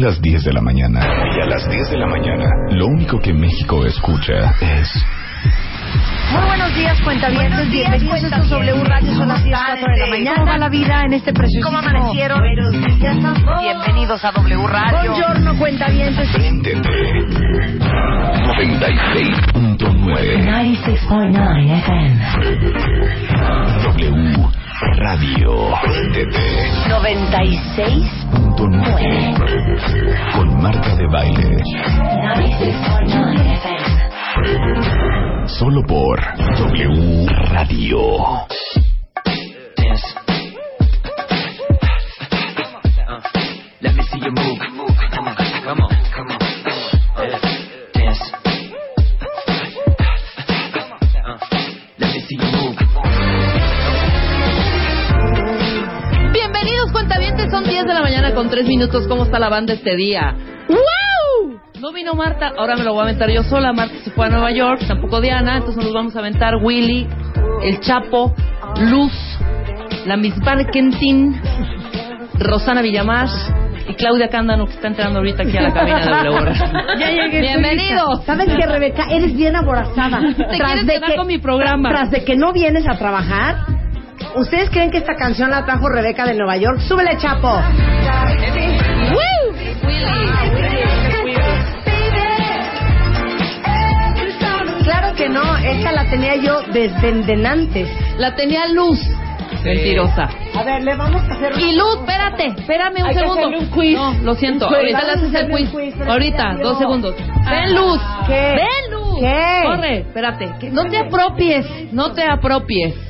Son las 10 de la mañana. Y a las 10 de la mañana, lo único que México escucha es... Muy buenos días, cuentavientes. Bienvenidos a estos W Radio. Son las 10, 4 de la mañana. ¿Cómo va la vida en este precioso? ¿Cómo amanecieron? Bienvenidos a W Radio. Buongiorno, cuentavientes. Préndete. 96.9 96.9 FM. W Radio. Préndete. 96.9 Con Marta de Baile. 96.9 FM. Solo por W Radio. Let me see you move. Con 3 minutos. ¿Cómo está la banda este día? ¡Wow! No vino Marta, ahora me lo voy a aventar yo sola. Marta se fue a Nueva York, tampoco Diana. Entonces nos vamos a aventar Willy, El Chapo, Luz, la Miss Barkentin, Rosana Villamar y Claudia Cándano, que está entrando ahorita aquí a la cabina de W. Ya llegué. Bienvenidos. ¿Sabes qué, Rebeca? Eres bien aborazada. Te quieres quedar con mi programa. Tras de que no vienes a trabajar, ¿ustedes creen que esta canción la trajo Rebeca de Nueva York? ¡Súbele, Chapo! ¡Woo! Claro que no, esta la tenía yo desde de antes. La tenía Luz. Mentirosa. A ver, le vamos a hacer... Y Luz, espérate, espérame un Hay que segundo. hacerle un quiz. No, lo siento. Ahorita le haces el quiz. Ahorita, dos segundos. Ven, Luz. ¿Qué? Ven, Luz. ¿Qué? Corre, espérate. no te apropies, no te apropies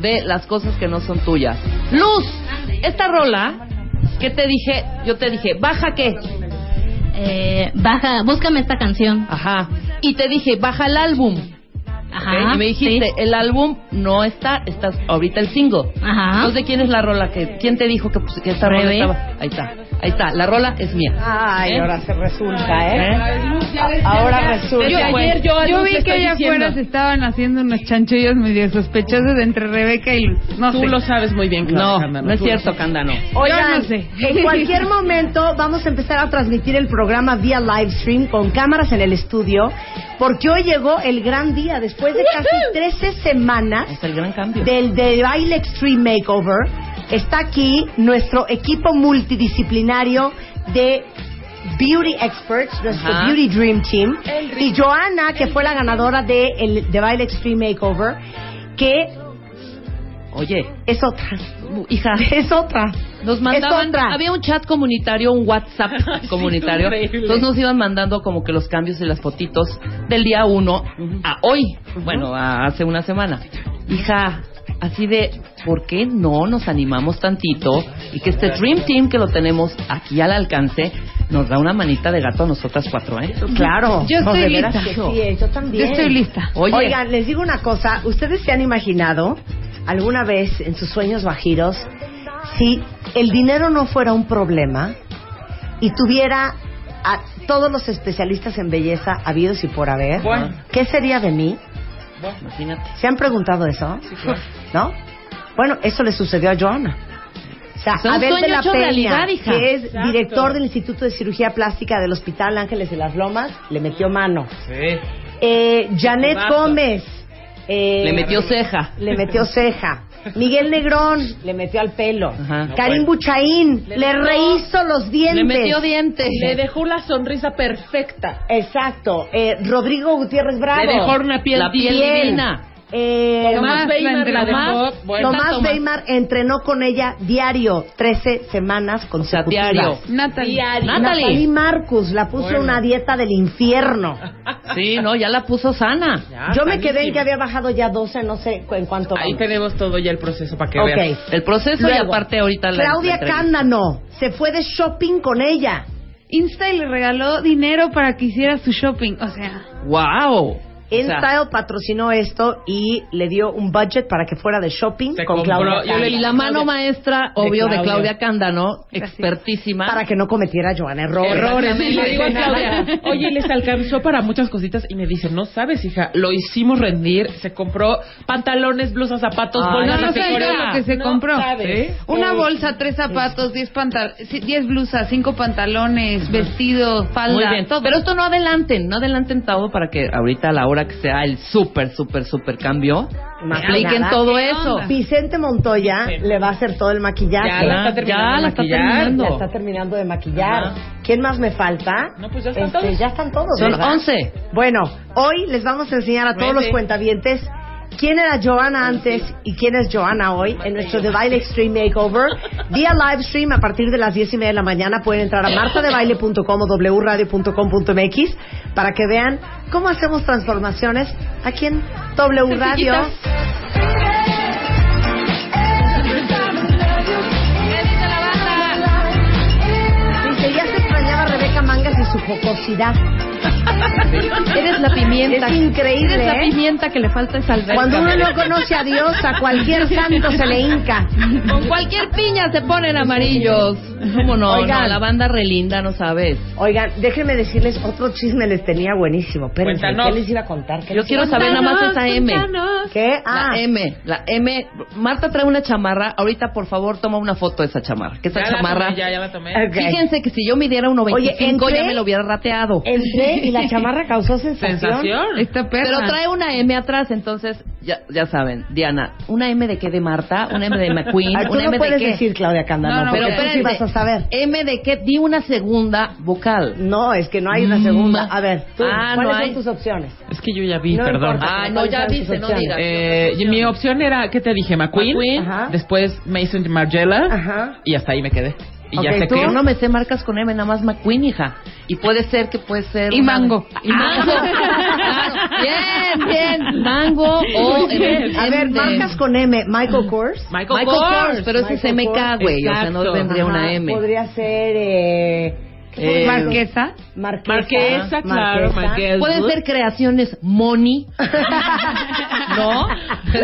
de las cosas que no son tuyas. Luz, esta rola, ¿qué te dije? Yo te dije, ¿baja qué? Eh, baja, búscame esta canción. Ajá. Y te dije, baja el álbum. Ajá. Y me dijiste, sí. el álbum no está, está ahorita el single. Ajá. Entonces, ¿de quién es la rola? que ¿Quién te dijo que, pues, que esta rola estaba? Ahí está, ahí está. La rola es mía. Ay, ¿Eh? ahora se resulta, ¿eh? ¿Eh? Ahora resulta. Desde ayer yo Yo vi que allá diciendo. afuera se estaban haciendo unos chanchullos medio sospechosos entre Rebeca y Luz. No Tú sé. lo sabes muy bien, No, Claudia Cándano. no es cierto, Cándano. Oigan, Yo no sé. en cualquier momento vamos a empezar a transmitir el programa vía live stream con cámaras en el estudio, porque hoy llegó el gran día, después de casi 13 semanas Es el gran cambio. del de Baile Extreme Makeover. Está aquí nuestro equipo multidisciplinario de Beauty Experts, nuestro Ajá. Beauty Dream Team, y Joana, que fue la ganadora de el de Baile Extreme Makeover, que Oye, es otra, hija, es otra. nos mandaban, Es otra. había un chat comunitario, un WhatsApp comunitario, increíble. entonces nos iban mandando como que los cambios y las fotitos del día uno a hoy, bueno, a hace una semana. Hija, así de, ¿por qué no nos animamos tantito y que este Dream Team que lo tenemos aquí al alcance nos da una manita de gato a nosotras cuatro, eh? Claro. Yo estoy lista. que sí, eh, yo también. Yo estoy lista. Oye, Oigan, les digo una cosa. ¿Ustedes se han imaginado alguna vez en sus sueños bajiros si el dinero no fuera un problema y tuviera a todos los especialistas en belleza habidos y por haber? Bueno. ¿Qué sería de mí? Imagínate. ¿Se han preguntado eso? ¿No? Bueno, eso le sucedió a Joana. O sea, un Abel de la Peña, realidad, hija. que es Exacto. director del Instituto de Cirugía Plástica del Hospital Ángeles de las Lomas, le metió mano. Sí. Eh, Janet. Gómez. Eh, Le metió ceja. Le metió ceja. Miguel Negrón le metió al pelo. Ajá. Karim Buchaín le, metió- rehizo los dientes. Le metió dientes. Le dejó la sonrisa perfecta. Exacto. Eh, Rodrigo Gutiérrez Bravo. Le dejó una piel La piel Piel. divina. Eh, Tomás Weimar la. Bueno, Tomás entrenó con ella diario 13 semanas consecutivas. diario. Natalie. Diario. Natalie. Natalie Marcus la puso Bueno. una dieta del infierno. Sí, no, ya la puso sana. Ya, Yo me quedé en que había bajado ya 12, no sé en cuánto. Ahí vamos. tenemos todo ya el proceso para que Ok. veas. El proceso y Luego, aparte ahorita la Claudia la entrevista. Cándano se fue de shopping con ella. Insta le regaló dinero para que hiciera su shopping. O sea, ¡Wow! InStyle patrocinó esto y le dio un budget para que fuera de shopping Se con compró- Claudia. Y la mano maestra, obvio, de Claudia. Claudia Cándano, expertísima. Para que no cometiera Joana errores. Errores. Y le digo a Claudia, oye, les alcanzó para muchas cositas. Y me dice, no sabes, hija, lo hicimos rendir. Se compró pantalones, blusas, zapatos, Ay, bolsas, No, no sabes lo que se No compró. sabes. Una bolsa, tres zapatos, diez, pantal diez blusas, cinco pantalones, vestido, falda. Muy bien. todo. Pero esto no adelanten, no adelanten todo para que ahorita a la hora que sea el súper, súper, súper cambio, nada. todo ¿Qué eso. Vicente Montoya Sí. le va a hacer todo el maquillaje. Ya la está terminando ya de la está maquillar. terminando. Ya está terminando de maquillar. Ajá. ¿Quién más me falta? No, pues ya están Este, todos. Ya están todos. Son ¿verdad? 11. Bueno, hoy les vamos a enseñar a todos Vete. los cuentavientes quién era Joana antes y quién es Joana hoy en nuestro The Baile Extreme Makeover. Vía live stream a partir de las 10 y media de la mañana pueden entrar a martadebaile.com o wradio.com.mx para que vean cómo hacemos transformaciones aquí en W Radio. Dice, ya se extrañaba Rebeca Mangas y su jocosidad. Eres la pimienta. Es increíble, Eres la ¿eh? pimienta que le falta esa alberca. Cuando uno no conoce a Dios, a cualquier santo se le hinca. Con cualquier piña se ponen amarillos. ¿Cómo no? Oigan. No, la banda relinda, no sabes. Oigan, déjenme decirles, otro chisme les tenía buenísimo. Cuéntanos. ¿qué les iba a contar? ¿Qué Yo quiero saber nada más esa M. ¿Qué? Ah, La M, la M. Marta trae una chamarra. Ahorita, por favor, toma una foto de esa chamarra. Que esa Ya la chamarra. tomé, ya, ya la tomé. Fíjense que si yo midiera 1.25 Oye, entré- ya me lo hubiera rateado. Y la chamarra causó sensación. Sensación. Esta perra. Pero trae una M atrás, entonces ya, ya saben, Diana, ¿una M de qué de Marta? ¿Una M de McQueen? Tú ¿Una no M de puedes qué? decir, Claudia Candano, No, no, porque Pero tú sí vas a saber. ¿M de qué? Di una segunda vocal. No, es que no hay una segunda. Mm. A ver, tú, Ah, ¿cuáles no son hay. tus opciones? Es que yo ya vi, No perdón. importa. Ah, no, ¿Cuáles ya viste, no digas. Eh, y mi opción era, ¿qué te dije? McQueen. Después Mason Margiela. Ajá. Y hasta ahí me quedé. Y ya Ok, sé ¿tú? que no me sé marcas con M, nada más McQueen, hija. Y puede ser que puede ser... Y una- Mango. Y Mango. Claro. Bien, bien. Mango o... A ver, de- marcas con M. Michael Kors. Michael, Michael Kors. Kors, pero ese es MK, güey. O sea, no Exacto. vendría una M. Podría ser... Eh, Eh, Marquesa. Marquesa. Marquesa, claro, Marquesa. Pueden ser creaciones Moni. ¿No?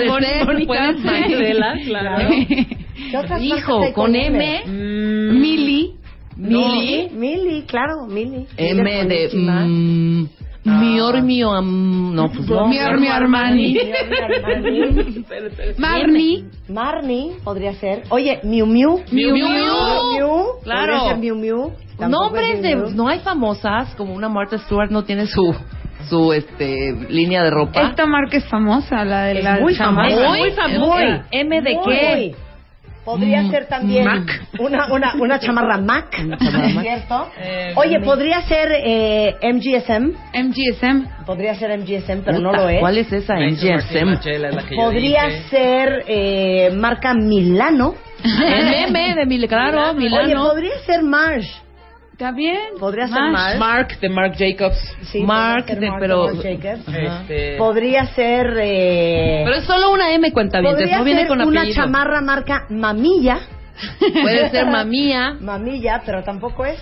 Moni- ser, Mónica puede ser. Marcela, claro. ¿Qué otras marcas Hijo, con M. Mm, Mili. Mili. Mili, claro, Mili. M de... mm, Mior, mio, am- no, pues no. Mior, mi Armani. Marni. Marni podría ser. Oye, Miu Miu. Miu, Miu. Miu. Claro. Miu Miu. Nombres es de... No hay famosas, como una Martha Stewart no tiene su su este línea de ropa. Esta marca es famosa, la de Es la muy famosa. Muy famosa. M de Muy. qué? Podría Mm, ser también Mac. Una, una, una chamarra Mac, chamarra Mac. ¿cierto? Eh, Oye, podría ser eh, MGSM, MGSM. podría ser MGSM, pero no Puta, lo es. ¿Cuál es esa? MGSM. Podría ser eh, marca Milano. El M de Mil, claro, Oye, Milano. podría ser Marsh. ¿Está bien? Podría ser. Marsh. Mark de Marc Jacobs. Sí, Mark podría ser de- Mark pero- Marc Jacobs. Este, Podría ser. Eh, Pero es solo una M cuenta bien, podría no viene ser con una apellido. chamarra marca Mamilla. Puede ser mamía. Mamilla, pero tampoco es.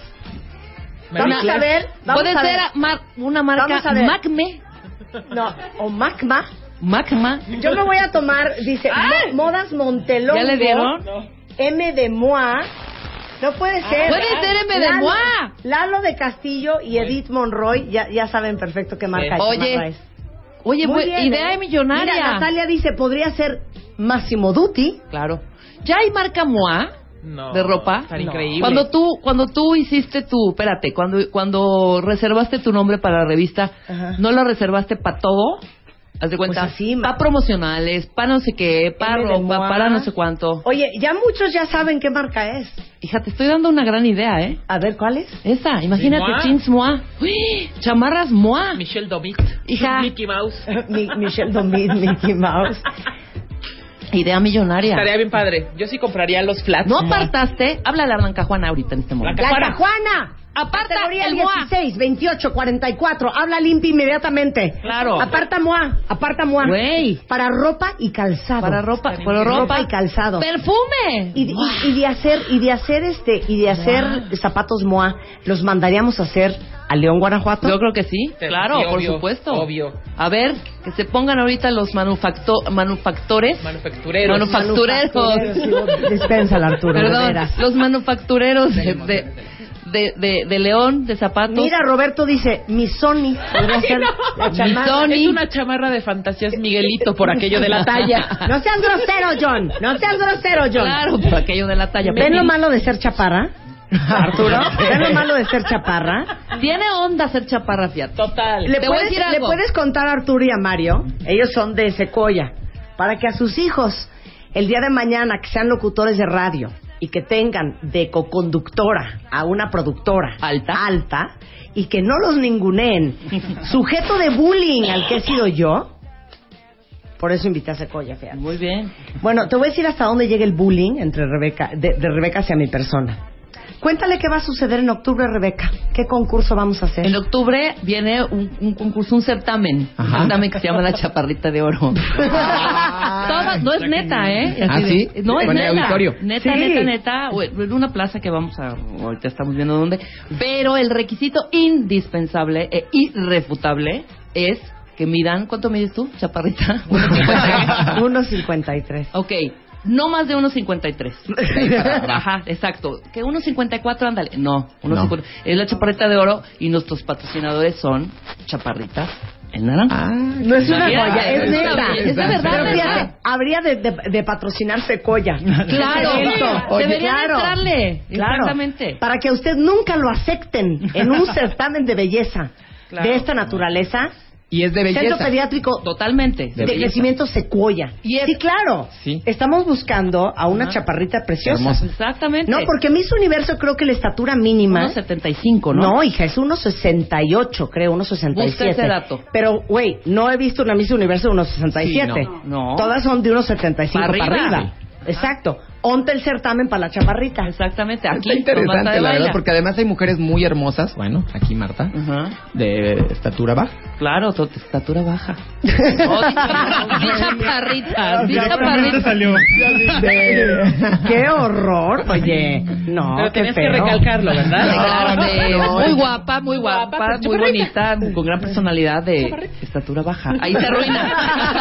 Marie Vamos a ver. Vamos Puede a ser ver. mar- una marca. Macme. No, o Macma. Macma. Yo me voy a tomar, dice, mo- modas Montelongo. ¿Ya le dieron? M de Moa. No puede ser. Puede ser M de Lalo- Moa. Lalo de Castillo y Edith Monroy, ya, ya saben perfecto qué marca Sí. es. Oye, chamarra es. Oye, Muy bu- bien, idea ¿eh? millonaria. Mira, Natalia dice, podría ser Massimo Dutti. Claro. ¿Ya hay marca Moa No, de ropa? Está No. increíble. Cuando tú, cuando tú hiciste tu, espérate, cuando, cuando reservaste tu nombre para la revista, Ajá. ¿no la reservaste para todo? Haz de cuenta, Pues así, ma- para promocionales, para no sé qué, de ropa, para no sé cuánto. Oye, ya muchos ya saben qué marca es. Hija, te estoy dando una gran idea, ¿eh? A ver, ¿cuál es? Esa, imagínate, jeans Moa. Uy, chamarras Moa. Michelle Domit. Hija. Mickey Mouse. Mi- Michelle Domit, Mickey Mouse. Idea millonaria. Estaría bien padre. Yo sí compraría los flats. ¿No apartaste? Háblale a Blanca Juana ahorita en este momento. Blanca ¡La Juana. Aparta Categoría el MOA. 16, 28, 44. Habla limpio inmediatamente. Claro. Aparta MOA. Aparta MOA. Güey. Para ropa y calzado. Para ropa, para Ropa ropa y calzado. Perfume. Y, y- y de hacer y de hacer este y de hacer zapatos Moa, los mandaríamos a hacer a León, Guanajuato. Yo creo que sí, claro, sí, por obvio, supuesto. obvio. A ver, que se pongan ahorita los manufacto manufactores. Manufactureros. Manufactureros. Dispensa Arturo, de Perdón, los manufactureros de, de, de, de- de León, de zapatos. Mira, Roberto dice, mi Sony podría ser la chamarra. Sony. Es una chamarra de fantasías Miguelito por aquello de la talla. No seas grosero, John. No seas grosero, John. Claro, por aquello de la talla. ¿Ven lo malo de ser chaparra? Arturo, ¿ven lo malo de ser chaparra? Tiene onda ser chaparra, fíjate. Total. Le Te voy a puedes, decir le algo. puedes contar a Arturo y a Mario, ellos son de Secoya, para que a sus hijos, el día de mañana, que sean locutores de radio y que tengan de coconductora a una productora Alta. alta y que no los ninguneen, sujeto de bullying al que he sido yo. Por eso invité a Secoya, fíjate. Muy bien. Bueno, te voy a decir hasta dónde llega el bullying entre Rebeca, de, de Rebeca hacia mi persona. Cuéntale qué va a suceder en octubre, Rebeca. ¿Qué concurso vamos a hacer? En octubre viene un, un concurso, un certamen. Un certamen que se llama La Chaparrita de Oro. Toda- no es neta, ¿eh? ¿Ah, de- sí? No es ¿En el neta. auditorio? Neta, Sí. neta, neta. En una plaza que vamos a. Ahorita estamos viendo dónde. Pero el requisito indispensable e irrefutable es que midan. ¿Cuánto mides tú, Chaparrita? 1.53. Ok, no más de 1.53. Ajá, exacto. Que 1.54, ándale. No, 1.50. Es la chaparrita de oro y nuestros patrocinadores son chaparritas en naranja. No es una joya, es neta. es de verdad, Pero ¿verdad? fíjate, habría de, de, de patrocinar Secoya. Claro, Oye, deberían claro. entrarle. Claro. Exactamente. Para que usted nunca lo acepten en un certamen de belleza Claro. de esta naturaleza. Y es de Centro belleza. Pediátrico Totalmente. de, belleza. crecimiento Secuoya. Y es- Sí, claro. Sí. Estamos buscando a una Ajá. chaparrita preciosa. Hermosa. Exactamente. No, porque Miss Universo creo que la estatura mínima. 1.75, ¿no? No, hija, es 1.68, creo, 1.67. Busca ese dato. Pero, güey, no he visto una Miss Universo de 1.67. Sí, no. No. Todas son de 1.75 para Para arriba. arriba. Exacto. Onte el certamen para la chaparrita. Exactamente. Aquí, Está con Marta interesante, de la Baila. verdad, porque además hay mujeres muy hermosas. Bueno, aquí Marta, Ajá. de estatura baja. Claro, tu estatura baja. Oh, di chaparrita, chaparrita. ¡Qué horror! Oye, no, Pero qué tenías que recalcarlo, ¿verdad? No, muy no. guapa, muy guapa, Guapa, muy bonita, con gran personalidad de estatura baja. Ahí se arruina.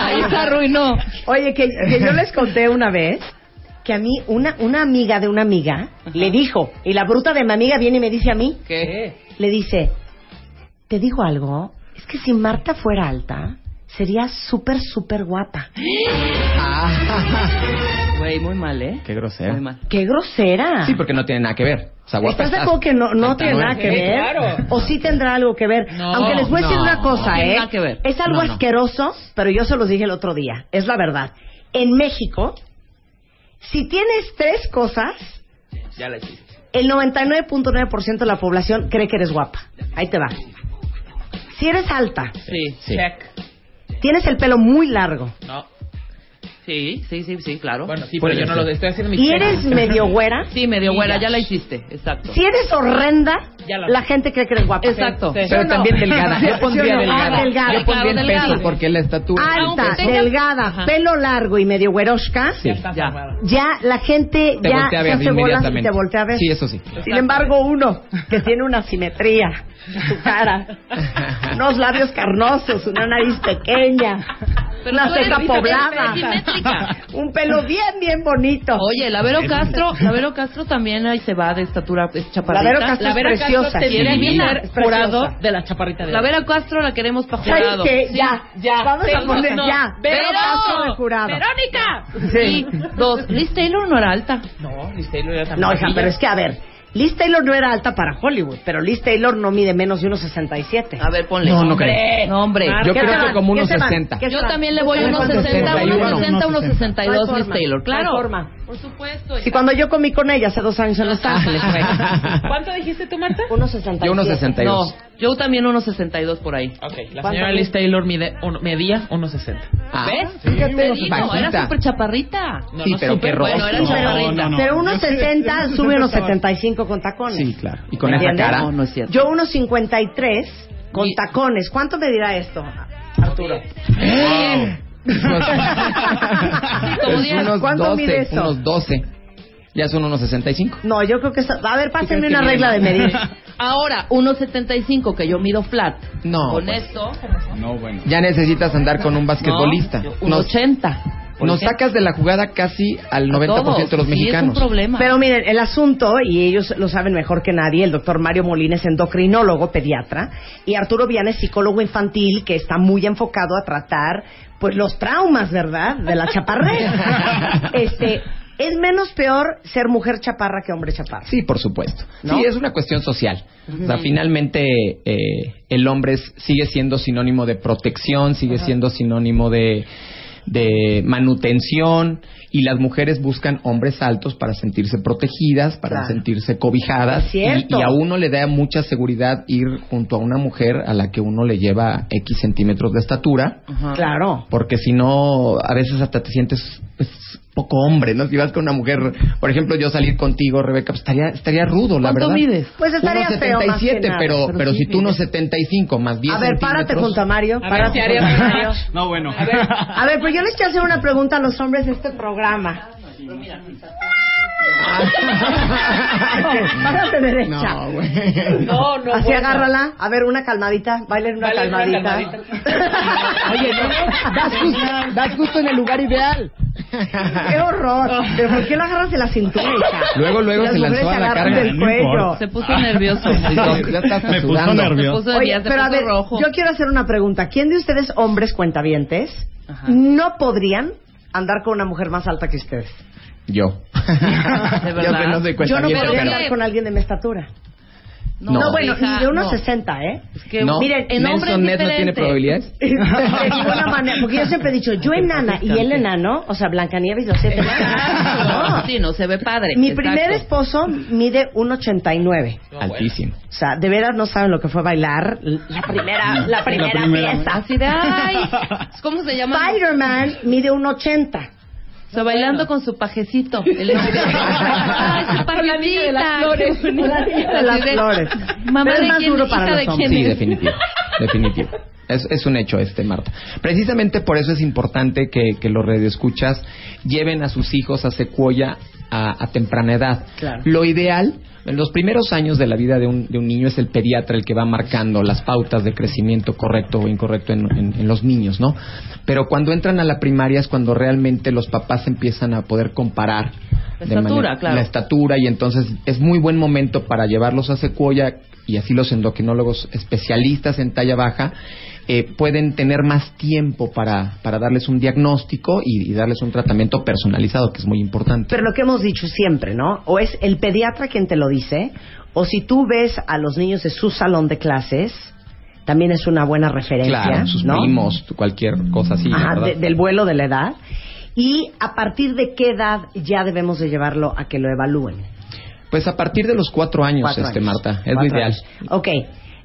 Ahí se arruinó. Oye, que, que yo les conté una vez que a mí una, una amiga de una amiga le dijo, y la bruta de mi amiga viene y me dice a mí, ¿Qué? le dice, te digo algo, es que si Marta fuera alta, sería súper, súper guapa. Güey, muy mal, ¿eh? Qué grosera. Muy mal. ¡Qué grosera! Sí, porque no tiene nada que ver. O sea, guapa ¿Estás de acuerdo que no, no tiene nada que Sí, ver? claro. ¿O sí tendrá algo que ver? No, Aunque les voy a decir no. una cosa, No tiene ¿eh? nada que ver. Es algo No, no. asqueroso, pero yo se los dije el otro día. Es la verdad. En México, si tienes tres cosas, Ya la hiciste. el 99.9% de la población cree que eres guapa. Ahí te va. Si eres alta, Sí. Sí. Check. tienes el pelo muy largo No. Sí, sí, sí, sí, claro. Bueno, sí, pero yo no lo estoy haciendo mis y eres medio güera, Sí, medio güera, ya. la hiciste. Exacto. si eres horrenda, Ya la- la gente cree que eres guapa. Exacto. Sí. Pero ¿Sí o no? también delgada. ¿Sí Yo pondría no? delgada. Ah, delgada. Yo pondría Claro, el delgada. peso porque la estatura. Alta, delgada, Ajá. pelo largo y medio güerosca, Sí. está Ya. ya la gente Te ya voltea a se ver hace bolas y inmediatamente. te voltea a ver. Sí, eso sí. Sin embargo, uno que tiene una simetría en su cara, unos labios carnosos, una nariz pequeña, Pero una ceja poblada, un pelo bien, bien bonito. Oye, la Vero Castro, la Vero Castro también ahí se va de estatura es chaparrita. La Vero Castro La es Vera preciosa. Castro sí, tendría que ser es jurado de la chaparrita de La. Vera Castro la queremos para ¿Sabes jurado. qué? Sí. Ya, ya. Vamos a poner no. ya. Vero Vero Castro de jurado. ¡Verónica! Sí. Y dos, Liz Taylor no era alta. No, Liz Taylor era tan No, hija, pero es que a ver, Liz Taylor no era alta para Hollywood, pero Liz Taylor no mide menos de 1,67. A ver, ponle. No, no Hombre. creo. No, hombre. Marta. Yo ¿Qué creo que como ¿Qué unos se van? 60. ¿Qué se Yo también le voy a unos 60, 61. unos 60, unos 62 No hay Liz. Taylor. Claro. forma. Por supuesto. Si cuando yo comí con ella hace dos años en Los Ángeles. ¿Cuánto dijiste tú, Marta? 1,67. Yo unos 62. No, Yo también unos 62 por ahí. Ok, la ¿Cuánto señora? Liz Taylor mide uno- medía 1.60. Ah, ¿Ves? fíjate, Te digo, bajita. era súper chaparrita. No, Sí, no, pero súper qué Bueno, era chaparrita. Pero unos 60 sube unos 75 con tacones. Sí, claro. Y con ¿Me esa cara. No, no es cierto. Yo unos 53 con Y- tacones. ¿Cuánto me dirá esto, Arturo? como Pues diez. unos ¿Cuánto 12, mide eso? Unos 12. Ya son unos 65. No, yo creo que... está- A ver, pásenme una regla de medir. Ahora, 1.75 que yo mido flat. No, Con pues. esto, No, bueno. Ya necesitas andar con un basquetbolista. no, Nos, 1.80. por nos sacas de la jugada casi al A 90% todos. de los Sí, mexicanos. es un problema. Pero miren, el asunto, y ellos lo saben mejor que nadie, el doctor Mario Molina es endocrinólogo, pediatra, y Arturo Viana es psicólogo infantil que está muy enfocado a tratar pues los traumas, ¿verdad? De la chaparrez. este, es menos peor ser mujer chaparra que hombre chaparra. Sí, por supuesto. ¿No? Sí, es una cuestión social. O sea, finalmente eh, el hombre es- sigue siendo sinónimo de protección, sigue siendo sinónimo de, de manutención y las mujeres buscan hombres altos para sentirse protegidas, para Claro. sentirse cobijadas y, y a uno le da mucha seguridad ir junto a una mujer a la que uno le lleva X centímetros de estatura. Claro. porque si no, a veces hasta te sientes pues, poco hombre, ¿no? Si vas con una mujer, por ejemplo, yo salir contigo, Rebeca, pues estaría, estaría rudo, la ¿Cuánto verdad. mides? Pues estaría Unos feo más que 77, nada, pero, pero pero, sí si tú unos mides. 75 más 10 A ver, párate junto a Mario. A ver, párate haría junto a. Mario. No, bueno. A ver, a ver, pues yo les quiero hacer una pregunta a los hombres de este programa. Párate derecha. No, güey. No, no. Así bueno. agárrala. A ver, una calmadita. Bailen una Bailen una calmadita. calmadita. Oye, no, das justo, das justo en el lugar ideal. Qué horror. ¿Pero por qué lo agarras de la cintura, hija? Luego, luego se lanzó a la carga. del No cuello. importa. Se puso nervioso. Ya estás Me puso sudando. Se nervioso. puso, Oye, pero a ver, rojo. yo quiero hacer una pregunta. ¿Quién de ustedes, hombres cuentavientes, Ajá. no podrían andar con una mujer más alta que ustedes? Yo. ¿De verdad? Yo que no soy Yo no cuentaviente, podría pero- con alguien de mi estatura. No. No, bueno, hija, ni de unos no. 60, ¿eh? Es que, No, miren, en Nelson hombres Ned no tiene diferente. probabilidades. de ninguna manera, porque yo siempre he dicho, yo enana y él enano, o sea, Blancanieves y los siete enanos. No. Sí, no se ve padre. Mi Exacto. primer esposo mide 1.89. Altísimo. O sea, de veras no saben lo que fue bailar la primera, la primera, primera fiesta. Así de, ay, ¿cómo se llama? Spider-Man mide 1.80. O sea, bailando con su pajecito. El ay, su Con la niña de las pajecita. flores. La niña de las flores. Mamá, Pero es ¿de más quién, duro para los de hombres. Sí, definitivo. Definitivo. Es, es un hecho este, Marta. Precisamente por eso es importante que, que los radioescuchas lleven a sus hijos a Secuoya a, a temprana edad. Claro. Lo ideal, en los primeros años de la vida de un, de un niño es el pediatra el que va marcando las pautas de crecimiento correcto o incorrecto en, en- en los niños, ¿no? Pero cuando entran a la primaria es cuando realmente los papás empiezan a poder comparar La de estatura, manera- claro. la estatura y entonces es muy buen momento para llevarlos a Secuoya y así los endocrinólogos especialistas en talla baja eh, pueden tener más tiempo para, para darles un diagnóstico y, y darles un tratamiento personalizado, que es muy importante. Pero lo que hemos dicho siempre, ¿no? O es el pediatra quien te lo dice, o si tú ves a los niños de su salón de clases, también es una buena referencia, claro, sus ¿no? primos, cualquier cosa así. Ajá, de- del vuelo de la edad. Y a partir de qué edad ya debemos de llevarlo a que lo evalúen. Pues a partir de los cuatro años, Cuatro este años. Marta, es lo ideal. años. Ok.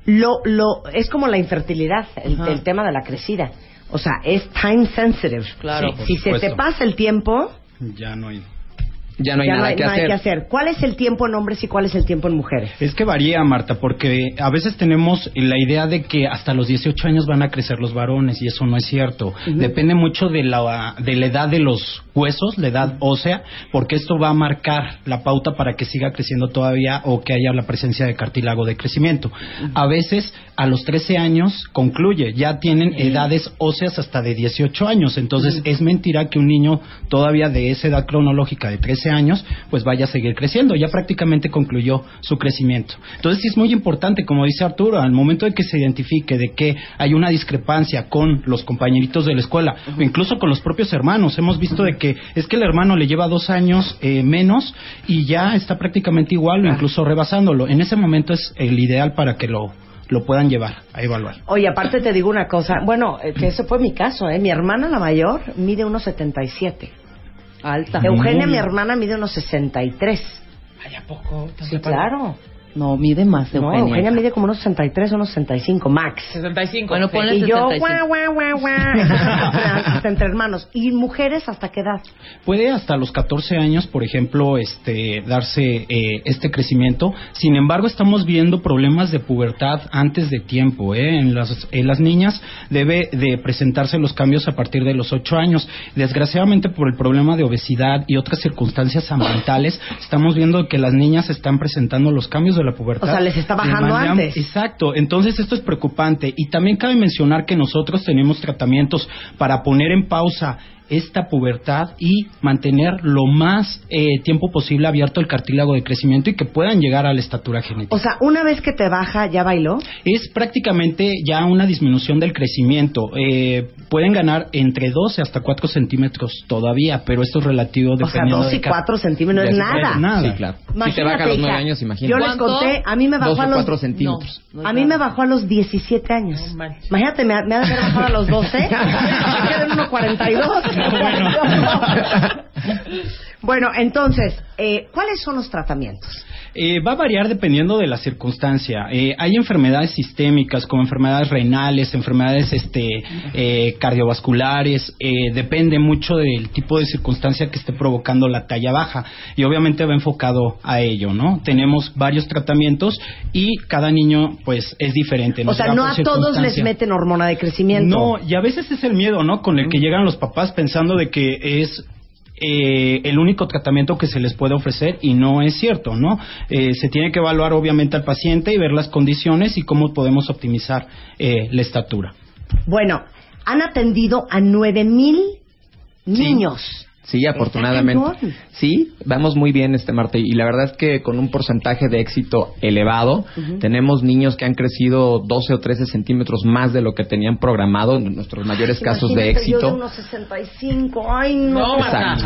Lo, lo, es como la infertilidad, el, tema de la crecida. O sea, es time sensitive. Claro. Si, se te pasa el tiempo, Ya no hay. Ya no hay ya nada no hay, que no hay hacer. que hacer. ¿Cuál es el tiempo en hombres y cuál es el tiempo en mujeres? Es que varía, Marta, porque a veces tenemos la idea de que hasta los 18 años van a crecer los varones y eso no es cierto. Depende mucho de la, de la edad de los huesos, la edad ósea, porque esto va a marcar la pauta para que siga creciendo todavía o que haya la presencia de cartílago de crecimiento. A veces a los 13 años concluye, ya tienen edades óseas hasta de 18 años, entonces es mentira que un niño todavía de esa edad cronológica de 13 años pues vaya a seguir creciendo, ya prácticamente concluyó su crecimiento. Entonces sí es muy importante, como dice Arturo, al momento de que se identifique de que hay una discrepancia con los compañeritos de la escuela o incluso con los propios hermanos, hemos visto de que es que el hermano le lleva dos años eh, menos y ya está prácticamente igual o incluso rebasándolo. En ese momento es el ideal para que lo, lo puedan llevar a evaluar. Oye, aparte te digo una cosa. Bueno, eh, que ese fue mi caso, ¿eh? Mi hermana, la mayor, mide unos 77. Alta. Eugenia, mi hermana, mide unos 63. Ay, ¿a poco? Sí, claro. No, mide más, No, Eugenia. Eugenia mide como unos 63 o unos 65, max. 65. Bueno, ponle y yo, 65. guau, guau, guau, guau. hasta entre hermanos. ¿Y mujeres hasta qué edad? Puede hasta los 14 años, por ejemplo, este, darse eh, este crecimiento. Sin embargo, estamos viendo problemas de pubertad antes de tiempo. ¿eh? En, las, en las niñas debe de presentarse los cambios a partir de los 8 años. Desgraciadamente, por el problema de obesidad y otras circunstancias ambientales, estamos viendo que las niñas están presentando los cambios de la pubertad. O sea, les está bajando antes. Exacto, entonces esto es preocupante y también cabe mencionar que nosotros tenemos tratamientos para poner en pausa esta pubertad y mantener lo más eh, tiempo posible abierto el cartílago de crecimiento y que puedan llegar a la estatura genética. O sea, una vez que te baja, ¿ya bailó? es prácticamente ya una disminución del crecimiento. Eh, pueden ganar entre 12 hasta 4 centímetros todavía, pero esto es relativo O sea, dependiendo 2 y de cada- 4 centímetros no es nada. nada. Sí, claro. Si te baja a los nueve hija, años, imagínate. Yo les conté, a mí me bajó a los... cuatro centímetros. No, no A mí me bajó a los 17 años. No. Imagínate, me, me ha de haber bajado a los 12. Me quedé en 1.42. bueno, entonces, eh, ¿cuáles son los tratamientos? Eh, va a variar dependiendo de la circunstancia. Eh, hay enfermedades sistémicas como enfermedades renales, enfermedades este, eh, cardiovasculares. eh, depende mucho del tipo de circunstancia que esté provocando la talla baja y obviamente va enfocado a ello, ¿no? Tenemos varios tratamientos y cada niño pues es diferente. O sea, no a todos les meten hormona de crecimiento. No, y a veces es el miedo, ¿no? Con el que llegan los papás pensando de que es eh, el único tratamiento que se les puede ofrecer y no es cierto, ¿no? Eh, se tiene que evaluar obviamente al paciente y ver las condiciones y cómo podemos optimizar eh, la estatura. Bueno, han atendido a 9000 niños. Sí, afortunadamente. Está cañón. Sí, vamos muy bien este Marte y la verdad es que con un porcentaje de éxito elevado, tenemos niños que han crecido 12 o 13 centímetros más de lo que tenían programado en nuestros mayores casos de Imagínate, Yo de éxito. unos 65. Ay, no. No.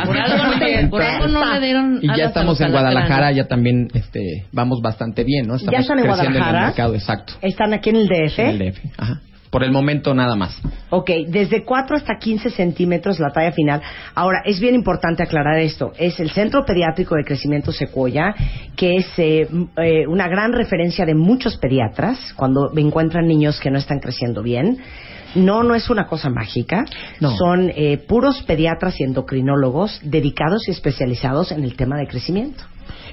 Por algo no le- por algo no le dieron Y ya estamos en Guadalajara, ya también este, vamos bastante bien, ¿no? Estamos ¿Ya están en creciendo en el Guadalajara? mercado, exacto. Están aquí en el DF. En el DF. Ajá. Por el momento nada más. Ok, desde 4 hasta 15 centímetros la talla final. Ahora, es bien importante aclarar esto. Es el Centro Pediátrico de Crecimiento Secuoya, que es eh, eh, una gran referencia de muchos pediatras cuando encuentran niños que no están creciendo bien. No, no es una cosa mágica. No. Son eh, puros pediatras y endocrinólogos dedicados y especializados en el tema de crecimiento.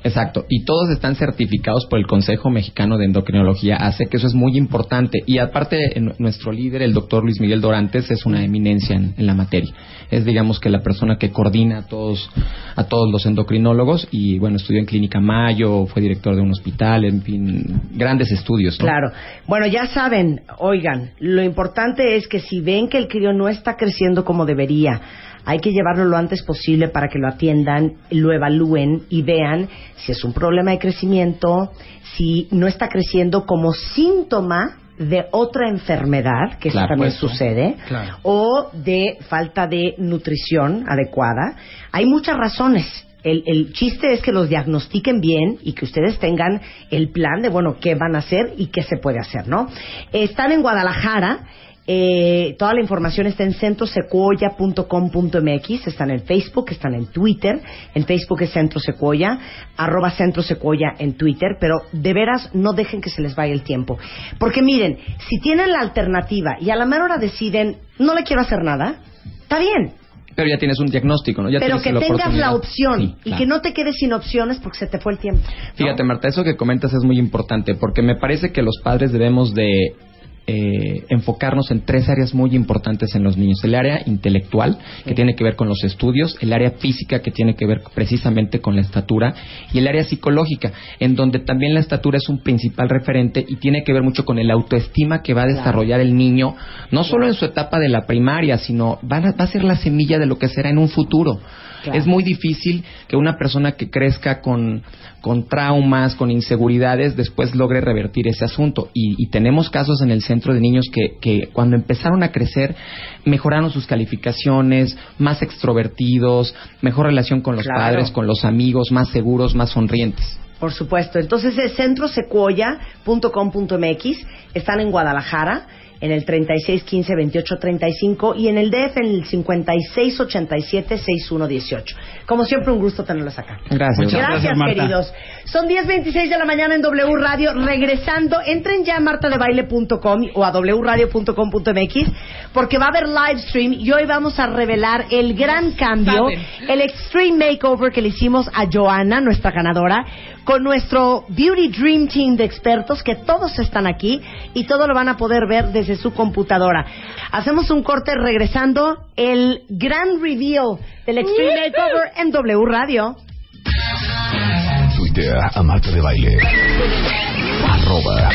Exacto, y todos están certificados por el Consejo Mexicano de Endocrinología, hace que eso es muy importante. Y aparte, nuestro líder, el doctor Luis Miguel Dorantes, es una eminencia en, la materia. Es, digamos, que la persona que coordina a todos, a todos los endocrinólogos y, bueno, estudió en Clínica Mayo, fue director de un hospital, en fin, grandes estudios. Claro. Bueno, ya saben, oigan, lo importante es que si ven que el crío no está creciendo como debería, hay que llevarlo lo antes posible para que lo atiendan, lo evalúen y vean si es un problema de crecimiento, si no está creciendo como síntoma de otra enfermedad, que eso también pues, sucede, Claro. o de falta de nutrición adecuada. Hay muchas razones. El, el chiste es que los diagnostiquen bien y que ustedes tengan el plan de, bueno, qué van a hacer y qué se puede hacer, ¿no? Están en Guadalajara. Eh, toda la información está en centrosecuoya.com.mx, están en Facebook, están en Twitter, en Facebook es Centro Secuoya, arroba Centro Secuoya en Twitter, pero de veras no dejen que se les vaya el tiempo. Porque miren, si tienen la alternativa y a la mera hora deciden, no le quiero hacer nada, está bien, Pero ya tienes un diagnóstico, ¿no? Ya pero que la tengas la opción Sí, y que no te quedes sin opciones porque se te fue el tiempo. ¿no? Fíjate, Marta, eso que comentas es muy importante porque me parece que los padres debemos de eh, enfocarnos en tres áreas muy importantes en los niños. El área intelectual, que tiene que ver con los estudios, el área física, que tiene que ver precisamente con la estatura, y el área psicológica, en donde también la estatura es un principal referente y tiene que ver mucho con el autoestima que va a desarrollar el niño, no solo en su etapa de la primaria, sino va a, va a ser la semilla de lo que será en un futuro. Claro. Es muy difícil que una persona que crezca con, con traumas, con inseguridades, después logre revertir ese asunto. Y, y tenemos casos en el centro de niños que, que cuando empezaron a crecer mejoraron sus calificaciones, más extrovertidos, mejor relación con los Claro. padres, con los amigos, más seguros, más sonrientes. Por supuesto. Entonces es centrosecuoya.com.mx. Están en Guadalajara. En el 3615-2835 y en el DF en el 5687-6118. Como siempre, un gusto tenerlos acá. Gracias. Muchas Gracias, gracias, Marta. queridos. Son 10.26 de la mañana en W Radio. Regresando, entren ya a martadebaile.com o a wradio.com.mx porque va a haber live stream y hoy vamos a revelar el gran cambio, Saben. el extreme makeover que le hicimos a Joana, nuestra ganadora, con nuestro Beauty Dream Team de expertos que todos están aquí y todo lo van a poder ver desde su computadora. Hacemos un corte regresando el gran reveal del extreme makeover en W Radio. Tuitea a Marta de Baile. Arroba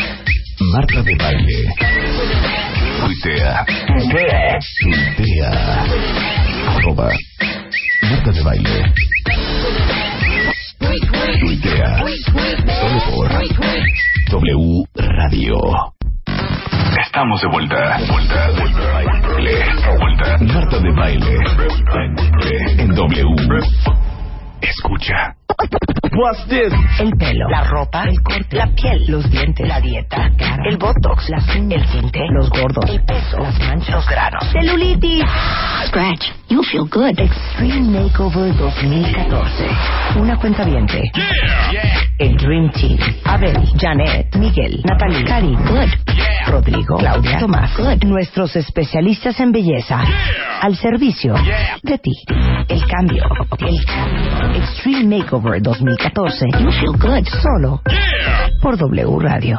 Marta de Baile. Tuitea. Tuitea. Arroba Marta de Baile. Tuitea. Solo por W Radio. Estamos de vuelta. Vuelta, vuelta. Vuelta. Marta de Baile. En W. Escucha. El pelo, la ropa, el corte, la piel, los dientes, la dieta, la cara, el botox, uñas, el tinte, los gordos, el peso, las manchas, los granos, Celulitis. Scratch, you feel good. Extreme Makeover 2014. Una cuenta viente. El Dream Team. Abel, Janet, Miguel, Natalie, Cari, good. Rodrigo, Claudia, Tomás, good. Nuestros especialistas en belleza. Al servicio de ti. El cambio. El cambio. Extreme Makeover 2014. You feel good. Solo por W Radio.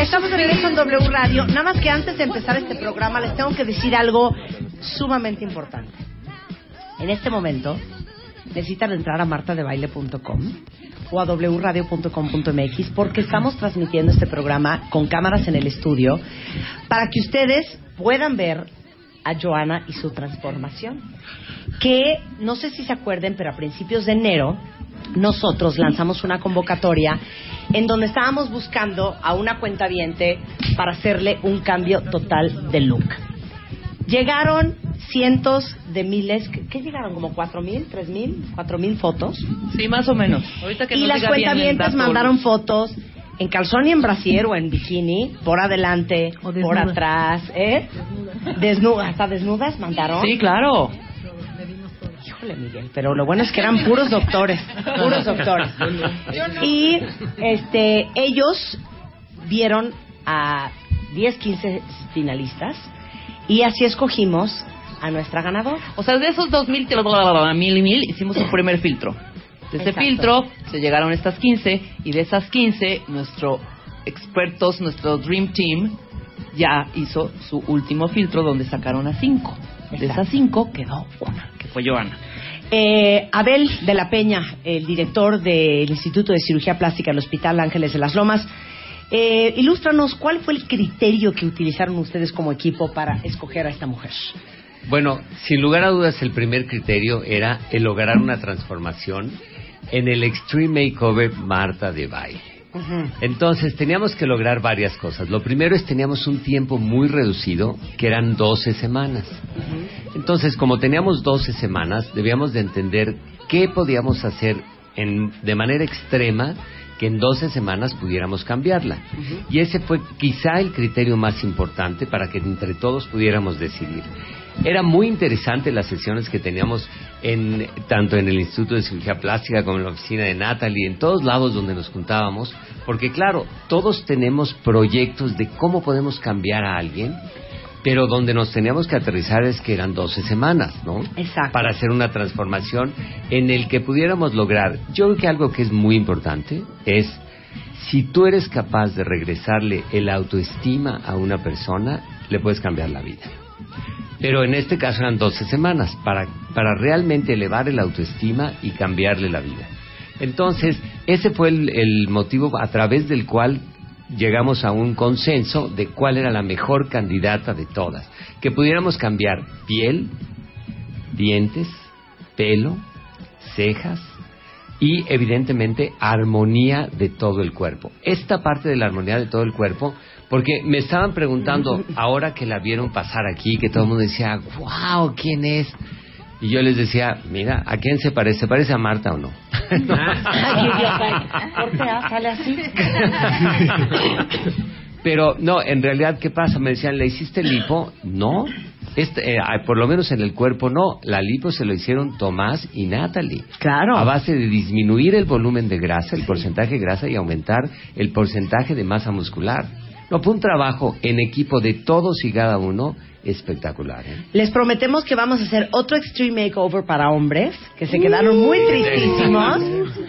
Estamos de regreso en W Radio. Nada más que antes de empezar este programa les tengo que decir algo sumamente importante. En este momento necesitan entrar a martadebaile.com o a wradio.com.mx porque estamos transmitiendo este programa con cámaras en el estudio para que ustedes puedan ver a Joana y su transformación. Que no sé si se acuerden, pero a principios de enero nosotros lanzamos una convocatoria en donde estábamos buscando a una cuenta para hacerle un cambio total de look. Llegaron cientos de miles, ¿qué, llegaron? ¿Como cuatro mil, tres mil, cuatro mil fotos? Sí, más o menos. Ahorita que y las bien cuentavientes dato. mandaron fotos en calzón y en brasier o en bikini, por adelante, por atrás, ¿eh? Desnudas, hasta desnudas mandaron. Sí, claro. Híjole, Miguel, pero lo bueno es que eran puros doctores, puros doctores. Y este, ellos vieron a 10, 15 finalistas y así escogimos a nuestra ganadora. O sea, de esos dos mil, mil y mil, hicimos un primer filtro. De ese Exacto. filtro se llegaron estas 15 y de esas 15 nuestro expertos, nuestro Dream Team ya hizo su último filtro donde sacaron a 5. De esas 5 quedó una, que fue Joana. Eh, Abel de la Peña, el director del Instituto de Cirugía Plástica del Hospital Ángeles de las Lomas, eh, ilústranos cuál fue el criterio que utilizaron ustedes como equipo para escoger a esta mujer. Bueno, sin lugar a dudas, el primer criterio era el lograr una transformación en el Extreme Makeover Marta de Baile. Entonces teníamos que lograr varias cosas. Lo primero es teníamos un tiempo muy reducido, que eran 12 semanas. Entonces, como teníamos 12 semanas, debíamos de entender qué podíamos hacer en- de manera extrema que en 12 semanas pudiéramos cambiarla. Y ese fue quizá el criterio más importante para que entre todos pudiéramos decidir. Era muy interesante las sesiones que teníamos en, tanto en el Instituto de Cirugía Plástica como en la oficina de Natalie, en todos lados donde nos juntábamos, porque claro, todos tenemos proyectos de cómo podemos cambiar a alguien, pero donde nos teníamos que aterrizar es que eran 12 semanas, ¿no? Exacto. Para hacer una transformación en el que pudiéramos lograr. Yo creo que algo que es muy importante es si tú eres capaz de regresarle el autoestima a una persona, le puedes cambiar la vida. Pero en este caso eran 12 semanas para, para realmente elevar el autoestima y cambiarle la vida. Entonces, ese fue el, el motivo a través del cual llegamos a un consenso de cuál era la mejor candidata de todas. Que pudiéramos cambiar piel, dientes, pelo, cejas y evidentemente armonía de todo el cuerpo. Esta parte de la armonía de todo el cuerpo, porque me estaban preguntando ahora que la vieron pasar aquí, que todo el mundo decía, wow, ¿quién es? Y yo les decía, mira, ¿a quién se parece? ¿Se parece a Marta o no? Ay, idiota. Cortea, sale así. Pero no, en realidad, ¿qué pasa? Me decían, ¿le hiciste lipo? No. Este, eh, por lo menos en el cuerpo no. La lipo se lo hicieron Tomás y Natalie. Claro. A base de disminuir el volumen de grasa, el porcentaje de grasa y aumentar el porcentaje de masa muscular. No, fue un trabajo en equipo de todos y cada uno espectacular. ¿eh? Les prometemos que vamos a hacer otro Extreme Makeover para hombres, que se quedaron muy tristísimos.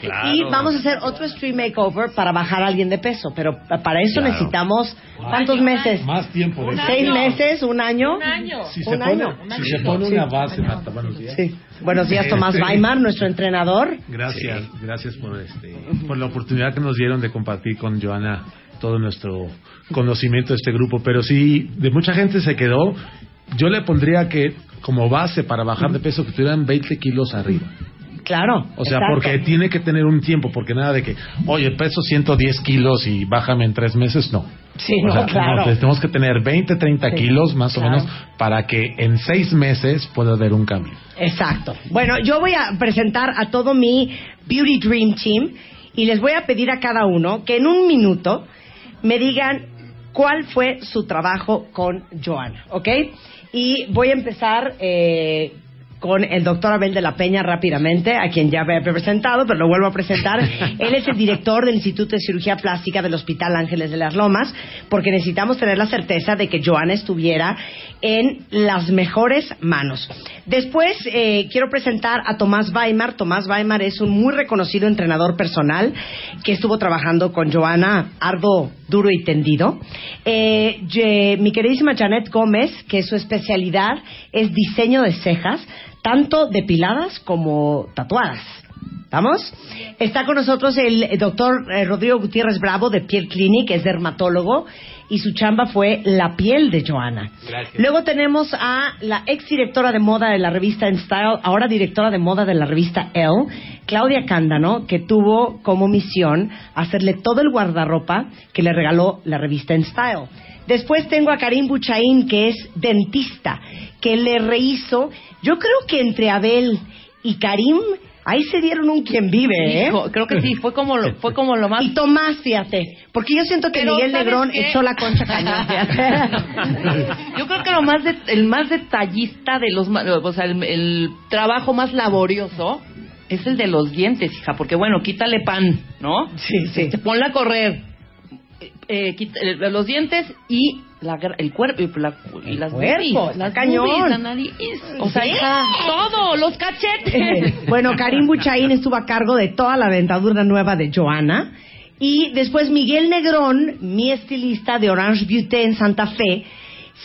Claro. Y vamos a hacer otro Extreme Makeover para bajar a alguien de peso. Pero para eso Claro. necesitamos, ¿cuántos meses? Más tiempo. de ¿Seis meses? ¿Un año? Un año. Si se Un pone, año. si se pone una base, Marta, buenos días. Sí. Buenos días, Tomás Sí. Weimar, nuestro entrenador. Gracias, gracias por este, por la oportunidad que nos dieron de compartir con Joana todo nuestro conocimiento de este grupo. Pero sí, de mucha gente se quedó. Yo le pondría que como base para bajar de peso que tuvieran 20 kilos arriba. Claro. O sea, exacto. porque tiene que tener un tiempo, porque nada de que, oye, peso 110 kilos y bájame en tres meses, no. Sí, O no, sea, claro. pues tenemos que tener 20, 30 Sí, kilos más claro. o menos para que en seis meses pueda haber un cambio. Exacto. Bueno, yo voy a presentar a todo mi Beauty Dream Team y les voy a pedir a cada uno que en un minuto me digan cuál fue su trabajo con Joana, ¿ok? Y voy a empezar eh, con el doctor Abel de la Peña rápidamente, a quien ya me he presentado, pero lo vuelvo a presentar. Él es el director del Instituto de Cirugía Plástica del Hospital Ángeles de las Lomas, porque necesitamos tener la certeza de que Joana estuviera en las mejores manos. Después eh, quiero presentar a Tomás Weimar. Tomás Weimar es un muy reconocido entrenador personal que estuvo trabajando con Joana ardo, duro y tendido. Eh, mi queridísima Janet Gómez, que su especialidad es diseño de cejas, tanto depiladas como tatuadas. ¿Vamos? Está con nosotros el doctor Rodrigo Gutiérrez Bravo de Piel Clinic, es dermatólogo, y su chamba fue la piel de Joana. Gracias. Luego tenemos a la ex directora de moda de la revista En Style, ahora directora de moda de la revista Elle, Claudia Cándano, que tuvo como misión hacerle todo el guardarropa que le regaló la revista En Style. Después tengo a Karim Buchaín, que es dentista, que le rehizo. Yo creo que entre Abel y Karim, ahí se dieron un quien vive, ¿eh? Hijo, creo que sí, fue como lo, fue como lo más... Y Tomás, fíjate, porque yo siento que Pero, Miguel ¿sabes Negrón qué? echó la concha cañón. Yo creo que lo más de- el más detallista de los, o sea, el, el trabajo más laborioso es el de los dientes, hija, porque bueno, quítale pan, ¿no? Sí, sí. Este, ponla a correr, eh, quita- eh, los dientes y la, el cuerpo y, la- y las cuerpo, boobies, las cañón. boobies, la nariz, o sea, Sí. todo, los cachetes. bueno, Karim Buchaín estuvo a cargo de toda la dentadura nueva de Joana. Y después Miguel Negrón, mi estilista de Orange Beauty en Santa Fe,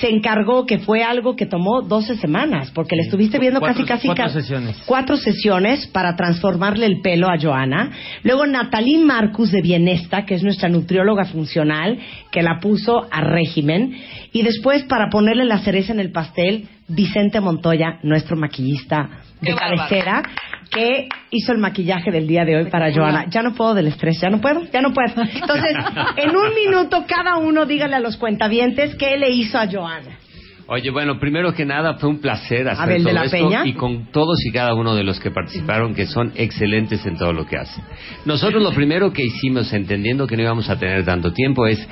se encargó que fue algo que tomó 12 semanas, porque le estuviste viendo Cuatro- casi, casi... cuatro sesiones. Cuatro sesiones para transformarle el pelo a Joana. Luego Natalín Marcus de Bienesta, que es nuestra nutrióloga funcional, que la puso a régimen. Y después, para ponerle la cereza en el pastel, Vicente Montoya, nuestro maquillista de Qué bárbaro. Que hizo el maquillaje del día de hoy para Joana. Ya no puedo del estrés, ya no puedo, ya no puedo. Entonces, en un minuto cada uno dígale a los cuentavientes qué le hizo a Joana. Oye, bueno, primero que nada fue un placer hacer Abel de todo la esto Peña. y con todos y cada uno de los que participaron que son excelentes en todo lo que hacen. Nosotros lo primero que hicimos, entendiendo que no íbamos a tener tanto tiempo, es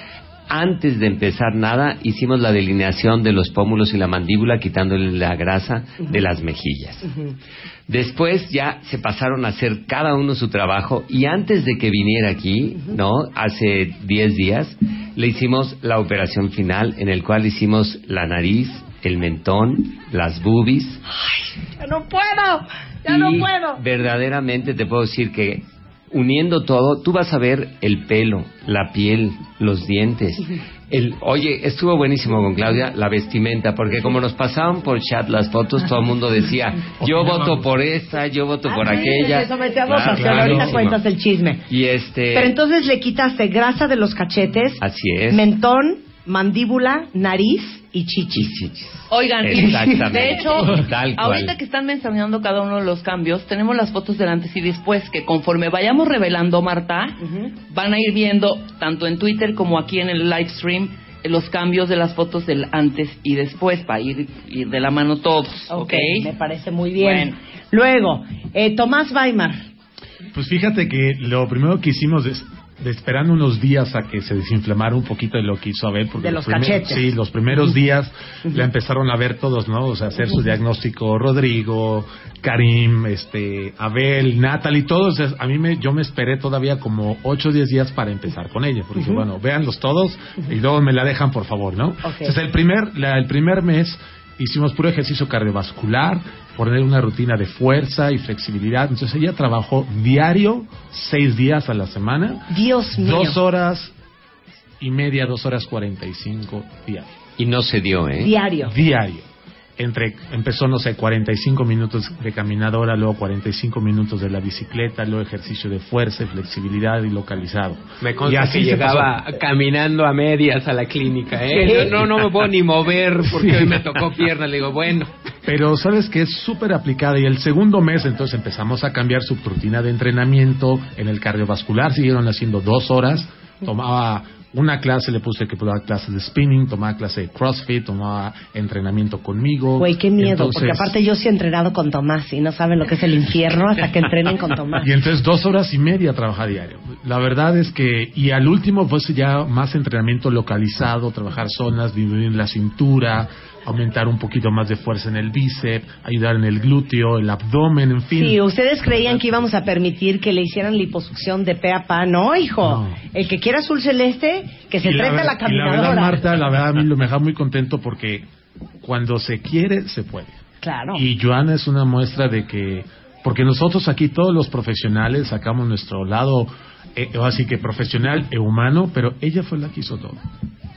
antes de empezar nada, hicimos la delineación de los pómulos y la mandíbula, quitándole la grasa de las mejillas. Después ya se pasaron a hacer cada uno su trabajo y antes de que viniera aquí, ¿no? Hace 10 días, le hicimos la operación final en el cual hicimos la nariz, el mentón, las boobies. ¡Ya no puedo! ¡Ya no puedo! Verdaderamente te puedo decir que uniendo todo, tú vas a ver el pelo, la piel, los dientes. El, oye, estuvo buenísimo con Claudia la vestimenta, porque como nos pasaban por chat las fotos, todo el mundo decía, yo voto por esta, yo voto por Ah, sí, aquella. Se sometió a Claro, claro. ahorita cuentas el chisme. Y este, Pero entonces le quitaste grasa de los cachetes, así es. mentón, mandíbula, nariz y chichis. Oigan, y Exactamente. de hecho, Tal cual. ahorita que están mencionando cada uno de los cambios, tenemos las fotos del antes y después, que conforme vayamos revelando, Marta, van a ir viendo, tanto en Twitter como aquí en el live stream, los cambios de las fotos del antes y después, para ir, ir de la mano todos, ¿ok? Me parece muy bien. Bueno. Luego, eh, Tomás Weimar. Pues fíjate que lo primero que hicimos es esperando unos días a que se desinflamara un poquito de lo que hizo Abel. Porque De los primeros- cachetes. Sí, los primeros días la empezaron a ver todos, ¿no? O sea, hacer su diagnóstico Rodrigo, Karim, este, Abel, Natalie, todos. A mí me, yo me esperé todavía como 8 o 10 días para empezar con ella. Porque bueno, véanlos todos y luego me la dejan, por favor, ¿no? Entonces, el primer, la- el primer mes hicimos puro ejercicio cardiovascular, poner una rutina de fuerza y flexibilidad. Entonces ella trabajó diario, seis días a la semana. Dios mío. Dos horas y media, dos horas cuarenta y cinco diario. Y no se dio, ¿eh? Diario. Diario. Entre, empezó, no sé, 45 minutos de caminadora, luego 45 minutos de la bicicleta, luego ejercicio de fuerza y flexibilidad y localizado. Me Y consta así que se llegaba pasó. caminando a medias a la clínica, ¿eh? Yo no, no me puedo ni mover porque hoy me tocó pierna. Le digo, bueno. Pero sabes que es súper aplicada y el segundo mes entonces empezamos a cambiar su rutina de entrenamiento en el cardiovascular, siguieron haciendo dos horas, tomaba una clase, le puse que tomaba clases de spinning, tomaba clase de crossfit, tomaba entrenamiento conmigo. Güey, qué miedo, Entonces- porque aparte yo sí he entrenado con Tomás y no saben lo que es el infierno hasta que entrenen con Tomás. Y entonces dos horas y media trabaja diario. La verdad es que, y al último pues ya más entrenamiento localizado, trabajar zonas, disminuir la cintura, aumentar un poquito más de fuerza en el bíceps, ayudar en el glúteo, el abdomen, en fin. Sí, ustedes creían que íbamos a permitir que le hicieran liposucción de pe a pa. No, hijo. El que quiera azul celeste, que se Y trepe a ver- la y caminadora. verdad, Marta, la verdad a mí me deja muy contento porque cuando se quiere, se puede. Claro. Y Joana es una muestra de que, porque nosotros aquí todos los profesionales sacamos nuestro lado, eh, así que profesional e humano, pero ella fue la que hizo todo.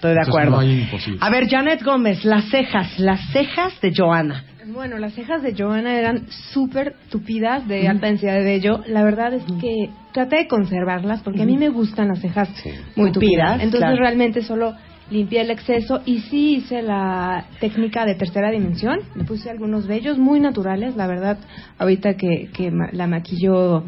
Estoy de Entonces, acuerdo. no hay imposible. A ver, Janet Gómez, las cejas, las cejas de Joana. Bueno, las cejas de Joana eran súper tupidas de alta densidad de vello. La verdad es que traté de conservarlas porque a mí me gustan las cejas muy tupidas. Tupidas, Entonces claro. realmente solo limpié el exceso y sí hice la técnica de tercera dimensión. Le puse algunos vellos muy naturales, la verdad. Ahorita que, que la maquilló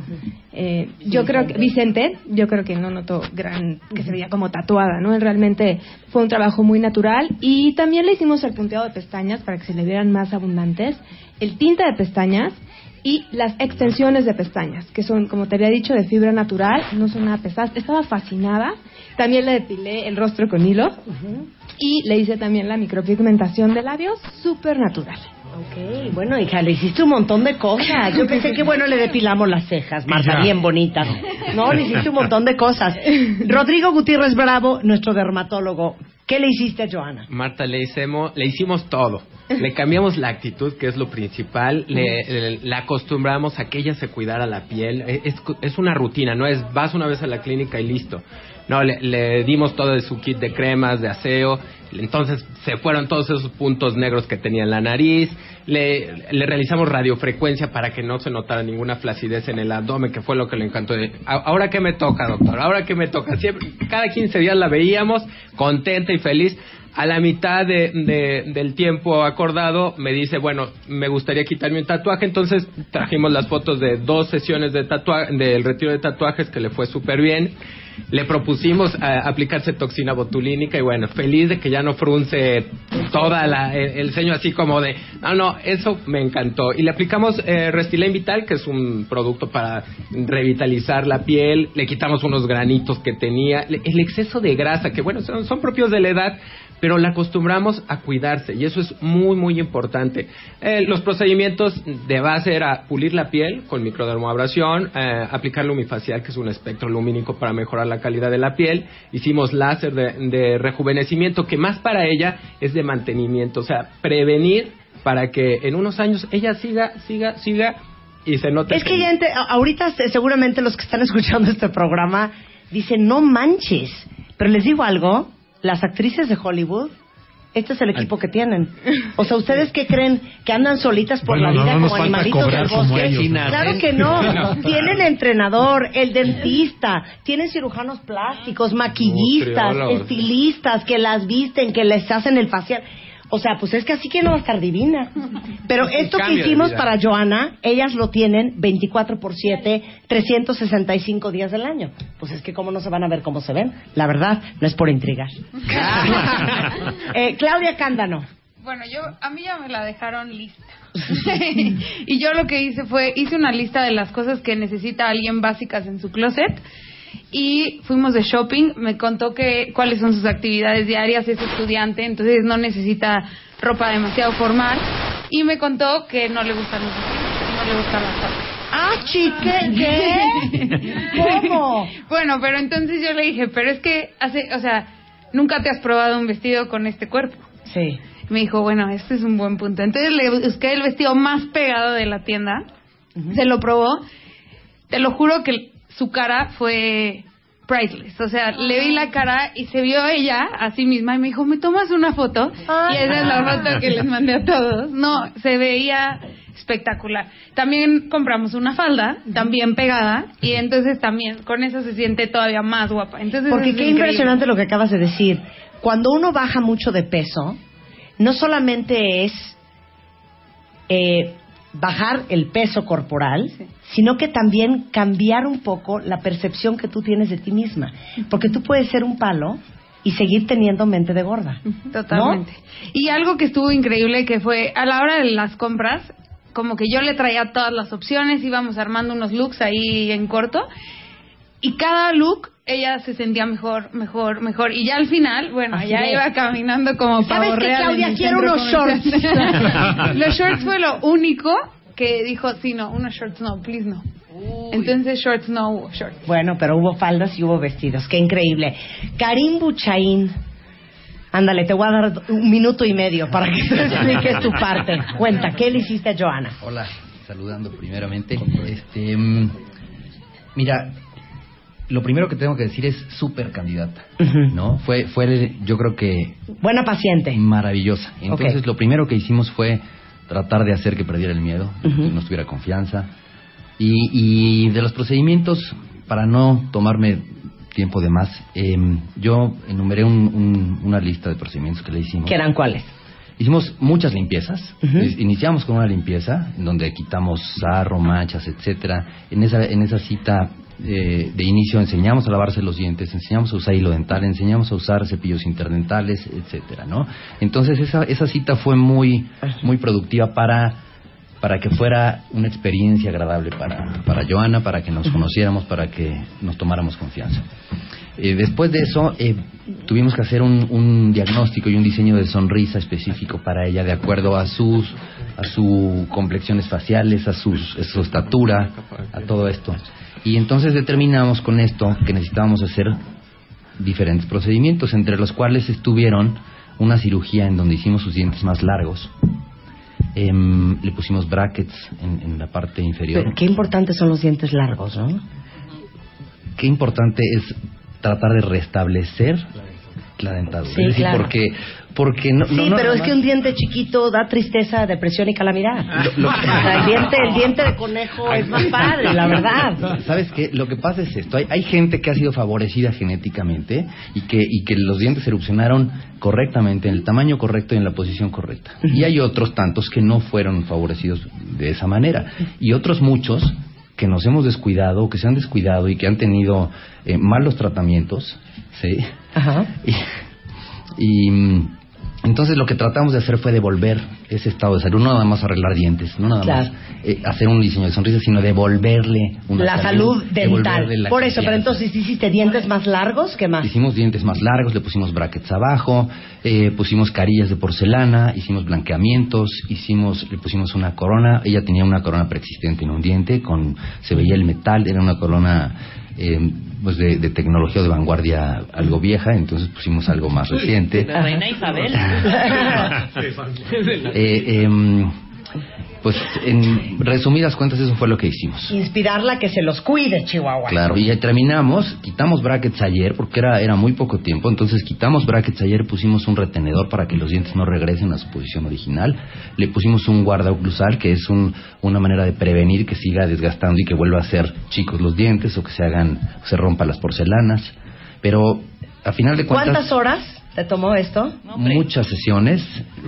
eh, yo creo que Vicente, yo creo que no notó gran que se veía como tatuada, ¿no? Realmente fue un trabajo muy natural y también le hicimos el punteado de pestañas para que se le vieran más abundantes, el tinte de pestañas y las extensiones de pestañas, que son, como te había dicho, de fibra natural, no son nada pesadas. Estaba fascinada. También le depilé el rostro con hilo y le hice también la micropigmentación de labios, súper natural. Ok, bueno, hija, le hiciste un montón de cosas. Yo pensé que, bueno, le depilamos las cejas, Marta, bien bonitas. No, le hiciste un montón de cosas. Rodrigo Gutiérrez Bravo, nuestro dermatólogo, ¿qué le hiciste a Joana? Marta, le hicimos, le hicimos todo. Le cambiamos la actitud, que es lo principal. Le, le- la acostumbramos a que ella se cuidara la piel. E, Es, es una rutina, no es vas una vez a la clínica y listo. No, le, le dimos todo de su kit de cremas, de aseo. Entonces se fueron todos esos puntos negros que tenía en la nariz. Le, le realizamos radiofrecuencia para que no se notara ninguna flacidez en el abdomen, que fue lo que le encantó. De, "A- Ahora qué me toca, doctor, ahora qué me toca. Siempre, cada 15 días la veíamos contenta y feliz. A la mitad de, de- del tiempo acordado me dice, bueno, me gustaría quitarme un tatuaje, entonces trajimos las fotos de dos sesiones de del retiro de tatuajes que le fue súper bien. Le propusimos eh, aplicarse toxina botulínica y bueno, feliz de que ya no frunce toda la, el, el ceño así como de, no, no, eso me encantó. Y le aplicamos eh, Vital, que es un producto para revitalizar la piel, le quitamos unos granitos que tenía, el exceso de grasa, que bueno, son, son propios de la edad, pero la acostumbramos a cuidarse y eso es muy, muy importante. Eh, los procedimientos de base era pulir la piel con microdermoabrasión, eh, aplicar lumifacial, que es un espectro lumínico para mejorar la calidad de la piel. Hicimos láser de, de rejuvenecimiento, que más para ella es de mantenimiento, o sea, prevenir para que en unos años ella siga, siga, siga y se note. Es que ya ente- ahorita se- seguramente los que están escuchando este programa dicen, no manches. Pero les digo algo, las actrices de Hollywood, este es el equipo que tienen. O sea, ¿ustedes qué creen? ¿Que andan solitas por Bueno, la no, vida no nos como animalitos del bosque? ellos, ¿no? Claro que no. Tienen entrenador, el dentista, tienen cirujanos plásticos, maquillistas, estilistas que las visten, que les hacen el facial. O sea, pues es que así que no va a estar divina. Pero esto que hicimos para Joana, ellas lo tienen 24 por 7, 365 días del año. Pues es que cómo no se van a ver cómo se ven. La verdad, no es por intrigar. eh, Claudia Cándano, Bueno, yo a mí ya me la dejaron lista. y yo lo que hice fue hice una lista de las cosas que necesita alguien básicas en su closet y fuimos de shopping, me contó que cuáles son sus actividades diarias, es estudiante, entonces no necesita ropa demasiado formal y me contó que no le gustan los vestidos, no le gustan las fotos. Ah, chique, ¿qué? ¿Cómo? Bueno, pero entonces yo le dije, pero es que hace, o sea, nunca te has probado un vestido con este cuerpo. Sí. Me dijo, bueno, este es un buen punto. Entonces le busqué el vestido más pegado de la tienda, se lo probó. Te lo juro que su cara fue priceless. O sea, le vi la cara y se vio ella a sí misma y me dijo, ¿me tomas una foto? Y esa es la foto que les mandé a todos. No, se veía espectacular. También compramos una falda, también pegada, y entonces también con eso se siente todavía más guapa. Entonces Porque qué increíble. impresionante lo que acabas de decir. Cuando uno baja mucho de peso, no solamente es eh, bajar el peso corporal, sino que también cambiar un poco la percepción que tú tienes de ti misma. Porque tú puedes ser un palo y seguir teniendo mente de gorda. Totalmente. Y algo que estuvo increíble que fue a la hora de las compras, como que yo le traía todas las opciones, íbamos armando unos looks ahí en corto y cada look ella se sentía mejor, mejor, mejor y ya al final, bueno, Así ya es. iba caminando como ¿Sabes pavo qué, real Claudia? centro unos shorts. los shorts fue lo único que dijo, sí, no, unos shorts no, please no. Entonces shorts no hubo shorts. Bueno, pero hubo faldas y hubo vestidos. Qué increíble. Karim Buchaín. Ándale, te voy a dar un minuto y medio para que te expliques tu parte. Cuenta, ¿qué le hiciste a Joana? Hola, saludando primeramente. Este, mm, mira, lo primero que tengo que decir es súper candidata, ¿no? Fue, fue, yo creo que Buena paciente. maravillosa. Entonces, lo primero que hicimos fue tratar de hacer que perdiera el miedo, que no tuviera confianza. Y, y de los procedimientos, para no tomarme tiempo de más, em, yo enumeré un- un- una lista de procedimientos que le hicimos. ¿Qué eran cuáles? Hicimos muchas limpiezas. Iniciamos con una limpieza en donde quitamos sarro, manchas, etcétera. En esa en esa cita eh, de inicio enseñamos a lavarse los dientes, enseñamos a usar hilo dental, enseñamos a usar cepillos interdentales, etcétera, ¿no? Entonces esa esa cita fue muy muy productiva para para que fuera una experiencia agradable para, para Joana, para que nos conociéramos, para que nos tomáramos confianza. Eh, después de eso, eh, tuvimos que hacer un, un diagnóstico y un diseño de sonrisa específico para ella, de acuerdo a sus a sus complexiones faciales, a, sus, a su estatura, a todo esto. Y entonces determinamos con esto que necesitábamos hacer diferentes procedimientos, entre los cuales estuvieron una cirugía en donde hicimos sus dientes más largos. Em, le pusimos brackets en, en la parte inferior. Pero qué importantes son los dientes largos, ¿no? Qué importante es tratar de restablecer la dentadura. Sí, es decir, claro. porque, porque no, Sí, no- no pero es que un diente chiquito da tristeza, depresión y calamidad. Lo- lo- O sea, el, diente, el diente de conejo es más padre, la verdad. ¿Sabes qué? Lo que pasa es esto. Hay, hay gente que ha sido favorecida genéticamente y que, y que los dientes erupcionaron correctamente, en el tamaño correcto y en la posición correcta. Y hay otros tantos que no fueron favorecidos de esa manera. Y otros muchos que nos hemos descuidado, que se han descuidado y que han tenido eh, malos tratamientos, ¿sí? Ajá. Y mm, entonces lo que tratamos de hacer fue devolver ese estado de salud, no nada más arreglar dientes, no nada Claro. más eh, hacer un diseño de sonrisa, sino devolverle una La salud dental. devolverle la Por eso, pero entonces hiciste dientes más largos, ¿qué más? Hicimos dientes más largos, le pusimos brackets abajo, eh, pusimos carillas de porcelana, hicimos blanqueamientos, hicimos, le pusimos una corona. Ella tenía una corona preexistente en un diente, con se veía el metal, era una corona eh, pues de, de tecnología de vanguardia algo vieja, entonces pusimos algo más reciente. La reina Isabel. Eh, em, pues en resumidas cuentas eso fue lo que hicimos. Inspirarla que se los cuide, Chihuahua. Claro, y ya terminamos, quitamos brackets ayer porque era, era muy poco tiempo, entonces quitamos brackets ayer, pusimos un retenedor para que los dientes no regresen a su posición original, le pusimos un guardaoclusal que es un, una manera de prevenir que siga desgastando y que vuelva a ser chicos los dientes o que se hagan, se rompan las porcelanas, pero a final de cuentas... ¿Cuántas horas te tomó esto? Muchas sesiones,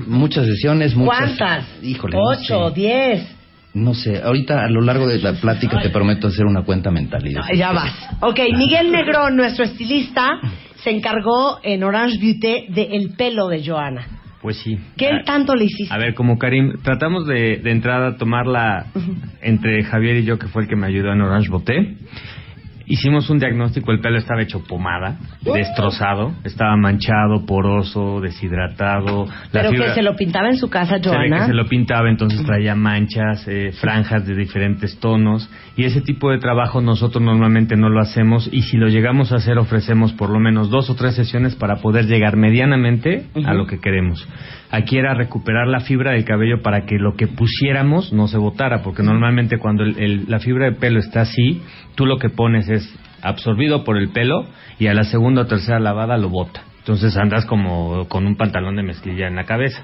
muchas sesiones, muchas... ¿Cuántas? Híjole, no Ocho, sé. diez. No sé, ahorita a lo largo de la plática te prometo hacer una cuenta mental. Y Ah, Ya vas. Ok, Miguel Negrón, nuestro estilista, se encargó en Orange Beauty de el pelo de Joana. Pues sí. ¿Qué A- tanto le hiciste? A ver, como Karim, tratamos de, de entrada tomarla entre Javier y yo, que fue el que me ayudó en Orange Boté. Hicimos un diagnóstico, el pelo estaba hecho pomada, destrozado, estaba manchado, poroso, deshidratado. Pero fibra- que se lo pintaba en su casa, se Joana. que se lo pintaba, entonces traía manchas, eh, franjas de diferentes tonos. Y ese tipo de trabajo nosotros normalmente no lo hacemos. Y si lo llegamos a hacer, ofrecemos por lo menos dos o tres sesiones para poder llegar medianamente a lo que queremos. Aquí era recuperar la fibra del cabello para que lo que pusiéramos no se botara, porque normalmente cuando el- el- la fibra de pelo está así, tú lo que pones es absorbido por el pelo y a la segunda o tercera lavada lo bota. Entonces andas como con un pantalón de mezclilla en la cabeza.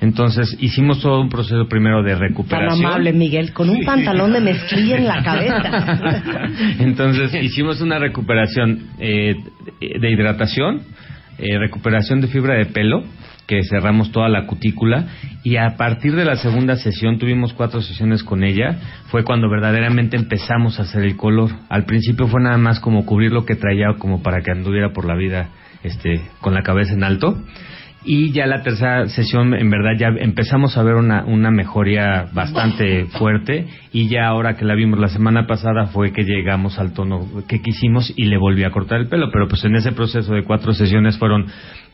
Entonces hicimos todo un proceso primero de Tan recuperación. amable, Miguel, con un pantalón de mezclilla en la cabeza. Entonces hicimos una recuperación eh, de hidratación, eh, recuperación de fibra de pelo, que cerramos toda la cutícula y a partir de la segunda sesión tuvimos cuatro sesiones con ella, fue cuando verdaderamente empezamos a hacer el color. Al principio fue nada más como cubrir lo que traía como para que anduviera por la vida este con la cabeza en alto. Y ya la tercera sesión, en verdad, ya empezamos a ver una, una mejoría bastante fuerte. Y ya ahora que la vimos la semana pasada fue que llegamos al tono que quisimos y le volví a cortar el pelo. Pero pues en ese proceso de cuatro sesiones fueron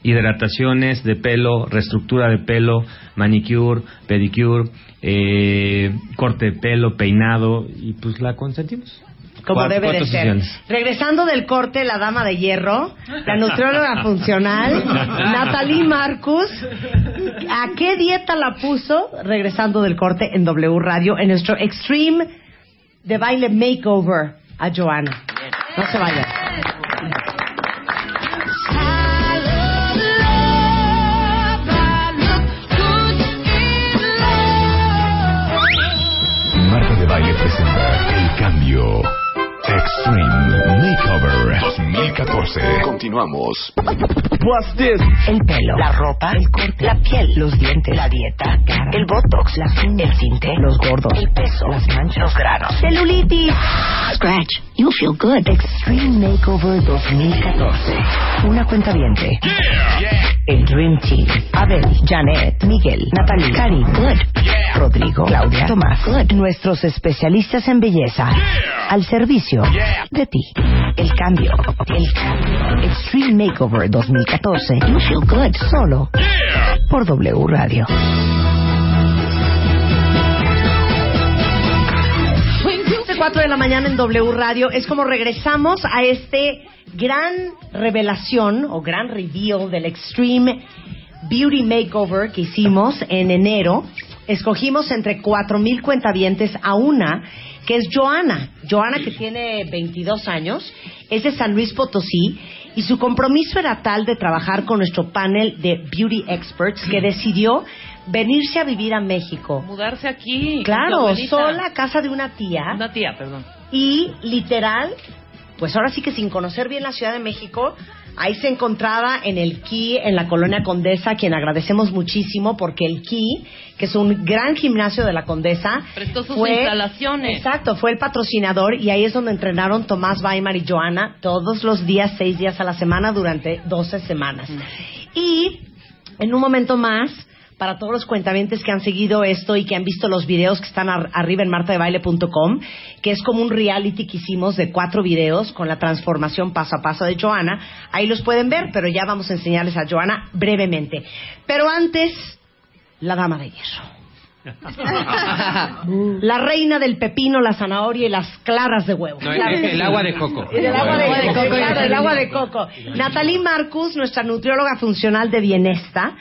hidrataciones de pelo, reestructura de pelo, manicure, pedicure, eh, corte de pelo, peinado. Y pues la consentimos. Como Cuatro- debe de ser. sesiones. Regresando del corte, la dama de hierro, la nutrióloga funcional, Natalie Marcus. ¿A qué dieta la puso? Regresando del corte en W Radio, en nuestro Extreme de baile makeover a Joana. No se vayan. Cambio. Extreme Makeover 2014. Continuamos. El pelo, la ropa, el corte, la piel, los dientes, la dieta, el botox, la el tinte, los gordos, el peso, las manchas, los granos, celulitis. Scratch, you feel good. Extreme Makeover 2014. Una cuenta viente. El Dream Team. Abel, Janet, Miguel, Natalie, Cari, Good. Rodrigo, Claudia, Tomás, Good. Nuestros especialistas en belleza. Al servicio de ti. El cambio. El cambio. Extreme Makeover 2014. You feel good. Solo por W Radio. 4 de la mañana en W Radio es como regresamos a este gran revelación o gran reveal del Extreme Beauty Makeover que hicimos en enero. Escogimos entre 4.000 cuentavientes a una que es Joana. Joana que tiene 22 años, es de San Luis Potosí y su compromiso era tal de trabajar con nuestro panel de Beauty Experts que decidió venirse a vivir a México. Mudarse aquí. Claro, sola a casa de una tía. Una tía, perdón. Y literal, pues ahora sí que sin conocer bien la Ciudad de México, ahí se encontraba en el Key, en la colonia Condesa, a quien agradecemos muchísimo porque el Key, que es un gran gimnasio de la Condesa, Prestó sus fue- instalaciones. Exacto, fue el patrocinador y ahí es donde entrenaron Tomás Weimar y Joana todos los días, seis días a la semana durante 12 semanas. Y en un momento más, para todos los cuentavientes que han seguido esto y que han visto los videos que están ar- arriba en martadebaile.com, que es como un reality que hicimos de cuatro videos con la transformación paso a paso de Joana. Ahí los pueden ver, pero ya vamos a enseñarles a Joana brevemente. Pero antes, la dama de hierro. La reina del pepino, la zanahoria y las claras de huevo. No, el, el agua de coco. Y del agua de, Agua de coco, coco. claro, el agua de coco. Natalie Marcus, nuestra nutrióloga funcional de Bienesta,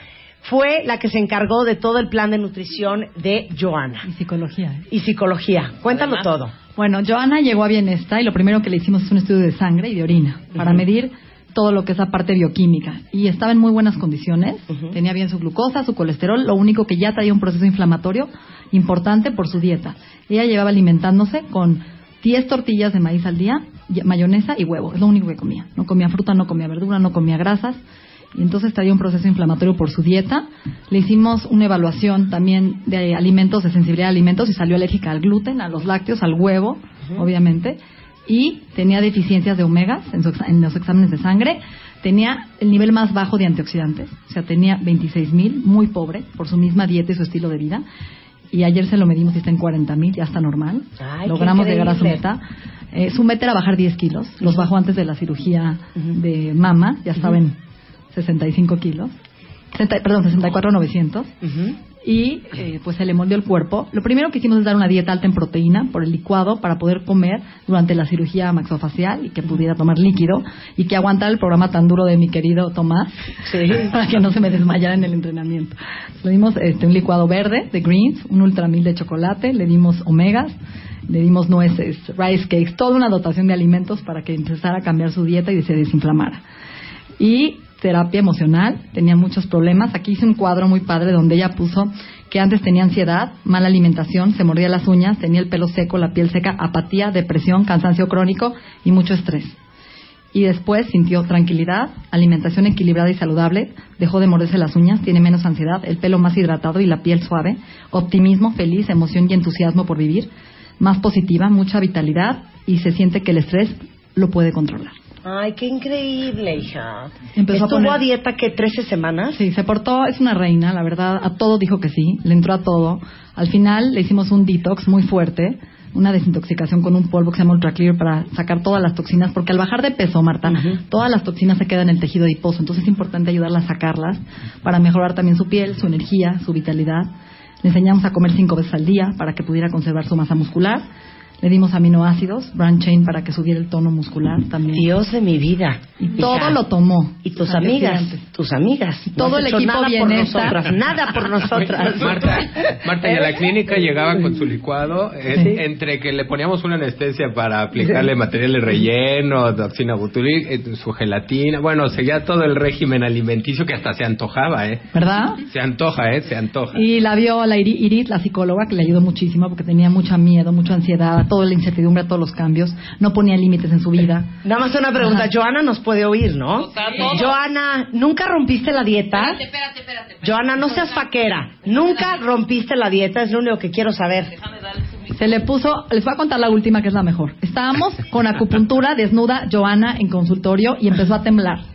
fue la que se encargó de todo el plan de nutrición de Joana. Y psicología. ¿eh? Y psicología. Cuéntalo todo. Bueno, Joana llegó a Bienesta y lo primero que le hicimos es un estudio de sangre y de orina para medir todo lo que es la parte bioquímica. Y estaba en muy buenas condiciones, tenía bien su glucosa, su colesterol, lo único que ya traía un proceso inflamatorio importante por su dieta. Ella llevaba alimentándose con 10 tortillas de maíz al día, mayonesa y huevo, es lo único que comía. No comía fruta, no comía verdura, no comía grasas. Y entonces traía un proceso inflamatorio por su dieta. Le hicimos una evaluación también de alimentos, de sensibilidad a alimentos, y salió alérgica al gluten, a los lácteos, al huevo, obviamente. Y tenía deficiencias de omegas en, su en los exámenes de sangre. tenía el nivel más bajo de antioxidantes, o sea, tenía 26 mil, muy pobre, por su misma dieta y su estilo de vida. Y ayer se lo medimos y está en 40 mil, ya está normal. Ay, Logramos llegar a su meta. Eh, su meta era bajar 10 kilos, los bajó antes de la cirugía de mama, ya estaba en 65 kilos, 60 perdón, 64,900 y eh, pues se le moldeó el cuerpo. Lo primero que hicimos es dar una dieta alta en proteína por el licuado para poder comer durante la cirugía maxofacial y que pudiera tomar líquido y que aguantara el programa tan duro de mi querido Tomás para que no se me desmayara en el entrenamiento. Le dimos este, un licuado verde de greens, un ultramil de chocolate, le dimos omegas, le dimos nueces, rice cakes, toda una dotación de alimentos para que empezara a cambiar su dieta y se desinflamara. Y terapia emocional, tenía muchos problemas. Aquí hice un cuadro muy padre donde ella puso que antes tenía ansiedad, mala alimentación, se mordía las uñas, tenía el pelo seco, la piel seca, apatía, depresión, cansancio crónico y mucho estrés. Y después sintió tranquilidad, alimentación equilibrada y saludable, dejó de morderse las uñas, tiene menos ansiedad, el pelo más hidratado y la piel suave, optimismo, feliz, emoción y entusiasmo por vivir, más positiva, mucha vitalidad y se siente que el estrés lo puede controlar. Ay, qué increíble, hija. Empezó a ¿Estuvo poner- a dieta que 13 semanas? Sí, se portó, es una reina, la verdad, a todo dijo que sí, le entró a todo. Al final le hicimos un detox muy fuerte, una desintoxicación con un polvo que se llama Ultra Clear para sacar todas las toxinas, porque al bajar de peso, Marta, todas las toxinas se quedan en el tejido adiposo, entonces es importante ayudarla a sacarlas para mejorar también su piel, su energía, su vitalidad. Le enseñamos a comer cinco veces al día para que pudiera conservar su masa muscular. Le dimos aminoácidos, branch chain para que subiera el tono muscular también. Dios de mi vida. Y todo Hija. lo tomó. Y tus amigas, Antioxidantes. tus amigas. todo No el equipo nada por bienestar. nosotras, nada por nosotras. Marta, Marta, y a la clínica llegaba con su licuado, eh, Sí. entre que le poníamos una anestesia para aplicarle materiales rellenos, toxina botulic, eh, su gelatina, bueno, seguía todo el régimen alimenticio que hasta se antojaba, ¿eh? ¿Verdad? Se antoja, ¿eh? Se antoja. Y la vio la Iri- Iris, la psicóloga, que le ayudó muchísimo porque tenía mucho miedo, mucha ansiedad, toda la incertidumbre, a todos los cambios. No ponía límites en su vida. Nada más una pregunta. Ajá. Joana nos puede oír, ¿no? Joana, ¿nunca rompiste la dieta? Espérate, espérate. Joana, no seas faquera. Nunca rompiste la dieta, es lo único que quiero saber. Se le puso, les voy a contar la última que es la mejor. Estábamos con acupuntura desnuda, Joana, en consultorio y empezó a temblar.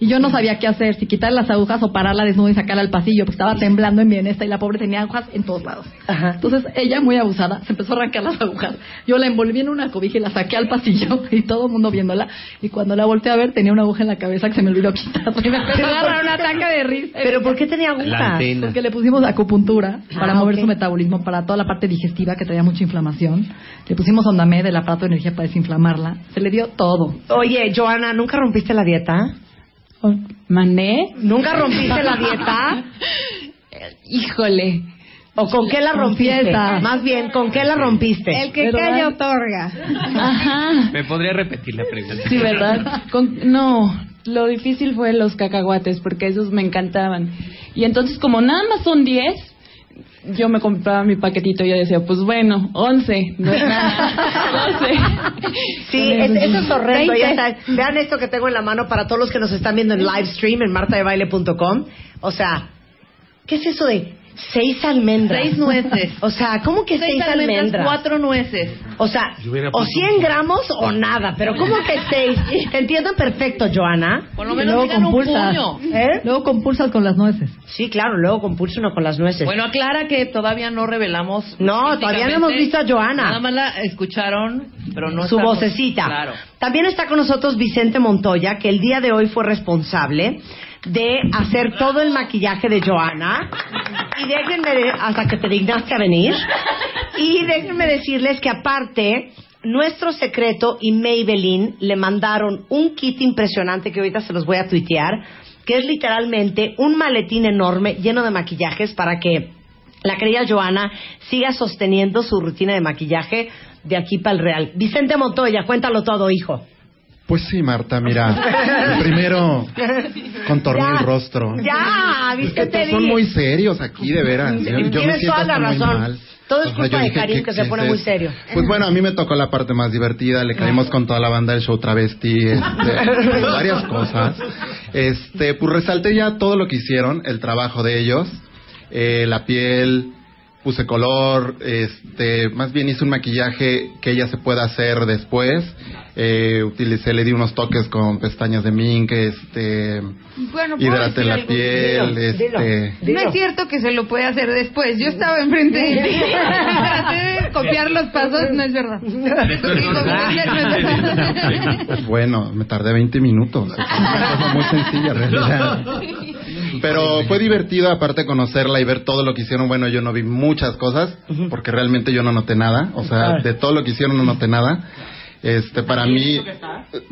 Y yo no sabía qué hacer, si quitar las agujas o pararla desnuda y sacarla al pasillo, porque estaba temblando en mi esta y la pobre tenía agujas en todos lados. Entonces ella, muy abusada, se empezó a arrancar las agujas. Yo la envolví en una cobija y la saqué al pasillo y todo el mundo viéndola. Y cuando la volteé a ver, tenía una aguja en la cabeza que se me olvidó quitar. Y me empezó a agarrar un ataque de risa. ¿Pero por qué tenía agujas? Porque le pusimos acupuntura para Ah, mover ok. su metabolismo, para toda la parte digestiva que traía mucha inflamación. Le pusimos Ondamé del aparato de energía para desinflamarla. Se le dio todo. Oye, Joana, ¿nunca rompiste la dieta? ¿Mandé? ¿Nunca rompiste la dieta? Híjole. ¿O con qué la rompiste? Más bien, ¿con qué la rompiste? El que ¿Verdad? calla otorga. Ajá. ¿Me podría repetir la pregunta? Sí, ¿verdad? Con- no, lo difícil fue los cacahuates, porque esos me encantaban. Y entonces, como nada más son 10, yo me compraba mi paquetito y yo decía, pues bueno, 11, no es nada. 12. Sí, es- eso es horrendo. ya está. Vean esto que tengo en la mano para todos los que nos están viendo en live stream en martadebaile.com. O sea, ¿qué es eso de seis almendras? Seis nueces. O sea, ¿cómo que seis, Seis almendras, almendras? cuatro nueces. O sea, o puesto 100 gramos o nada. Pero ¿cómo que seis? Te entiendo perfecto, Joana. Por lo menos luego digan un compulsas. puño. ¿Eh? Luego compulsas con las nueces. Sí, claro, luego compulso uno con las nueces. Bueno, aclara que todavía no revelamos. No, todavía no hemos visto a Joana. Nada más la escucharon, pero no su estamos- vocecita. Claro. También está con nosotros Vicente Montoya, que el día de hoy fue responsable de hacer todo el maquillaje de Joana. Y déjenme, hasta que te dignaste a venir. Y déjenme decirles que aparte, nuestro secreto y Maybelline le mandaron un kit impresionante que ahorita se los voy a tuitear, que es literalmente un maletín enorme lleno de maquillajes para que la querida Joana siga sosteniendo su rutina de maquillaje de aquí para el Real. Vicente Montoya, cuéntalo todo, hijo. Pues sí, Marta, mira. Primero, contorné Ya, el rostro. Ya, Es que Vicente, todos son muy serios aquí, de veras. Yo, yo me Tienes siento toda la hasta muy razón. mal. Todo es O sea, culpa de Karim, ¿qué- que se pone muy serio. Pues bueno, a mí me tocó la parte más divertida. Le caímos con toda la banda del show travesti, este, varias cosas. Este, pues resalté ya todo lo que hicieron, el trabajo de ellos, eh, la piel, puse color, este, más bien hice un maquillaje que ella se pueda hacer después. Eh, utilicé, le di unos toques con pestañas de mink, este, Bueno, ¿puedo hidraté la piel, Dilo, este. No es cierto que se lo puede hacer después. Yo estaba enfrente de ti. Copiar los pasos, no es verdad. Bueno, me tardé 20 minutos. Es una cosa muy sencilla, en realidad. Pero fue divertido, aparte, conocerla y ver todo lo que hicieron. Bueno, yo no vi muchas cosas, porque realmente yo no noté nada. O sea, de todo lo que hicieron no noté nada. Este, para mí,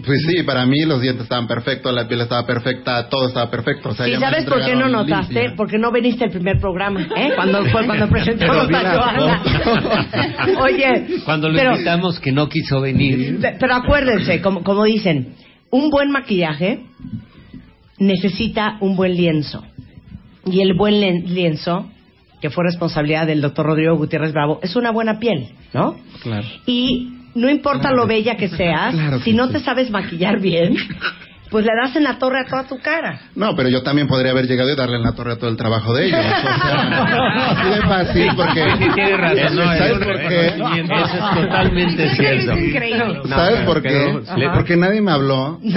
pues sí, para mí los dientes estaban perfectos, la piel estaba perfecta, todo estaba perfecto. O sea, ¿Y sabes por qué no notaste? limpia. Porque no viniste al primer programa, ¿eh? Cuando fue cuando presentamos a Joana. Oye, Cuando lo pero, invitamos que no quiso venir. pe- pero acuérdense, como, como dicen, un buen maquillaje necesita un buen lienzo. Y el buen lienzo, que fue responsabilidad del doctor Rodrigo Gutiérrez Bravo, es una buena piel, ¿no? Claro. Y no importa lo bella que seas, Claro si no sí. te sabes maquillar bien, pues le das en la torre a toda tu cara. No, pero yo también podría haber llegado y darle en la torre a todo el trabajo de ellos. O sea, así de fácil, porque... Sí, tiene razón, no, ¿Sabes es por qué? Eso es totalmente cierto. ¿Sabes por qué? Porque nadie me habló.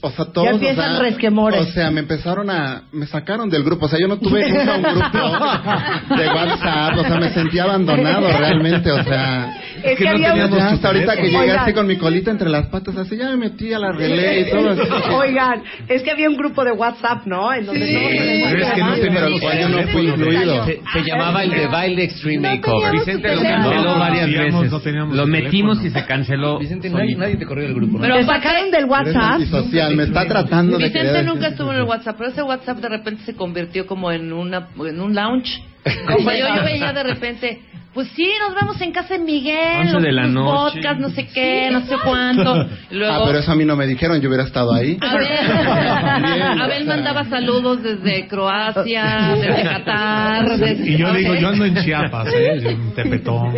O sea, todos, Ya empiezan o sea, resquemores. O sea, me empezaron a... Me sacaron del grupo. O sea, yo no tuve nunca un grupo de WhatsApp. O sea, me sentía abandonado realmente. O sea... Es que que no había teníamos Ya hasta ahorita que llegué Oigan. así con mi colita entre las patas, así ya me metí a la relé y todo así. Oigan, es que había un grupo de WhatsApp, ¿no? En donde todos teníamos Pero es que no teníamos Pero yo no fui incluido. Se, se llamaba el de baile Extreme Makeover. Vicente lo canceló varias teníamos- veces. no Lo metimos y se canceló. Vicente, nadie, nadie te corrió del grupo. ¿no? Te sacaron del WhatsApp. Antisocial, me está tratando de Vicente nunca estuvo en el WhatsApp, pero ese WhatsApp de repente se convirtió como en una en un lounge. O sea, yo, yo veía de repente, pues sí, nos vemos en casa de Miguel, los, de la noche. podcast, no sé qué, no sé cuánto. Luego, Ah, pero eso a mí no me dijeron, yo hubiera estado ahí. Abel, Abel mandaba saludos desde Croacia, desde Qatar. desde- Y yo digo, yo ando en Chiapas, ¿eh? En Tepetón.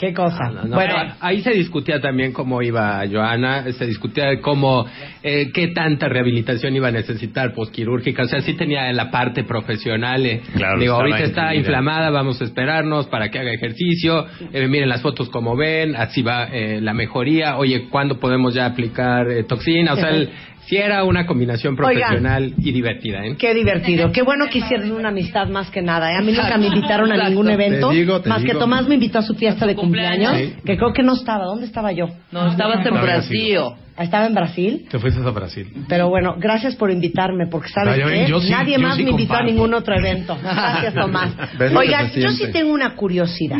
¿Qué cosa? No, bueno, eh, ahí se discutía también cómo iba Joana, se discutía de cómo, eh, qué tanta rehabilitación iba a necesitar posquirúrgica, o sea, sí tenía la parte profesional, eh, Claro, digo, ahorita está incluida. inflamada, vamos a esperarnos para que haga ejercicio, eh, miren las fotos como ven, así va eh, la mejoría, oye, ¿cuándo podemos ya aplicar eh, toxina? O sea, el- sí era una combinación Oigan. profesional y divertida, ¿eh? Qué divertido. Qué bueno que hicieron una amistad más que nada. ¿eh? A mí nunca me invitaron a ningún evento. Te digo, te más que digo. Tomás me invitó a su fiesta de cumpleaños. Sí. Que creo que no estaba. ¿Dónde estaba yo? No, estabas en No, Brasil. Estaba en Brasil. Te fuiste a Brasil. Pero bueno, gracias por invitarme, porque sabes No, yo sí- nadie más sí me invitó a ningún otro evento. Gracias, Tomás. ¿Ves lo que Oigan, yo sí tengo una curiosidad.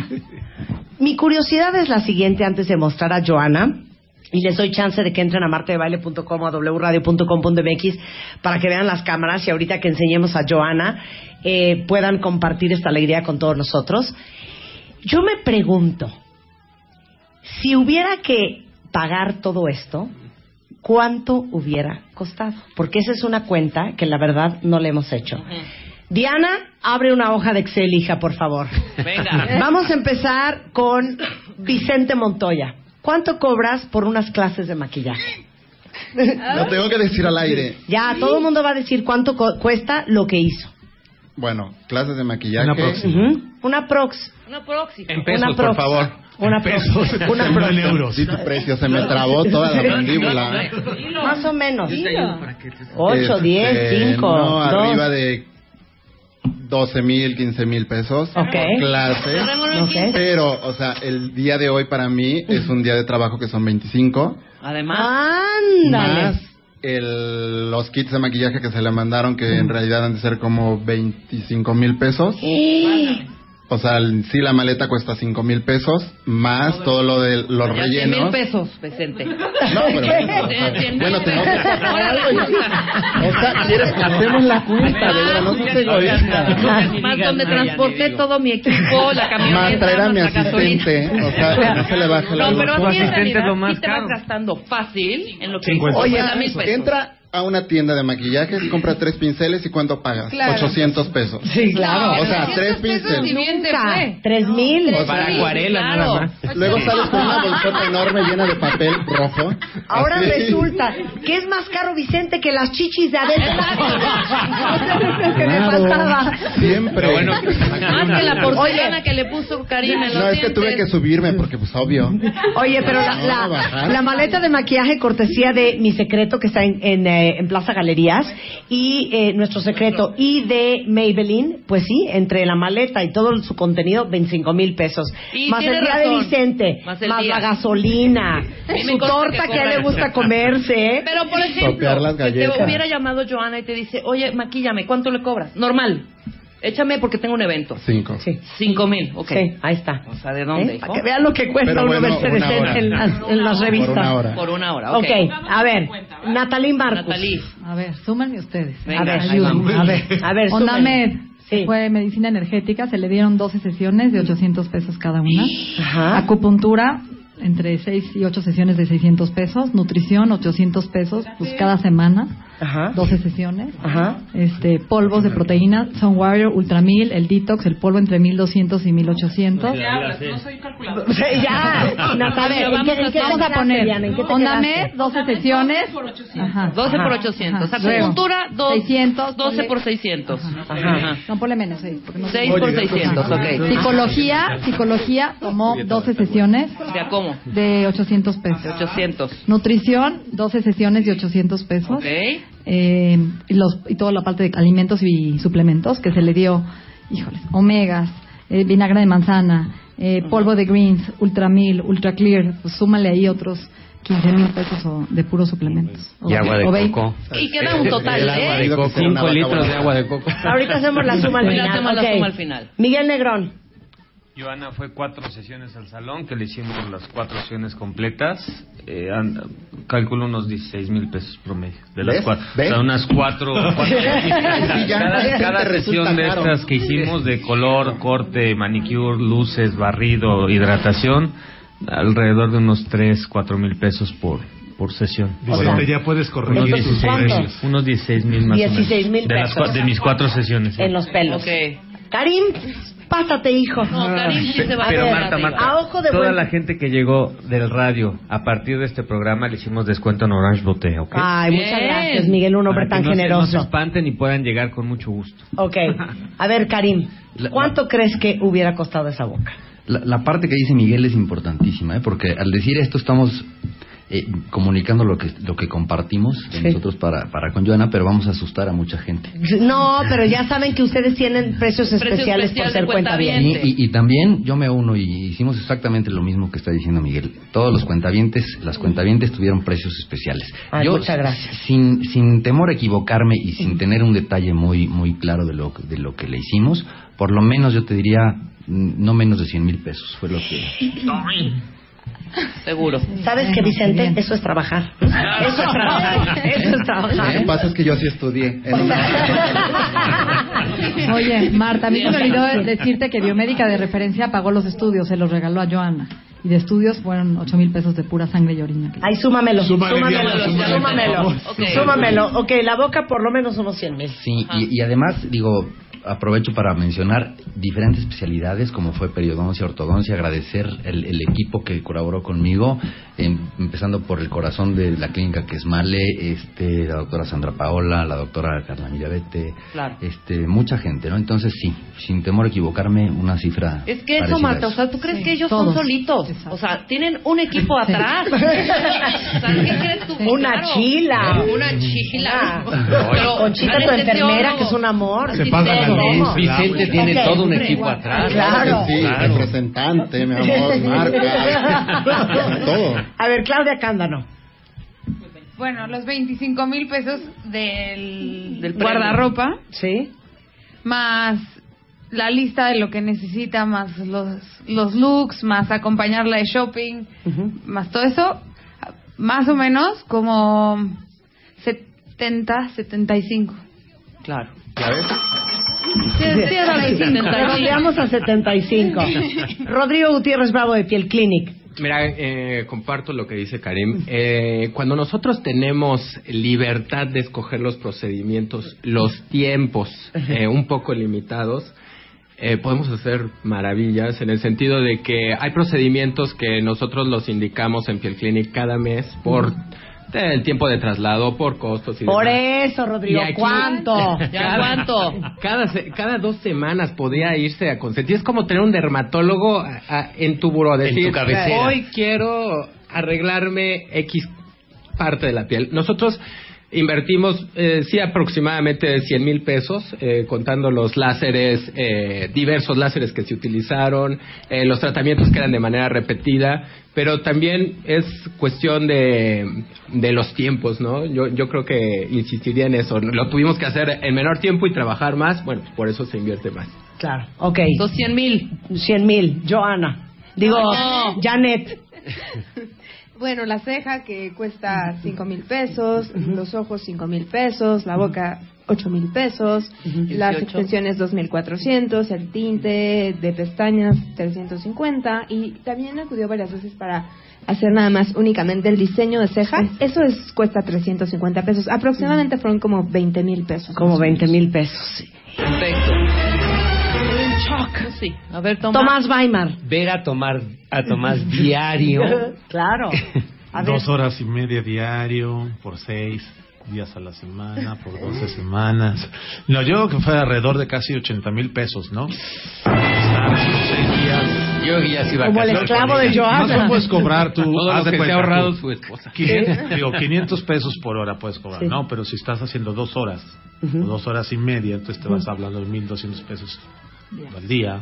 Mi curiosidad es la siguiente antes de mostrar a Joana. Y les doy chance de que entren a martedebaile.com o a wradio.com.mx para que vean las cámaras y ahorita que enseñemos a Joana eh, puedan compartir esta alegría con todos nosotros. Yo me pregunto, si hubiera que pagar todo esto, ¿cuánto hubiera costado? Porque esa es una cuenta que la verdad no le hemos hecho. Diana, abre una hoja de Excel, hija, por favor. Venga. Vamos a empezar con Vicente Montoya. ¿Cuánto cobras por unas clases de maquillaje? Lo tengo que decir al aire. Ya, todo el mundo va a decir cuánto co- cuesta lo que hizo. Bueno, clases de maquillaje. Una próxima. Ujú. Una prox. Una próxima. En pesos, Una por prox. favor. Una prox. Una prox. euros. Sí, tu precio, se me trabó toda la mandíbula. Más o menos. 8, Este, 10, 5, No, 2. arriba de 12 mil, 15 mil pesos Ok. por clase. Ok. Pero, o sea, el día de hoy para mí es un día de trabajo que son 25. Además, Ándale. Más el, los kits de maquillaje que se le mandaron, que en realidad han de ser como 25 mil pesos. ¡Eh! O sea, el- sí, la maleta cuesta 5 mil pesos, más todo lo de los ya 100 mil rellenos. pesos, Vicente. No, pero bueno, bueno, tengo que pesos. sacar algo. ya. O sea, ¿quieres que hacemos la cuenta? De verdad, no seas egoísta. Más donde transporté todo mi equipo, la camioneta, Más traer a mi asistente. O sea, no se le baje la No, pero así en realidad sí te vas gastando fácil en lo que 50. Oye, Oye, mil pesos. entra a una tienda de maquillajes, compra tres pinceles y ¿cuánto pagas? Claro. 800 pesos. Sí, claro. O sea, tres pinceles. Nunca. Tres mil. Para acuarela nada más. Luego sales con una bolsota enorme llena de papel rojo. Ahora Así. resulta que es más caro Vicente que las chichis de adentro. Es que me Claro. pasaba. Siempre. bueno, Más que la porcelana que le puso Karim en los No, es que dientes. tuve que subirme porque, pues, obvio. Oye, pero la, No, la- la maleta de maquillaje cortesía de Mi Secreto, que está en, en, eh, en Plaza Galerías, y eh, Nuestro Secreto, y de Maybelline, pues sí, entre la maleta y todo su contenido, 25 mil pesos. Y más el día razón. de Vicente, Más la gasolina, su torta que que, a él le gusta comerse. Pero, por ejemplo, que te hubiera llamado Joana y te dice, oye, maquíllame, ¿cuánto le cobras? Normal. Échame porque tengo un evento. Cinco. Sí. Cinco mil, ok. Sí, ahí está. O sea, ¿de dónde? ¿Eh? Para que vean lo que cuesta Pero uno bueno, verse hora. en las, en las revistas. Por una hora. Por una hora, ok. Ok, a ver, Natalie Marcos. Natalie. A ver, súmenme ustedes. Venga, a ver, ayúdenme. a ver, a ver, Onda súmenle. Med, que fue medicina energética, se le dieron 12 sesiones de 800 pesos cada una. Ajá. Acupuntura, entre 6 y 8 sesiones de 600 pesos. Nutrición, 800 pesos, pues cada semana. Ajá. 12 sesiones. Ajá. Este, polvos de proteína, Sun Warrior, Ultramil, el Detox, el polvo entre 1200 y 1800. O sea, ya, Natalia, ¿en qué, en qué vamos a poner Diana? ¿En qué te Onda quedaste? Med, 12 sesiones. Ajá. 12 por Ajá. 800. Ajá. Acupuntura, dos- 600. 12 ponle- por 600. Ajá. No, ponle menos, 6. Porque no 6 por 600, ok. Psicología, psicología tomó 12 sesiones ¿De a cómo? de 800 pesos. 800. Nutrición, 12 sesiones de 800 pesos. Ok. Eh, y, los, y toda la parte de alimentos y suplementos que se le dio, híjoles, omegas, eh, vinagre de manzana, eh, polvo de greens, ultramil, ultra clear, pues súmale ahí otros 15 mil pesos o- de puros suplementos. Y agua de O veinte. coco. Y queda un total, ¿eh? coco. 5 litros de agua de coco. Ahorita hacemos la suma al final. hacemos la suma al final. Miguel Negrón. Joana fue cuatro sesiones al salón, que le hicimos las cuatro sesiones completas. Eh, calculo unos 16 mil pesos promedio. De las ¿Ves? cuatro. ¿Ves? O sea, unas cuatro. cada cada sesión de caro. estas que hicimos de color, corte, manicure, luces, barrido, hidratación, alrededor de unos 3, 4 mil pesos por, por sesión. Ya puedes corregir unos tus 16, precios. unos 16 mil más 16 o mil menos. De, las de mis cuatro sesiones. sí. En los pelos. Karim, pásate, hijo. No, Karim sí se va a Pero Marta. Marta, A ojo de toda buen- la gente que llegó del radio a partir de este programa le hicimos descuento en Orange Boté, ¿ok? Ay, muchas Bien. gracias, Miguel, un hombre Para tan que no se- no se generoso. espanten y puedan llegar con mucho gusto. Ok. A ver, Karim, ¿cuánto crees que hubiera costado esa boca? La, la parte que dice Miguel es importantísima, ¿eh? porque al decir esto estamos eh, comunicando lo que lo que compartimos Sí. nosotros para, para con Joana, pero vamos a asustar a mucha gente. No, pero ya saben que ustedes tienen precios Precio especiales especial por ser de cuenta bien. cuentaviente. Y, y- y también yo me uno y hicimos exactamente lo mismo que está diciendo Miguel. Todos los cuentavientes, las cuentavientes tuvieron precios especiales. Ay, yo, muchas gracias. Sin, sin temor a equivocarme y sin tener un detalle muy muy claro de lo, de lo que le hicimos, por lo menos yo te diría mm, no menos de 100 mil pesos. Fue lo que... Seguro. ¿Sabes qué, Vicente? Eso es trabajar. Eso es trabajar. Eso es Lo que trabajar. pasa es que yo sí estudié. en una- Oye, Marta, a mí se me olvidó decirte que Biomédica de referencia pagó los estudios, se los regaló a Joana. Y de estudios fueron 8 mil pesos de pura sangre y orina. Ay, súmamelo. Súmale, Súmamelo. Diana, súmale, Súmamelo. por favor. Ok. Súmamelo. Ok, la boca por lo menos unos 100 mil. Sí, y, y además, digo, aprovecho para mencionar diferentes especialidades como fue periodoncia, ortodoncia, agradecer el, el equipo que colaboró conmigo, em- empezando por el corazón de la clínica que es Male, este, la doctora Sandra Paola, la doctora Carla Mirabete, Claro. este, mucha gente, ¿no? Entonces sí, sin temor a equivocarme, una cifra. Es que eso, Marta, o sea, ¿tú crees Sí, que ellos todos. son solitos? O sea, tienen un equipo atrás. O sea, ¿qué crees tú? Una Claro. chila. Una chila. Pero, Conchita, tu enfermera, que es un amor. Se paga Vicente tiene todo un equipo atrás. Claro. que sí, Claro. representante, mi amor, marca, todo. A ver, Claudia Cándano. Bueno, los 25 mil pesos del, Del guardarropa, ¿Sí? más la lista de lo que necesita, más los, los looks, más acompañarla de shopping, más todo eso, más o menos como 70, 75. Claro. ¿Ya ves? Sí, sí, era de 75. Redondeamos a 75. Rodrigo Gutiérrez Bravo de Piel Clinic. Mira, eh, comparto lo que dice Karim. Eh, cuando nosotros tenemos libertad de escoger los procedimientos, los tiempos eh, un poco limitados, eh, podemos hacer maravillas en el sentido de que hay procedimientos que nosotros los indicamos en Piel Clinic cada mes por el tiempo de traslado, por costos y Por demás. eso, Rodrigo, Y aquí- ¿cuánto? ¿Ya cuánto? Cada, se- cada dos semanas podía irse a consentir. Es como tener un dermatólogo a- a- en tu buró. Decir, tu cabecera. hoy quiero arreglarme X parte de la piel. Nosotros invertimos, eh, sí, aproximadamente 100 mil pesos, eh, contando los láseres, eh, diversos láseres que se utilizaron, eh, los tratamientos que eran de manera repetida, pero también es cuestión de, de los tiempos, ¿no? Yo, yo creo que insistiría en eso. Lo tuvimos que hacer en menor tiempo y trabajar más, bueno, por eso se invierte más. Claro, ok. Dos cien mil. Cien mil, Joana. Digo, No. Janet. Bueno, la ceja que cuesta cinco mil pesos, los ojos cinco mil pesos, la boca ocho mil pesos, las 18. extensiones dos mil cuatrocientos, el tinte de pestañas 350 y también acudió varias veces para hacer nada más únicamente el diseño de ceja. Eso es cuesta 350 pesos. Aproximadamente fueron como 20 mil pesos. Como 20 mil pesos. Perfecto. Sí. A ver, Tomás. Tomás Weimar. Ver a tomar a Tomás diario. claro. A ver. Dos horas y media diario, por seis días a la semana, por doce semanas. No, yo creo que fue alrededor de casi 80 mil pesos, ¿no? Estar seis días. Yo ya se iba a Como el esclavo de. Joana. No puedes cobrar tú. Todo haz lo de que se cuenta, ha ahorrado tú. su esposa. 500, digo, 500 pesos por hora puedes cobrar, Sí. ¿no? Pero si estás haciendo dos horas, o dos horas y media, entonces te vas hablando de 1.200 pesos al día.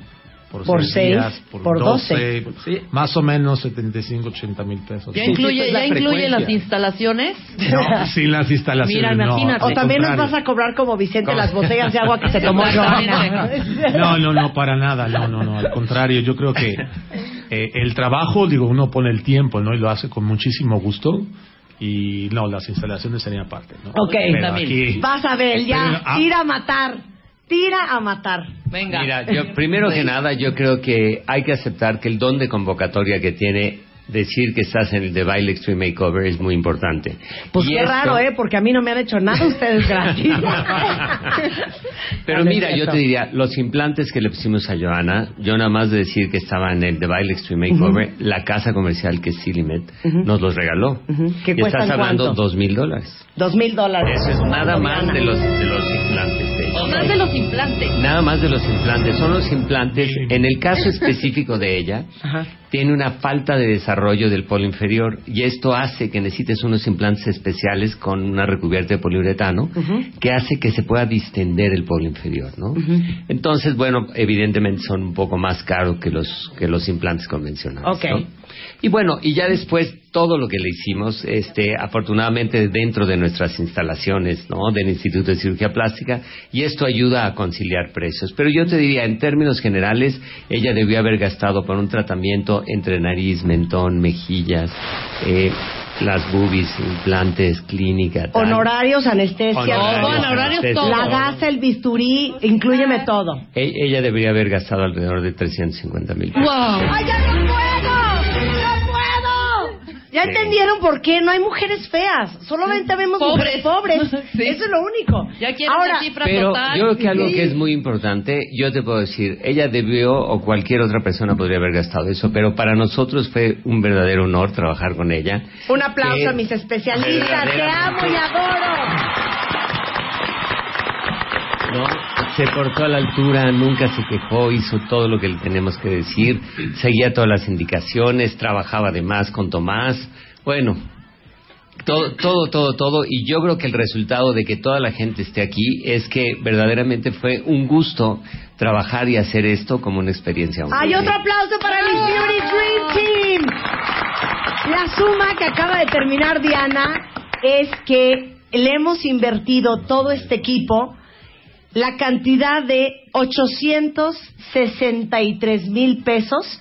Por, Por seis, seis, días, por, por 12, doce. más o menos 75, 80 mil pesos. ¿Ya Sí, incluye, la ya incluye las instalaciones? No, sin las instalaciones. Mira, imagínate. O también nos vas a cobrar como Vicente las botellas de agua que se tomó Joana. No, no, no, para nada, no, no, no, al contrario, yo creo que eh, el trabajo, digo, uno pone el tiempo, ¿no? Y lo hace con muchísimo gusto. Y no, las instalaciones serían parte, ¿no? Ok, Pero aquí- vas a ver, ya, ah. tira a matar, tira a matar. Venga. Mira, yo primero que nada, yo creo que hay que aceptar que el don de convocatoria que tiene decir que estás en el The Baile Extreme Makeover es muy importante. Pues Y qué esto- raro, ¿eh? Porque a mí no me han hecho nada ustedes gratis. Pero mira, yo te diría, los implantes que le pusimos a Joana, yo nada más de decir que estaba en el The Baile Extreme Makeover, la casa comercial que es Silimet nos los regaló. ¿Qué y cuestan estás hablando cuánto? dos mil dólares. Dos mil dólares. Eso es nada más de los, de los implantes de ella. O más de los implantes. Nada más de los implantes. Son los implantes, en el caso específico de ella, tiene una falta de desarrollo del polo inferior y esto hace que necesites unos implantes especiales con una recubierta de poliuretano que hace que se pueda distender el polo inferior, ¿no? Entonces, bueno, evidentemente son un poco más caros que los que los implantes convencionales. Ok. ¿no? Y bueno, y ya después todo lo que le hicimos, este, afortunadamente dentro de nuestras instalaciones, ¿no? Del Instituto de Cirugía Plástica, y esto ayuda a conciliar precios. Pero yo te diría, en términos generales, ella debió haber gastado por un tratamiento entre nariz, mentón, mejillas, eh, las boobies, implantes, clínica, tal. Honorarios, anestesia, Honorarios, todo. anestesia, todo. La gasa, el bisturí, incluyeme todo. E- Ella debería haber gastado alrededor de 350 mil ¡Wow! ¡Ay, ya no puedo! ¿Ya Sí. entendieron por qué? No hay mujeres feas. Solamente vemos mujeres pobres. Eso es lo único. Ya Ahora, cifra Pero total. yo creo que algo Sí. que es muy importante, yo te puedo decir, ella debió o cualquier otra persona podría haber gastado eso, pero para nosotros fue un verdadero honor trabajar con ella. Un aplauso Que- a mis especialistas. Te amo y adoro. ¿no? Se portó a la altura, nunca se quejó, hizo todo lo que le tenemos que decir, seguía todas las indicaciones, trabajaba además con Tomás. Bueno, todo, todo, todo, todo. Y yo creo que el resultado de que toda la gente esté aquí es que verdaderamente fue un gusto trabajar y hacer esto como una experiencia. Hay otro aplauso para Miss Beauty Dream Team. La suma que acaba de terminar Diana es que le hemos invertido todo este equipo la cantidad de 863 mil pesos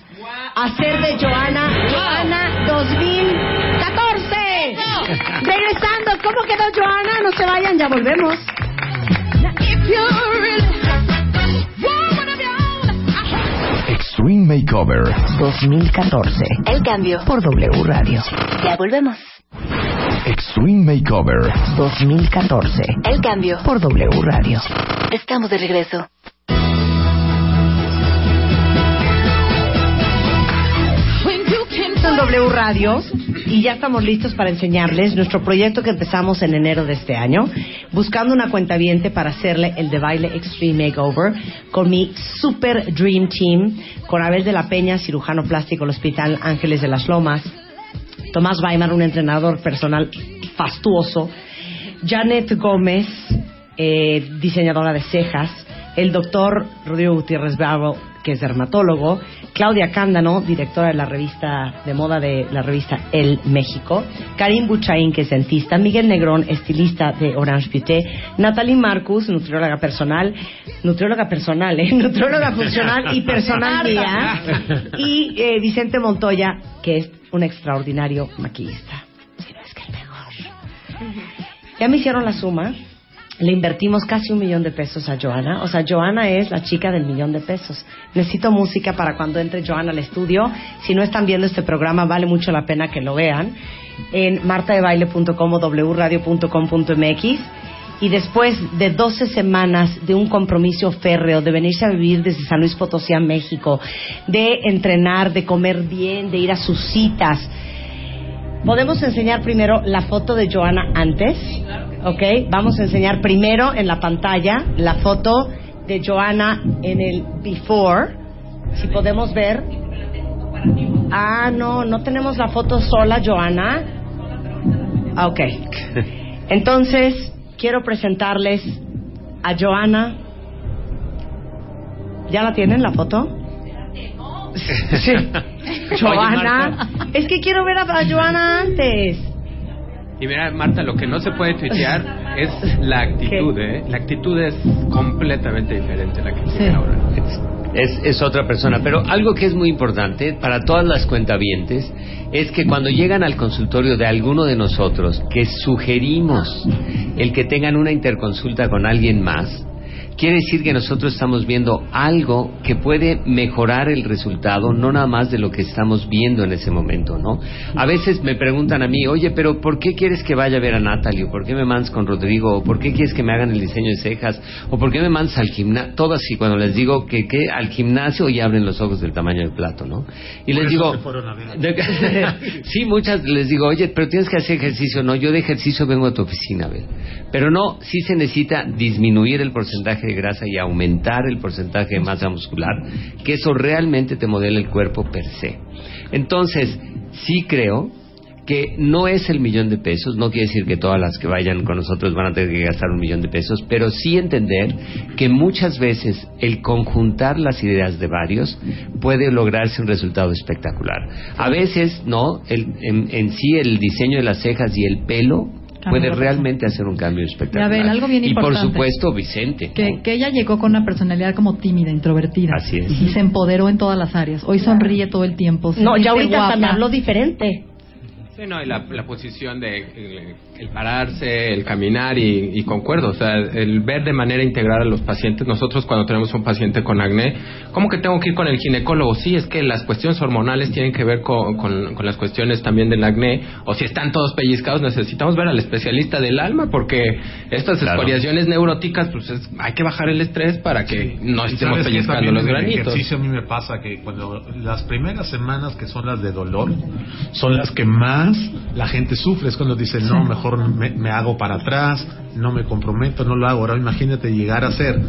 a hacer de Joana Joana 2014. Regresando, ¿cómo quedó Joana? No se vayan, ya volvemos. Extreme Extreme Makeover 2014. El cambio por W Radio. Ya volvemos. Extreme Makeover 2014. El cambio por W Radio. Estamos de regreso. en W Radio y ya estamos listos para enseñarles nuestro proyecto que empezamos en enero de este año, buscando una cuenta para hacerle el de baile Extreme Makeover con mi Super Dream Team, con Abel de la Peña, cirujano plástico del Hospital Ángeles de las Lomas, Tomás Weimar, un entrenador personal fastuoso, Janet Gómez, eh, diseñadora de cejas, el doctor Rodrigo Gutiérrez Bravo, que es dermatólogo, Claudia Cándano, directora de la revista de moda de la revista El México, Karim Buchaín, que es dentista, Miguel Negrón, estilista de Orange Beauté, Natalie Marcus, nutrióloga personal, nutrióloga personal, ¿eh? nutrióloga funcional y personal y eh, Vicente Montoya, que es un extraordinario maquillista. Si no es que el mejor. Ya me hicieron la suma le invertimos casi un millón de pesos a Joana. O sea, Joana es la chica del millón de pesos. Necesito música para cuando entre Joana al estudio. Si no están viendo este programa, vale mucho la pena que lo vean en martadebaile.com o wradio.com.mx. Y después de 12 semanas de un compromiso férreo, de venirse a vivir desde San Luis Potosí a México, de entrenar, de comer bien, de ir a sus citas, podemos enseñar primero la foto de Joana antes. ¿ok? Vamos a enseñar primero en la pantalla la foto de Joana en el before, si podemos ver. Ah, no, no tenemos la foto sola, Joana. Ah, ok. Entonces, quiero presentarles a Joana. ¿Ya la tienen la foto? Sí. Joana. Es que quiero ver a, Joana antes. Y mira, Marta, lo que no se puede tuitear es la actitud, ¿eh? La actitud es completamente diferente a la que tiene ahora. Es, es otra persona. Pero algo que es muy importante para todas las cuentavientes es que cuando llegan al consultorio de alguno de nosotros, que sugerimos el que tengan una interconsulta con alguien más, quiere decir que nosotros estamos viendo algo que puede mejorar el resultado, no nada más de lo que estamos viendo en ese momento, ¿no? A veces me preguntan a mí, oye, pero ¿por qué quieres que vaya a ver a Natalie? ¿O por qué me mandas con Rodrigo? ¿O por qué quieres que me hagan el diseño de cejas? ¿O por qué me mandas al gimnasio? Todo así, cuando les digo que, que al gimnasio y abren los ojos del tamaño del plato, ¿no? Y Por les digo, sí, muchas les digo, oye, pero tienes que hacer ejercicio. No, yo de ejercicio vengo a tu oficina, a ver. Pero no, sí se necesita disminuir el porcentaje grasa y aumentar el porcentaje de masa muscular, que eso realmente te modela el cuerpo per se. Entonces, sí creo que no es el millón de pesos, no quiere decir que todas las que vayan con nosotros van a tener que gastar un millón de pesos, pero sí entender que muchas veces el conjuntar las ideas de varios puede lograrse un resultado espectacular. A veces, no, el- en, en sí el diseño de las cejas y el pelo puede realmente hacer un cambio espectacular. Ven, algo bien y por supuesto, Vicente. Que, que ella llegó con una personalidad como tímida, introvertida. Así es. Y se empoderó en todas las áreas. Hoy sonríe todo el tiempo. No, ya ahorita hasta me habló diferente. Sí, no, y la, la posición de el, el pararse, el caminar y, y concuerdo, o sea, el ver de manera integral a los pacientes. Nosotros cuando tenemos un paciente con acné, ¿cómo que tengo que ir con el ginecólogo? Sí, es que las cuestiones hormonales tienen que ver con, con- con las cuestiones también del acné, o si están todos pellizcados, necesitamos ver al especialista del alma, porque estas Claro. escoriaciones neuróticas, pues es- hay que bajar el estrés para que no estemos pellizcando los en el granitos. ejercicio a mí me pasa que cuando las primeras semanas que son las de dolor son las que más la gente sufre. Es cuando dicen, no, mejor me, me hago para atrás, no me comprometo, no lo hago. Ahora imagínate llegar a hacer,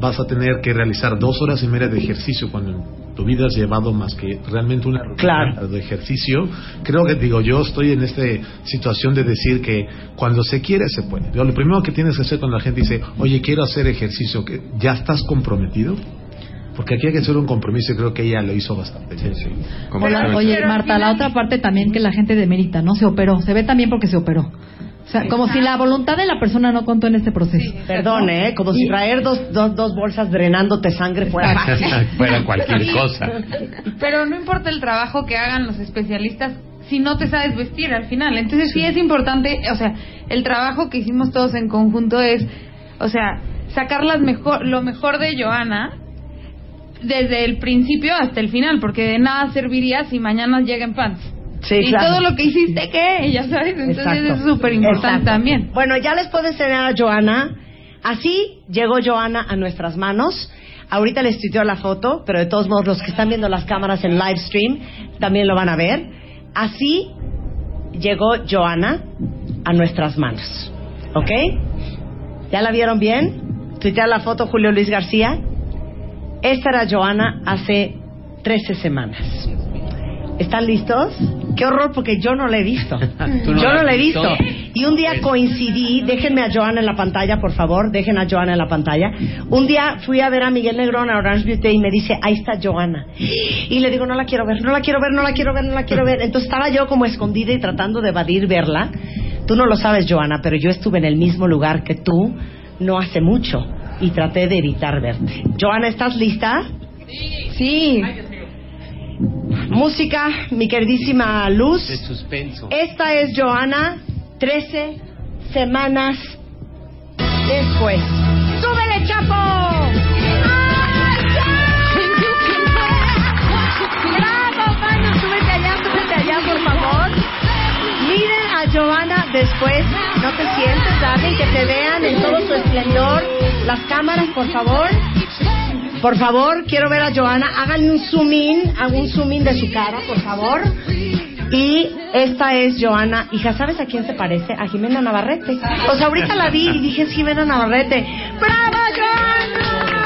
vas a tener que realizar dos horas y media de ejercicio cuando en tu vida has llevado más que realmente una rutina de ejercicio. Creo que, digo, yo estoy en esta situación de decir que cuando se quiere, se puede. Lo primero que tienes que hacer cuando la gente dice, oye, quiero hacer ejercicio, que ¿ya estás comprometido? Porque aquí hay que hacer un compromiso y creo que ella lo hizo bastante bien. Oye, Marta, la otra parte también que la gente demerita, ¿no? Se operó. Se ve también porque se operó. O sea, como si la voluntad de la persona no contó en este proceso. Perdón, ¿eh? Como si traer dos, dos, dos bolsas drenándote sangre fuera fácil. Fuera cualquier cosa. Pero no importa el trabajo que hagan los especialistas si no te sabes vestir al final. Entonces sí, es importante, o sea, el trabajo que hicimos todos en conjunto es, o sea, sacar las mejor, lo mejor de Joana desde el principio hasta el final, porque de nada serviría si mañana llega en pants. Sí, y claro. todo lo que hiciste, ¿qué? Ya sabes, entonces Exacto. es súper importante también. Bueno, ya les puedo enseñar a Joana. Así llegó Joana a nuestras manos. Ahorita les tuiteo la foto, pero de todos modos los que están viendo las cámaras en live stream también lo van a ver. Así llegó Joana a nuestras manos. ¿Ok? ¿Ya la vieron bien? Tuitea la foto Julio Luis García. Esta era Joana hace 13 semanas. ¿Están listos? Qué horror porque yo no la he visto. ¿Tú no yo no la he visto? visto. Y un día coincidí, déjenme a Joana en la pantalla, por favor, dejen a Joana en la pantalla. Un día fui a ver a Miguel Negrón a Orange Beauty y me dice, ahí está Joana. Y le digo, no la quiero ver, no la quiero ver, no la quiero ver, no la quiero ver. Entonces estaba yo como escondida y tratando de evadir verla. Tú no lo sabes, Joana, pero yo estuve en el mismo lugar que tú no hace mucho y traté de evitar verte. Joana, ¿estás lista? Sí. Música, mi queridísima Luz. De suspenso. Esta es Joana, 13 semanas después. ¡Súbele, Chapo! ¡Bravo, Manu! Súbete allá, súbete allá, por favor. Miren a Joana después. No te sientes, Darling, que te vean en todo su esplendor. Las cámaras, por favor. Por favor, quiero ver a Joana. Háganle un zoom in, hago un zoom in de su cara, por favor. Y esta es Joana. Hija, ¿sabes a quién se parece? A Jimena Navarrete. O sea, ahorita la vi y dije, es Jimena Navarrete. ¡Bravo, Joana!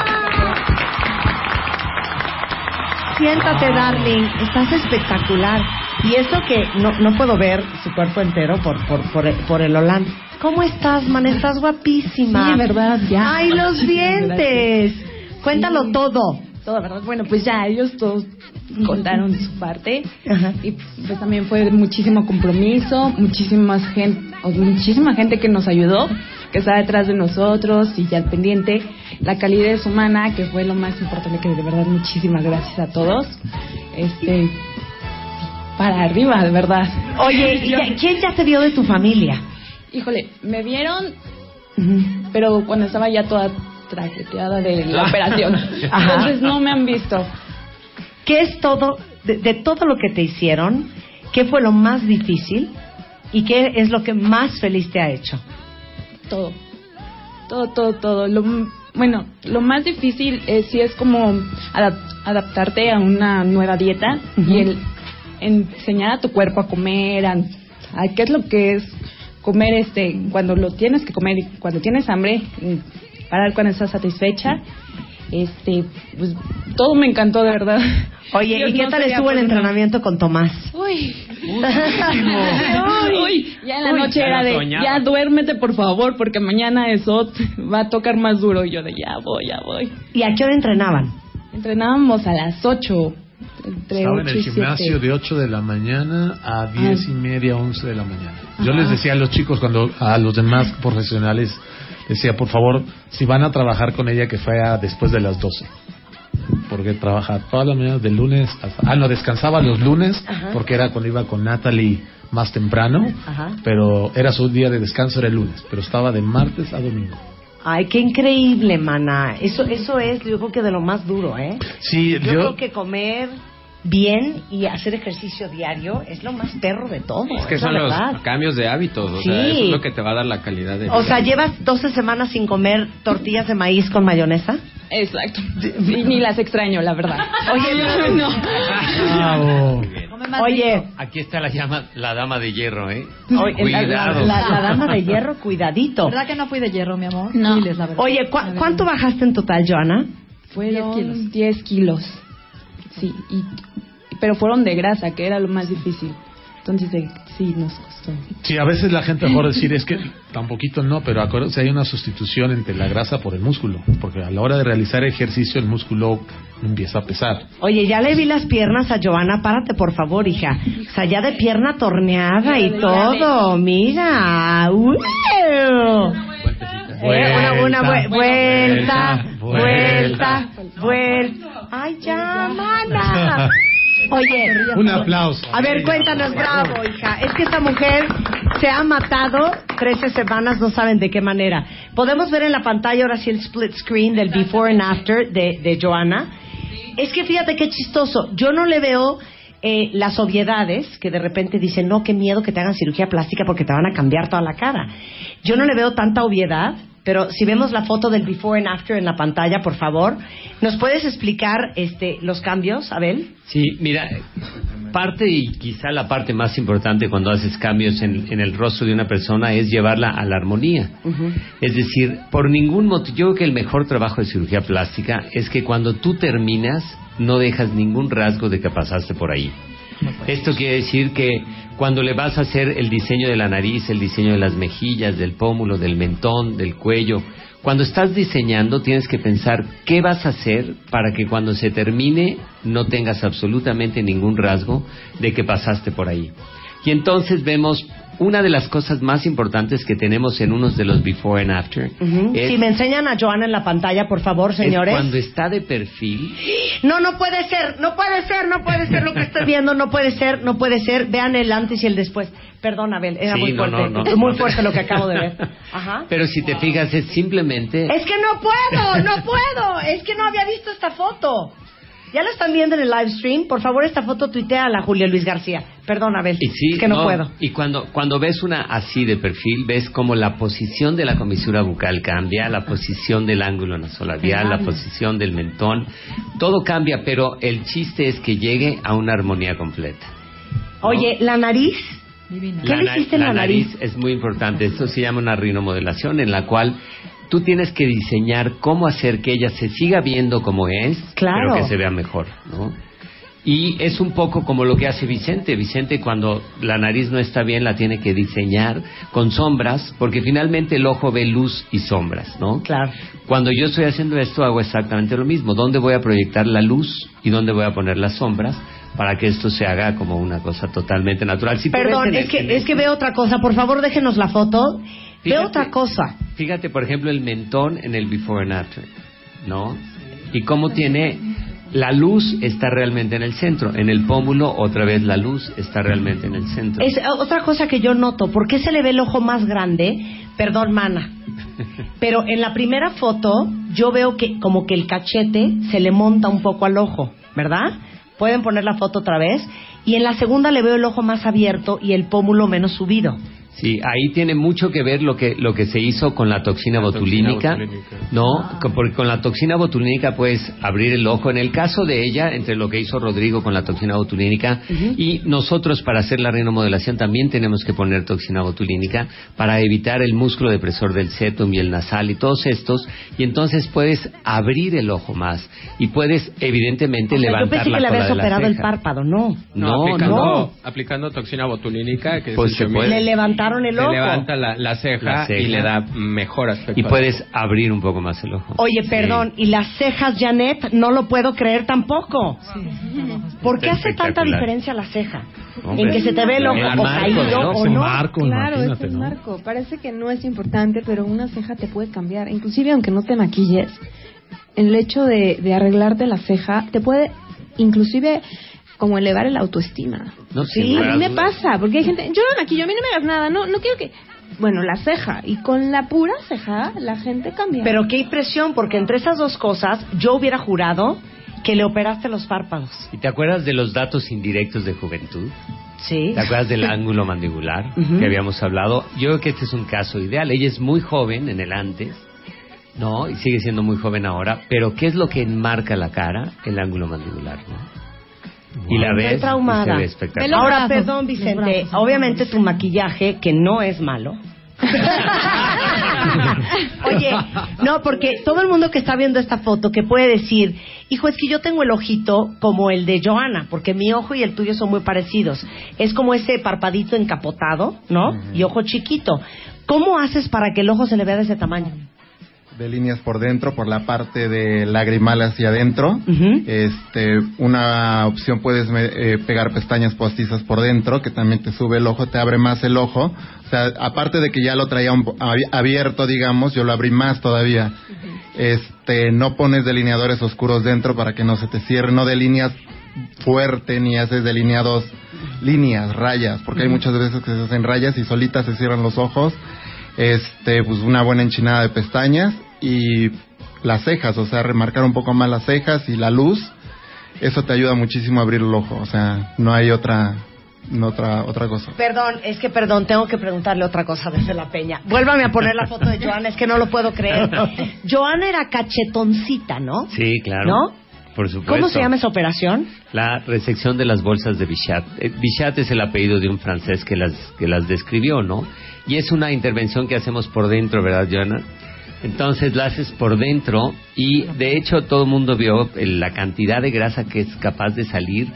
Siéntate, darling. Estás espectacular. Y esto que no, no puedo ver su cuerpo entero por, por, por, por el Holanda. ¿Cómo estás, man? Estás guapísima. Sí, verdad, ya. ¡Ay, los dientes! Cuéntalo todo. Todo, ¿verdad? Bueno, pues ya ellos todos contaron su parte y pues también fue muchísimo compromiso, muchísima gente, muchísima gente que nos ayudó, que está detrás de nosotros y ya al pendiente, la calidez humana que fue lo más importante que de verdad muchísimas gracias a todos, este para arriba de verdad. Oye, ¿y ya- ¿quién ya te vio de tu familia? Híjole, me vieron, pero cuando estaba ya toda traqueteada de la operación, Ajá. entonces no me han visto. ¿Qué es todo, de, de todo lo que te hicieron, qué fue lo más difícil y qué es lo que más feliz te ha hecho? todo, todo, todo, todo. Lo, bueno, lo más difícil es si es como adap- adaptarte a una nueva dieta y el enseñar a tu cuerpo a comer, a, a qué es lo que es comer este cuando lo tienes que comer y cuando tienes hambre, mm, parar cuando estás satisfecha. Este, pues todo me encantó de verdad. Oye, Dios, ¿y qué no tal estuvo el entrenamiento con Tomás? Uy. Uy. Uy, ya en la Uy. noche era de, soñaba. ya duérmete por favor, porque mañana eso va a tocar más duro. Y yo de, ya voy, ya voy. ¿Y a qué hora entrenaban? Entrenábamos a las 8, entre Estaba en 8 el gimnasio 7. de 8 de la mañana a 10 y media, 11 de la mañana. Yo les decía a los chicos, cuando a los demás profesionales, decía, por favor, si van a trabajar con ella, que fuera después de las 12. Porque trabaja todas las mañanas de lunes hasta... Ah, no, descansaba los lunes, Ajá. porque era cuando iba con Natalie más temprano, Ajá. pero era su día de descanso, era el lunes, pero estaba de martes a domingo. Ay, qué increíble, mana. Eso, eso es, yo creo que de lo más duro, ¿eh? Sí, Yo, yo, creo que comer bien y hacer ejercicio diario es lo más perro de todo. Es que es son los cambios de hábitos, o Sí. sea, eso es lo que te va a dar la calidad de vida. O sea, ¿llevas 12 semanas sin comer tortillas de maíz con mayonesa? Exacto. Sí, ni las extraño, la verdad. Oye, no. Oye, Aquí está la, llama, la dama de hierro, ¿eh? oye, la- Cuidado. la- la dama de hierro, cuidadito. ¿Verdad que no fui de hierro, mi amor? No. Diles la verdad. Oye, ¿cu- ¿cuánto bajaste en total, Joana? Fueron 10 kilos. Sí, y, pero fueron de grasa, que era lo más difícil. Entonces, de- sí, nos costó. Sí, a veces la gente mejor decir es que tan poquito no, pero acuérdense, hay una sustitución entre la grasa por el músculo, porque a la hora de realizar ejercicio el músculo empieza a pesar. Oye, ya le vi las piernas a Joana, párate por favor, hija. O sea, ya de pierna torneada y todo, mira. ¡Uy! Eh, una, una vue- vuelta, vuelta, vuelta. Ay, ya, mana. Oye, Un aplauso. a ver, cuéntanos, bravo, hija. Es que esta mujer se ha matado 13 semanas, no saben de qué manera. Podemos ver en la pantalla ahora sí el split screen del before and after de, de Joana. Es que fíjate qué chistoso. Yo no le veo eh, las obviedades que de repente dicen, no, qué miedo que te hagan cirugía plástica porque te van a cambiar toda la cara. Yo no le veo tanta obviedad, pero si vemos la foto del before and after en la pantalla, por favor, ¿nos puedes explicar este, los cambios, Abel? Sí, mira, parte y quizá la parte más importante cuando haces cambios en, en el rostro de una persona es llevarla a la armonía. Es decir, por ningún motivo, yo creo que el mejor trabajo de cirugía plástica es que cuando tú terminas no dejas ningún rasgo de que pasaste por ahí. Esto quiere decir que cuando le vas a hacer el diseño de la nariz, el diseño de las mejillas, del pómulo, del mentón, del cuello, cuando estás diseñando tienes que pensar qué vas a hacer para que cuando se termine no tengas absolutamente ningún rasgo de que pasaste por ahí. Y entonces vemos una de las cosas más importantes que tenemos en unos de los before and after es, Si me enseñan a Joana en la pantalla, por favor, es señores. cuando está de perfil No, no puede ser, no puede ser, no puede ser lo que estoy viendo, no puede ser, no puede ser. Vean el antes y el después. Perdón, Abel, era Sí, muy fuerte. no, no. muy fuerte lo que acabo de ver. Ajá. Pero si te fijas, es simplemente... Es que no puedo, no puedo. Es que no había visto esta foto. ¿Ya la están viendo en el live stream? Por favor, esta foto tuitea a la Julia Luis García. Perdón, Abel. Y sí, es que no, puedo. Y cuando, cuando ves una así de perfil, ves como la posición de la comisura bucal cambia, la posición del ángulo nasolabial, la posición del mentón, todo cambia, pero el chiste es que llegue a una armonía completa. Oye, la nariz. ¿Qué la, le hiciste en la, nariz? es muy importante. Esto se llama una rinomodelación en la cual tú tienes que diseñar cómo hacer que ella se siga viendo como es, Claro. pero que se vea mejor, ¿no? Y es un poco como lo que hace Vicente. Vicente cuando la nariz no está bien la tiene que diseñar con sombras, porque finalmente el ojo ve luz y sombras, ¿no? Claro. Cuando yo estoy haciendo esto hago exactamente lo mismo. ¿Dónde voy a proyectar la luz y dónde voy a poner las sombras para que esto se haga como una cosa totalmente natural? Si Perdón, el- es que, es que veo otra cosa. Por favor, déjenos la foto. Fíjate. Veo otra cosa. Fíjate, por ejemplo, el mentón en el before and after, ¿no? Y cómo tiene la luz está realmente en el centro, en el pómulo otra vez la luz está realmente en el centro. Es otra cosa que yo noto. ¿Por qué se le ve el ojo más grande? Perdón, mana. Pero en la primera foto yo veo que como que el cachete se le monta un poco al ojo, ¿verdad? Pueden poner la foto otra vez. Y en la segunda le veo el ojo más abierto y el pómulo menos subido. Sí, ahí tiene mucho que ver lo que lo que se hizo con la toxina botulínica, ¿no? Co- Porque con la toxina botulínica puedes abrir el ojo. En el caso de ella, entre lo que hizo Rodrigo con la toxina botulínica y nosotros para hacer la rinomodelación también tenemos que poner toxina botulínica para evitar el músculo depresor del septum y el nasal y todos estos. Y entonces puedes abrir el ojo más y puedes evidentemente O sea, yo levantar pensé la que le habías operado el párpado, no. No, aplicando, no. aplicando toxina botulínica, que es Pues el se puede. Le levantaron el se ojo. levanta la, la ceja La ceja. y le da mejor aspecto. Y puedes abrir un poco más el ojo. Oye, perdón, y las cejas, Janet, no lo puedo creer tampoco. ¿Por qué hace tanta diferencia la ceja? Hombre, en que se te ve el ojo el o caído ¿no? o no. marco, Claro, es el ¿no? marco. Parece que no es importante, pero una ceja te puede cambiar. Inclusive aunque no te maquilles, el hecho de, de arreglarte la ceja te puede inclusive como elevar el autoestima. No, Sí, a mí me pasa, porque hay gente, yo me maquillo, a mí no me hagas nada, no, no quiero que... Bueno, la ceja, y con la pura ceja la gente cambia. Pero qué impresión, porque entre esas dos cosas yo hubiera jurado que le operaste los párpados. ¿Y te acuerdas de los datos indirectos de juventud? Sí. ¿Te acuerdas del ángulo mandibular que habíamos hablado? Yo creo que este es un caso ideal. Ella es muy joven en el antes, ¿no? Y sigue siendo muy joven ahora. Pero ¿qué es lo que enmarca la cara? El ángulo mandibular, ¿no? Y la Estoy ves y traumada. se ve espectacular. Ahora, perdón, Vicente, obviamente tu maquillaje, que no es malo. Oye, no, porque todo el mundo que está viendo esta foto que puede decir, hijo, es que yo tengo el ojito como el de Joana, porque mi ojo y el tuyo son muy parecidos. Es como ese parpadito encapotado, ¿no? Y ojo chiquito. ¿Cómo haces para que el ojo se le vea de ese tamaño? De líneas por dentro, por la parte de lagrimal hacia adentro. Este, una opción puedes me- eh, pegar pestañas postizas por dentro, que también te sube el ojo, te abre más el ojo. O sea, aparte de que ya lo traía un abierto, digamos, yo lo abrí más todavía. Este, no pones delineadores oscuros dentro para que no se te cierre, no delineas fuerte ni haces delineados líneas, rayas, porque hay muchas veces que se hacen rayas y solitas se cierran los ojos este pues una buena enchinada de pestañas y las cejas, o sea, remarcar un poco más las cejas y la luz eso te ayuda muchísimo a abrir el ojo. O sea, no hay otra, no otra, otra cosa. Perdón, es que perdón, tengo que preguntarle otra cosa desde la peña. Vuélvame a poner la foto de Joana, es que no lo puedo creer. Joana era cachetoncita, ¿no? Sí, claro. ¿No? Por supuesto. ¿Cómo se llama esa operación? La resección de las bolsas de Bichat. Eh, Bichat es el apellido de un francés que las, que las describió, ¿no? Y es una intervención que hacemos por dentro, ¿verdad, Joana? Entonces la haces por dentro y de hecho todo el mundo vio la cantidad de grasa que es capaz de salir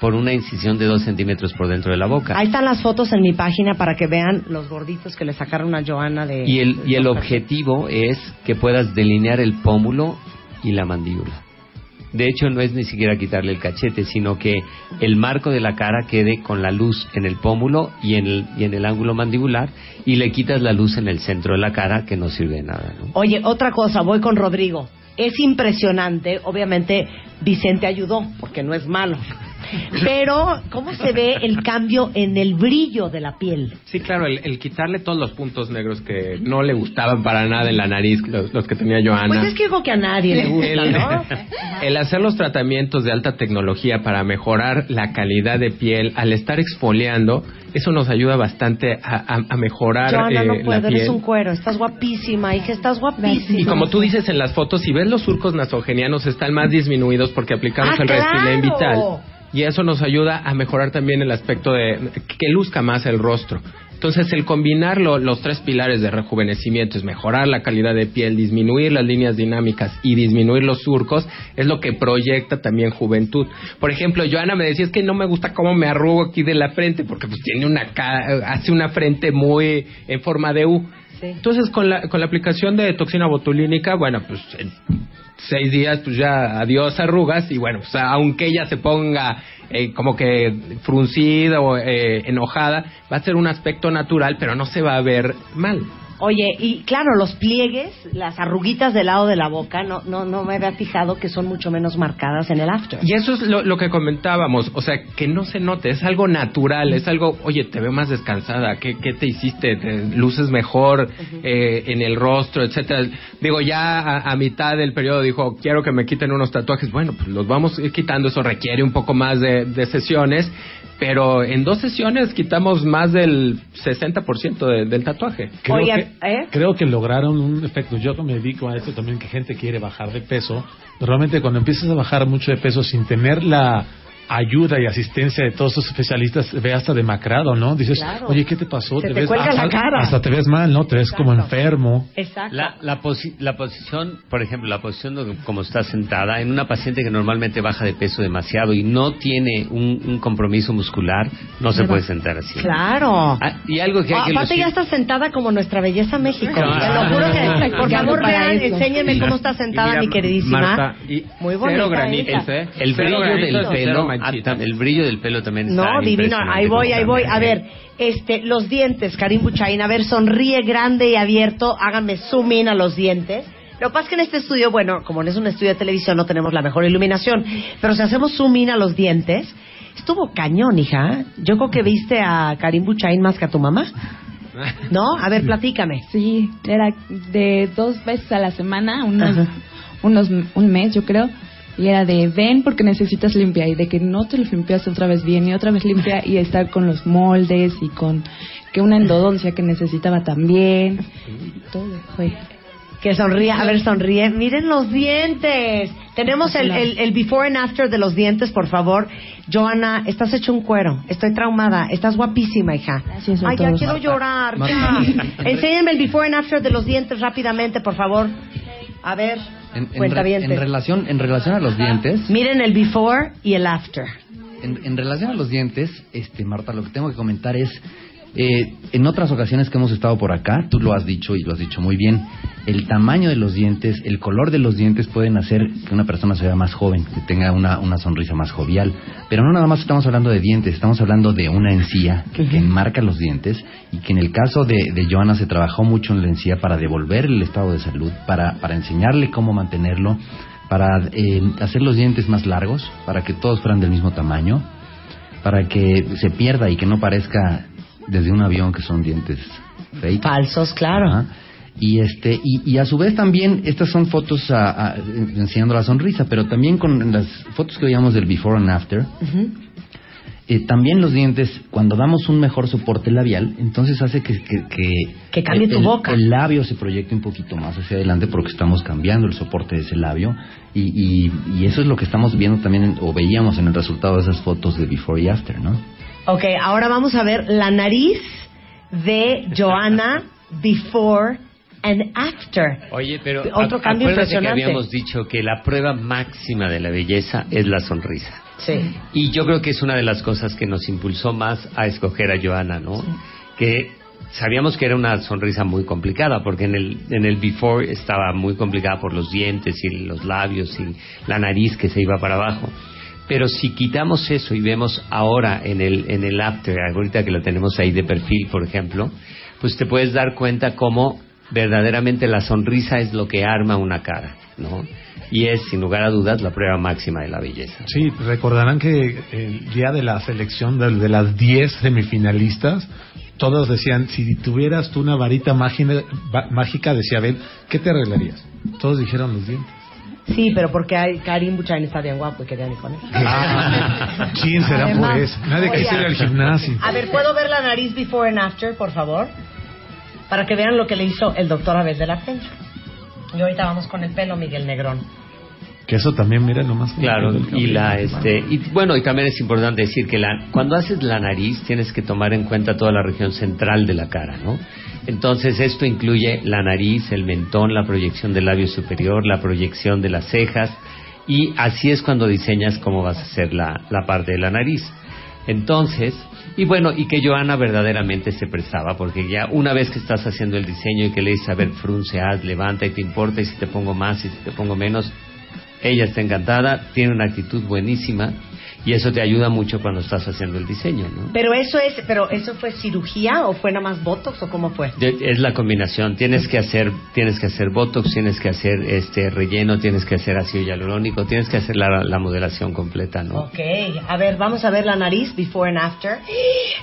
por una incisión de dos centímetros por dentro de la boca. Ahí están las fotos en mi página para que vean los gorditos que le sacaron a Joana de... Y el, y el objetivo es que puedas delinear el pómulo y la mandíbula. De hecho, no es ni siquiera quitarle el cachete, sino que el marco de la cara quede con la luz en el pómulo y en el, y en el ángulo mandibular y le quitas la luz en el centro de la cara que no sirve de nada. Oye, otra cosa, voy con Rodrigo. Es impresionante, obviamente Vicente ayudó, porque no es malo. Pero, ¿cómo se ve el cambio en el brillo de la piel? Sí, claro, el, el quitarle todos los puntos negros que no le gustaban para nada en la nariz, los, los que tenía Joana. Pues es que digo que a nadie le gusta, el, ¿no? el hacer los tratamientos de alta tecnología para mejorar la calidad de piel al estar exfoliando, eso nos ayuda bastante a, a- a mejorar Joana, eh, no la puedo, eres piel. un cuero, estás guapísima, hija, estás guapísima. Y como tú dices en las fotos, si ves los surcos nasogenianos están más disminuidos porque aplicamos ¡Ah, el Restylane claro! Vital. Y eso nos ayuda a mejorar también el aspecto de que luzca más el rostro. Entonces, el combinar lo- los tres pilares de rejuvenecimiento es mejorar la calidad de piel, disminuir las líneas dinámicas y disminuir los surcos, es lo que proyecta también juventud. Por ejemplo, Joana me decía, es que no me gusta cómo me arrugo aquí de la frente, porque pues tiene una hace una frente muy en forma de U. Entonces, con la, con la aplicación de toxina botulínica, bueno, pues seis días, pues ya adiós arrugas y bueno, aunque ella se ponga eh, como que fruncida o eh, enojada, va a ser un aspecto natural, pero no se va a ver mal. Oye, y claro, los pliegues, las arruguitas del lado de la boca, no, no, no me había fijado que son mucho menos marcadas en el after. Y eso es lo, lo que comentábamos, o sea, que no se note, es algo natural, es algo, oye, te veo más descansada, ¿qué, qué te hiciste? ¿Te luces mejor eh, en el rostro, etcétera? Digo, ya a, a mitad del periodo dijo, quiero que me quiten unos tatuajes, bueno, pues los vamos a ir quitando, eso requiere un poco más de, de sesiones, pero en dos sesiones quitamos más del 60% de- del tatuaje. Creo Oigan, que, ¿eh? creo que lograron un efecto. Yo me dedico a esto también, que gente quiere bajar de peso. Normalmente cuando empiezas a bajar mucho de peso sin tener la ayuda y asistencia de todos estos especialistas, ve hasta demacrado, ¿no? Dices, Claro. oye, ¿qué te pasó? Se te ves cuelga la hasta, cara. hasta te ves mal, ¿no? Te ves como enfermo. Exacto. La, la, posi- la posición, por ejemplo, la posición de como está sentada, en una paciente que normalmente baja de peso demasiado y no tiene un, un compromiso muscular, no se Pero- puede sentar así. Claro. Ah, y algo que hay Ah, que aparte ya está sentada como nuestra belleza México. Claro. Te lo juro que, por favor, vean, eso. enséñenme cómo está sentada mi queridísima. Marta, y Muy cero bonita granitos. ¿eh? el Cero brillo granitos del pelo, ah, el brillo del pelo también está No, divino. Ahí voy, ahí voy. A ver, este, los dientes, Karim Buchain. A ver, sonríe grande y abierto. Háganme zoom in a los dientes. Lo que pasa es que en este estudio, bueno, como no es un estudio de televisión, no tenemos la mejor iluminación. Pero si hacemos zoom in a los dientes, estuvo cañón, hija. Yo creo que viste a Karim Buchain más que a tu mamá. ¿No? A ver, platícame. Sí, era de dos veces a la semana, unos, unos un mes yo creo, y era de ven porque necesitas limpia y de que no te lo limpias otra vez bien y otra vez limpia y estar con los moldes y con que una endodoncia que necesitaba también. Todo fue. Que sonríe, a ver, sonríe. Miren los dientes. Tenemos el, el, el before and after de los dientes, por favor. Joana, estás hecho un cuero. Estoy traumada. Estás guapísima, hija. Gracias Ay, ya todos. quiero llorar. ya. Enséñenme el before and after de los dientes rápidamente, por favor. A ver, En, en re- en relación, en relación a los dientes, Miren el before y el after. en, en relación a los dientes, este Marta, lo que tengo que comentar es, eh, en otras ocasiones que hemos estado por acá, tú lo has dicho y lo has dicho muy bien, el tamaño de los dientes, el color de los dientes pueden hacer que una persona se vea más joven, que tenga una, una sonrisa más jovial. Pero no nada más estamos hablando de dientes, estamos hablando de una encía que, que enmarca los dientes y que en el caso de, de Joana se trabajó mucho en la encía para devolver el estado de salud, para, para enseñarle cómo mantenerlo, para eh, hacer los dientes más largos, para que todos fueran del mismo tamaño, para que se pierda y que no parezca desde un avión que son dientes fake. Falsos, claro. Ajá. Y este y, y a su vez también estas son fotos a- a- enseñando la sonrisa, pero también con las fotos que veíamos del before and after, eh, también los dientes, cuando damos un mejor soporte labial, entonces hace que... Que, que, Que cambie el- tu el- boca. El labio se proyecte un poquito más hacia adelante porque estamos cambiando el soporte de ese labio y, y, y eso es lo que estamos viendo también, en- o veíamos en el resultado de esas fotos de before y after, ¿no? Ok, ahora vamos a ver la nariz de Joana before and after. Oye, pero Otro cambio impresionante. que habíamos dicho que la prueba máxima de la belleza es la sonrisa. Sí. Y yo creo que es una de las cosas que nos impulsó más a escoger a Joana, ¿no? Que sabíamos que era una sonrisa muy complicada, porque en el, en el before estaba muy complicada por los dientes y los labios y la nariz que se iba para abajo. Pero si quitamos eso y vemos ahora en el, en el after, ahorita que lo tenemos ahí de perfil, por ejemplo, pues te puedes dar cuenta cómo verdaderamente la sonrisa es lo que arma una cara, ¿no? Y es, sin lugar a dudas, la prueba máxima de la belleza. Sí, recordarán que el día de la selección de, de las 10 semifinalistas, todos decían, si tuvieras tú una varita mágica, decía Abel, ¿qué te arreglarías? Todos dijeron los dientes. Sí, pero porque hay, Karim Buchain está bien guapo y querían ir con él. Ah, chin, será por Además, eso. Nadie quisiera ir al gimnasio. A ver, ¿puedo ver la nariz before and after, por favor? Para que vean lo que le hizo el doctor Abel de la Peña. Y ahorita vamos con el pelo, Miguel Negrón. Que eso también, mira nomás. Claro, y la este y bueno, y también es importante decir que la cuando haces la nariz tienes que tomar en cuenta toda la región central de la cara, ¿no? Entonces esto incluye la nariz, el mentón, la proyección del labio superior, la proyección de las cejas y así es cuando diseñas cómo vas a hacer la, la parte de la nariz. Entonces, y bueno, y que Joana verdaderamente se prestaba, porque ya una vez que estás haciendo el diseño y que le dices, a ver, frunce, haz, levanta y te importa y si te pongo más y si te pongo menos, ella está encantada, tiene una actitud buenísima y eso te ayuda mucho cuando estás haciendo el diseño, ¿no? Pero eso es, pero eso fue cirugía o fue nada más botox o cómo fue? Es la combinación. Tienes que hacer, tienes que hacer botox, tienes que hacer este relleno, tienes que hacer ácido hialurónico, tienes que hacer la, la modelación completa, ¿no? Ok, a ver, vamos a ver la nariz before and after.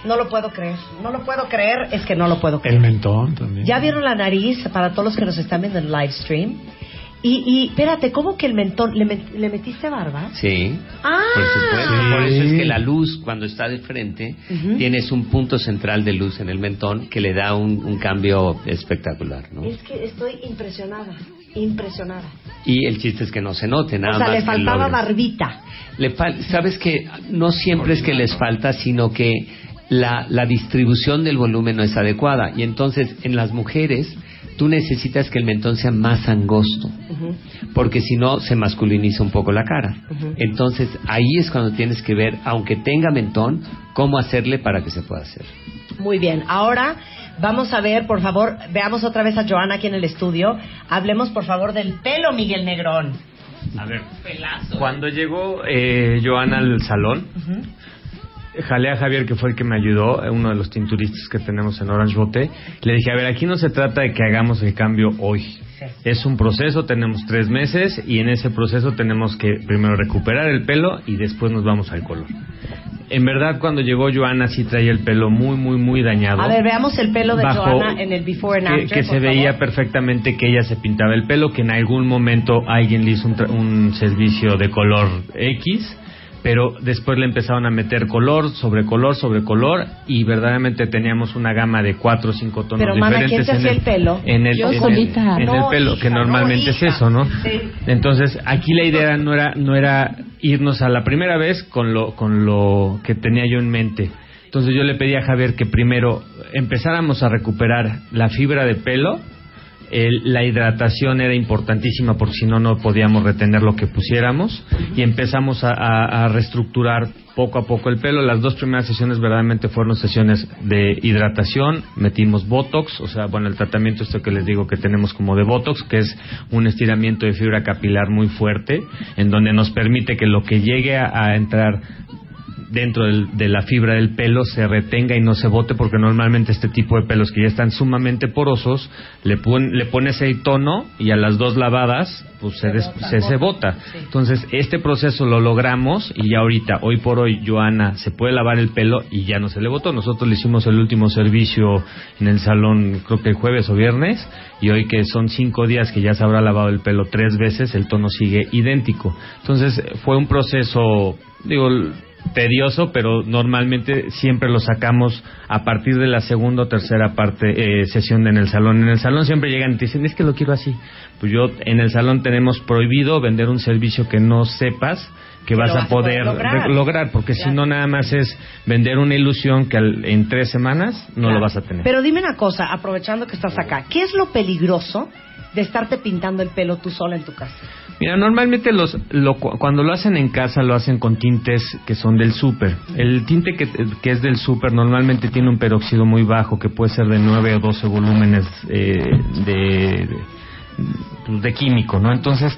No lo puedo creer, no lo puedo creer, es que no lo puedo creer. El mentón también. ¿Ya vieron la nariz para todos los que nos están viendo en el live stream? Y, y espérate, ¿cómo que el mentón? ¿Le, met- le metiste barba? Sí. Ah. Por supuesto. Sí. Por eso es que la luz, cuando está de frente, tienes un punto central de luz en el mentón que le da un, un cambio espectacular, ¿no? Es que estoy impresionada, impresionada. Y el chiste es que no se note, nada o sea, más le faltaba barbita. Le fal- Sabes que no siempre es que les falta, sino que la, la distribución del volumen no es adecuada. Y entonces, en las mujeres, tú necesitas que el mentón sea más angosto, porque si no, se masculiniza un poco la cara. Entonces, ahí es cuando tienes que ver, aunque tenga mentón, cómo hacerle para que se pueda hacer. Muy bien, ahora vamos a ver, por favor, veamos otra vez a Joana aquí en el estudio. Hablemos, por favor, del pelo, Miguel Negrón. A ver, cuando llegó eh, Joana al salón, jalé a Javier, que fue el que me ayudó, eh, uno de los tinturistas que tenemos en Orange Bote. Le dije, a ver, aquí no se trata de que hagamos el cambio hoy. Es un proceso, tenemos tres meses y en ese proceso tenemos que primero recuperar el pelo y después nos vamos al color. En verdad, cuando llegó Joana sí traía el pelo muy, muy, muy dañado. A ver, veamos el pelo de Bajo- Joana en el before and after. que se veía perfectamente que ella se pintaba el pelo, que en algún momento alguien le hizo un, tra- un servicio de color X, pero después le empezaron a meter color sobre color sobre color y verdaderamente teníamos una gama de cuatro o cinco tonos Pero, mana, ¿quién diferentes te en hacía el pelo? en el, Yo en el- solita. en el No, pelo, hija, que no, normalmente es eso, ¿no? Sí. Entonces, aquí la idea no era, no era irnos a la primera vez con lo, con lo que tenía yo en mente. Entonces yo le pedí a Javier que primero empezáramos a recuperar la fibra de pelo. El- la hidratación era importantísima porque si no, no podíamos retener lo que pusiéramos. Y empezamos a, reestructurar poco a poco el pelo. Las dos primeras sesiones verdaderamente fueron sesiones de hidratación. Metimos Botox, o sea, bueno, el tratamiento esto que les digo que tenemos como de Botox, que es un estiramiento de fibra capilar muy fuerte, en donde nos permite que lo que llegue a entrar dentro del- de la fibra del pelo se retenga y no se bote porque normalmente este tipo de pelos que ya están sumamente porosos le, pon- le pones el tono y a las dos lavadas pues se, des- se, se bota. Entonces este proceso lo logramos y ya ahorita, hoy por hoy, Joana se puede lavar el pelo y ya no se le botó. Nosotros le hicimos el último servicio en el salón creo que el jueves o viernes y hoy que son cinco días que ya se habrá lavado el pelo tres veces, el tono sigue idéntico. Entonces fue un proceso, digo, tedioso, pero normalmente siempre lo sacamos a partir de la segunda o tercera parte eh, sesión en el salón. En el salón siempre llegan y te dicen, es que lo quiero así. Pues yo en el salón tenemos prohibido vender un servicio que no sepas que vas a vas a poder poder lograr. re- lograr, porque si no nada más es vender una ilusión que al- en tres semanas no lo vas a tener. Pero dime una cosa, aprovechando que estás acá, ¿qué es lo peligroso de estarte pintando el pelo tú sola en tu casa? Mira, normalmente los, lo, cu- cuando lo hacen en casa lo hacen con tintes que son del súper. El tinte que, que es del súper normalmente tiene un peróxido muy bajo que puede ser de 9 o 12 volúmenes eh, de, de, de químico, ¿no? Entonces,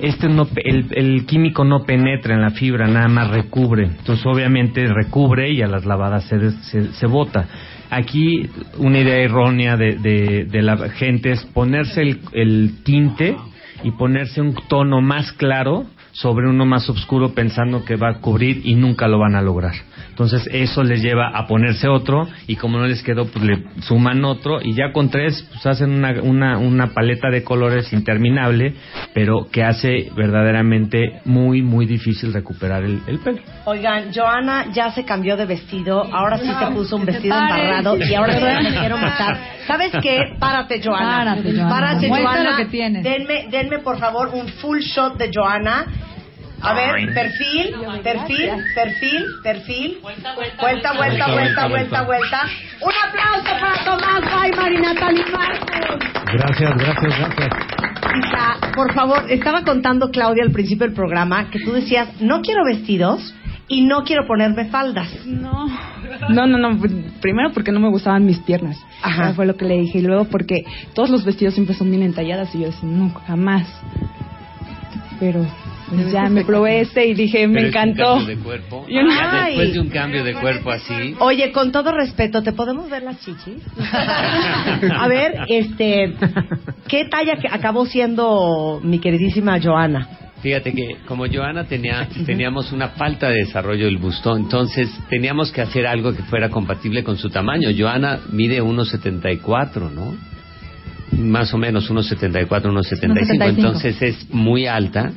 este no, el, el químico no penetra en la fibra, nada más recubre. Entonces, obviamente recubre y a las lavadas se, se, se bota. Aquí una idea errónea de, de, de la gente es ponerse el, el tinte y ponerse un tono más claro sobre uno más oscuro pensando que va a cubrir y nunca lo van a lograr. Entonces eso les lleva a ponerse otro y como no les quedó pues le suman otro y ya con tres pues hacen una, una, una paleta de colores interminable pero que hace verdaderamente muy muy difícil recuperar el, el pelo. Oigan, Joana ya se cambió de vestido, ahora sí se puso un vestido embarrado y ahora sí me quiero matar. ¿Sabes qué? Párate, Joana. Párate, Joana. Párate, Joana. lo que tienes. Denme, denme, por favor, un full shot de Joana. A ver, perfil, perfil, perfil, perfil. Vuelta, vuelta, vuelta, vuelta, vuelta, vuelta. Un aplauso para Tomás Weimar y Natalie Marcos. Gracias, gracias, gracias. Isa, por favor, estaba contando Claudia al principio del programa que tú decías, no quiero vestidos y no quiero ponerme faldas. No. No, no, no. Primero porque no me gustaban mis piernas. Ajá. Eso fue lo que le dije. Y luego porque todos los vestidos siempre son bien entalladas. Y yo decía, no, jamás. Pero ya me probé este y dije, me Pero es un encantó. cambio de cuerpo. Ay. después de un cambio de cuerpo así. Oye, con todo respeto, ¿te podemos ver las chichis? A ver, este, ¿qué talla que acabó siendo mi queridísima Joana? Fíjate que como Joana tenía, teníamos una falta de desarrollo del busto, entonces teníamos que hacer algo que fuera compatible con su tamaño. Joana mide 1,74, ¿no? Más o menos 1,74, 1,75, 1,75. entonces es muy alta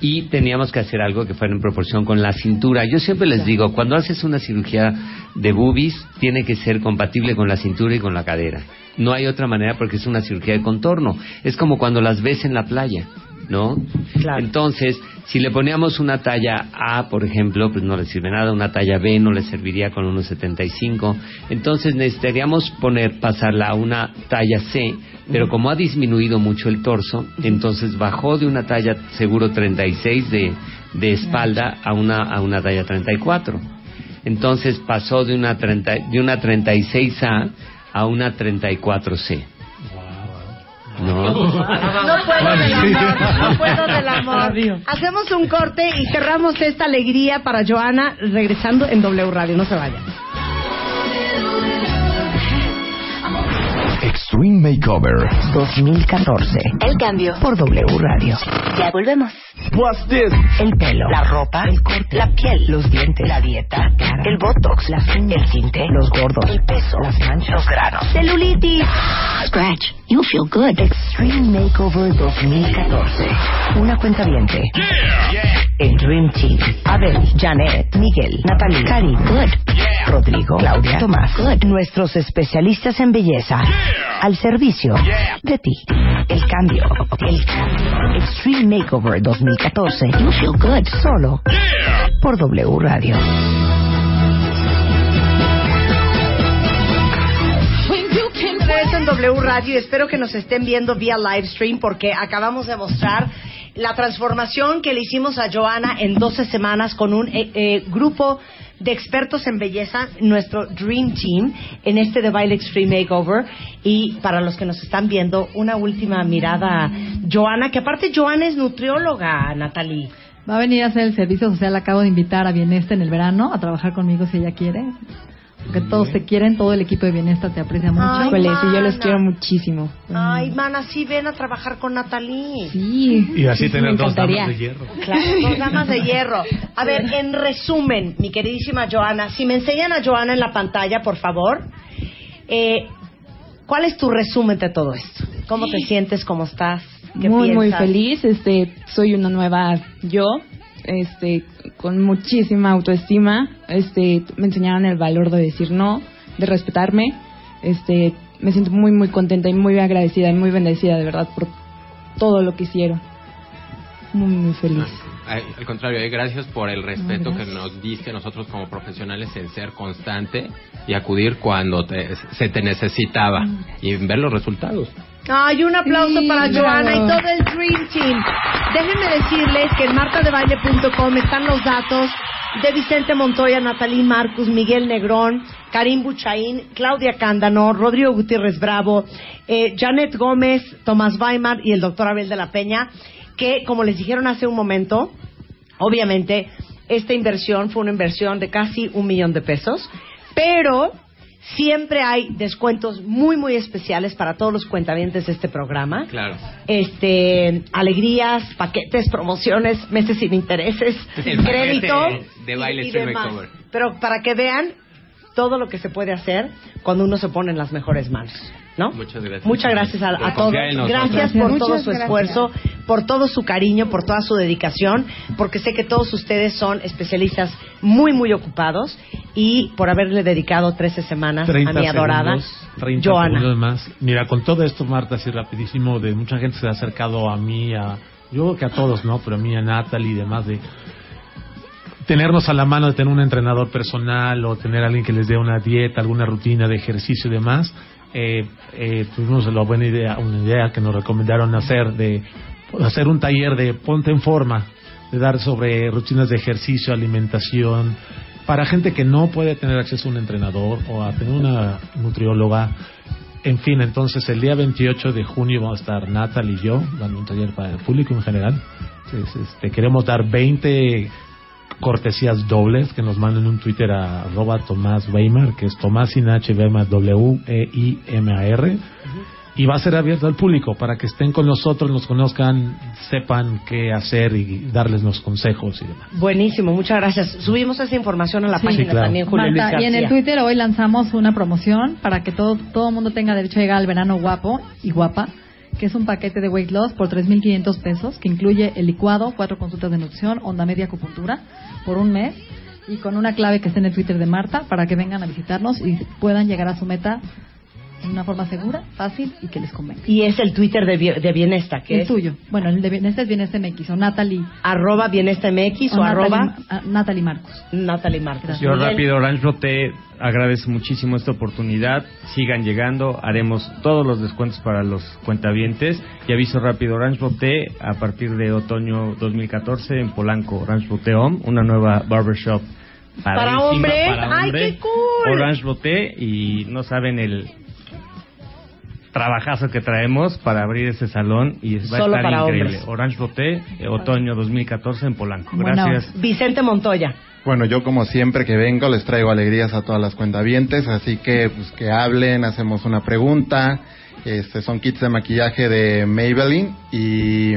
y teníamos que hacer algo que fuera en proporción con la cintura. Yo siempre les digo, cuando haces una cirugía de boobies, tiene que ser compatible con la cintura y con la cadera. No hay otra manera porque es una cirugía de contorno. Es como cuando las ves en la playa, ¿no? Entonces, si le poníamos una talla A, por ejemplo, pues no le sirve nada. Una talla B no le serviría con unos 75. Entonces necesitaríamos poner, pasarla a una talla C, pero como ha disminuido mucho el torso, entonces bajó de una talla seguro 36 de, de espalda a una, a una talla 34. Entonces pasó de una, 30, de una 36A a una 34C. ¿No? No puedo del amor, no puedo del amor. Hacemos un corte y cerramos esta alegría para Joana regresando en W Radio. No se vayan. Extreme Makeover. 2014. El cambio. Por W Radio. Ya volvemos. El pelo, la ropa, el corte, la piel, los dientes, la dieta, el botox, las uñas, el tinte, los gordos, el peso, las manchas, los granos, celulitis. Scratch, you feel good. Extreme Makeover 2014. Una cuenta viente. El Dream Team. Abel, Janet, Miguel, Natalie, Cari, Good. Rodrigo, Claudia, Tomás, Good. Nuestros especialistas en belleza. Al servicio de ti. El cambio. El cambio. Extreme Makeover 2014. You feel good. Solo por W Radio. En W Radio y espero que nos estén viendo vía live stream porque acabamos de mostrar la transformación que le hicimos a Joana en 12 semanas con un eh, eh, grupo de expertos en belleza, nuestro Dream Team, en este The Baile Extreme Makeover. Y para los que nos están viendo, una última mirada, Joana, que aparte Joana es nutrióloga, Natalie. Va a venir a hacer el servicio social. Acabo de invitar a Bienesta en el verano a trabajar conmigo si ella quiere. Porque todos te quieren, todo el equipo de Bienesta te aprecia mucho. Ay, Híjole, sí, yo los mana. quiero muchísimo. Ay, mana, sí, ven a trabajar con Natalie. Sí. Y así Sí, tener dos damas de hierro. Claro, dos damas de hierro. A ver, en resumen, mi queridísima Joana, si me enseñan a Joana en la pantalla, por favor, eh, ¿cuál es tu resumen de todo esto? ¿Cómo te sientes? ¿Cómo estás? ¿Qué muy muy feliz este soy una nueva yo este con muchísima autoestima este me enseñaron el valor de decir no de respetarme este me siento muy muy contenta y muy agradecida y muy bendecida de verdad por todo lo que hicieron. Muy muy feliz. Al al contrario, eh, gracias por el respeto que nos diste a nosotros como profesionales en ser constante y acudir cuando te- se te necesitaba y en ver los resultados. Ay, un aplauso Sí, para Joana y todo el Dream Team. Déjenme decirles que en martadebaile.com están los datos de Vicente Montoya, Natalí Marcus, Miguel Negrón, Karim Buchaín, Claudia Cándano, Rodrigo Gutiérrez Bravo, eh, Janet Gómez, Tomás Weimar y el doctor Abel de la Peña, que como les dijeron hace un momento, obviamente esta inversión fue una inversión de casi un millón de pesos, pero siempre hay descuentos muy, muy especiales para todos los cuentavientes de este programa. Claro. Este, alegrías, paquetes, promociones, meses sin intereses, El crédito de baile y, y demás. Pero para que vean todo lo que se puede hacer cuando uno se pone en las mejores manos, ¿no? Muchas gracias. Muchas gracias a, a todos. Gracias por Muchas todo su gracias. esfuerzo, por todo su cariño, por toda su dedicación, porque sé que todos ustedes son especialistas muy, muy ocupados y por haberle dedicado 13 semanas a 30 mi adorada segundos, 30 Joana. más. Mira, con todo esto, Marta, así rapidísimo, de mucha gente se ha acercado a mí, a, yo creo que a todos, ¿no? Pero a mí, a Natalie y demás, de tenernos a la mano, de tener un entrenador personal o tener alguien que les dé una dieta, alguna rutina de ejercicio y demás. Eh, eh, tuvimos la buena idea, una idea que nos recomendaron hacer de hacer un taller de ponte en forma, de dar sobre rutinas de ejercicio, alimentación, para gente que no puede tener acceso a un entrenador o a tener una nutrióloga. En fin, entonces el día 28 de junio vamos a estar Natal y yo dando un taller para el público en general. Este, queremos dar 20 cortesías dobles que nos manden un Twitter a arroba Tomás Weimar, que es Tomás sin H, Weimar, W-E-I-M-A-R. Y va a ser abierto al público para que estén con nosotros, nos conozcan, sepan qué hacer y darles los consejos y demás. Buenísimo, muchas gracias. Subimos esa información a la Sí. página Sí, claro. también, Julio Luis Marta, y en el. Twitter hoy lanzamos una promoción para que todo todo mundo tenga derecho a llegar al verano guapo y guapa, que es un paquete de weight loss por 3.500 pesos, que incluye el licuado, cuatro consultas de nutrición, onda media acupuntura por un mes y con una clave que esté en el Twitter de Marta para que vengan a visitarnos y puedan llegar a su meta de una forma segura, fácil y que les convenga. Y es el Twitter de, de Bienesta, que El es tuyo. Bueno, el de Bienesta es Bienesta MX o Natalie. arroba Bienesta MX o, o arroba Natalie, ah, Natalie Marcos. Natalie Marcos. Yo rápido, Orange Roté, agradezco muchísimo esta oportunidad. Sigan llegando, haremos todos los descuentos para los cuentavientes. Y aviso rápido, Orange Roté, a partir de otoño 2014 en Polanco, Orange Roté Home, una nueva barbershop. Para hombres. para ¡Ay, hombre. qué cool! Orange Roté y no saben el trabajazo que traemos para abrir ese salón y va Solo a estar para increíble. hombres. Orange Roté, eh, otoño 2014 en Polanco. Gracias. Vicente Montoya. Bueno, yo como siempre que vengo les traigo alegrías a todas las cuentavientes, así que pues que hablen, hacemos una pregunta. Este son kits de maquillaje de Maybelline y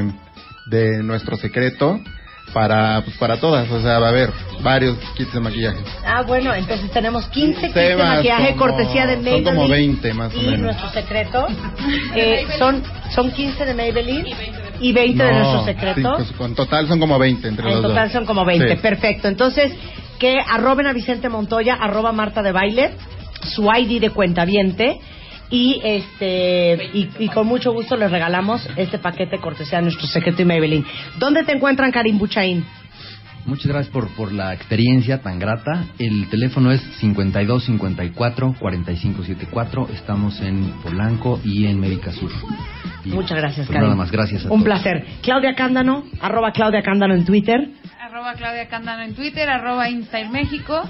de nuestro secreto para pues para todas, o sea, va a haber varios kits de maquillaje. Ah, bueno, entonces tenemos 15 kits de maquillaje como- cortesía de son Maybelline. como 20 más o y menos. nuestro secreto. Eh, son, son 15 de Maybelline y 20 de No, nuestro sí, secreto. pues, en total son como 20 entre En los total dos. son como 20. Sí. Perfecto. Entonces, que arroben a Vicente Montoya, arroba Marta de Baile, su ID de cuentaviente. Y este y, y con mucho gusto les regalamos este paquete cortesía de nuestro secreto y Maybelline. ¿Dónde te encuentran, Karim Buchaín? Muchas gracias por, por la experiencia tan grata. El teléfono es 52 54 45 74. Estamos en Polanco y en Médica Sur. Y, Muchas gracias, pues Karim. Nada más, gracias a Un todos. placer. Claudia Cándano, arroba Claudia Cándano en Twitter. Arroba Claudia Candano en Twitter, arroba Insta en México.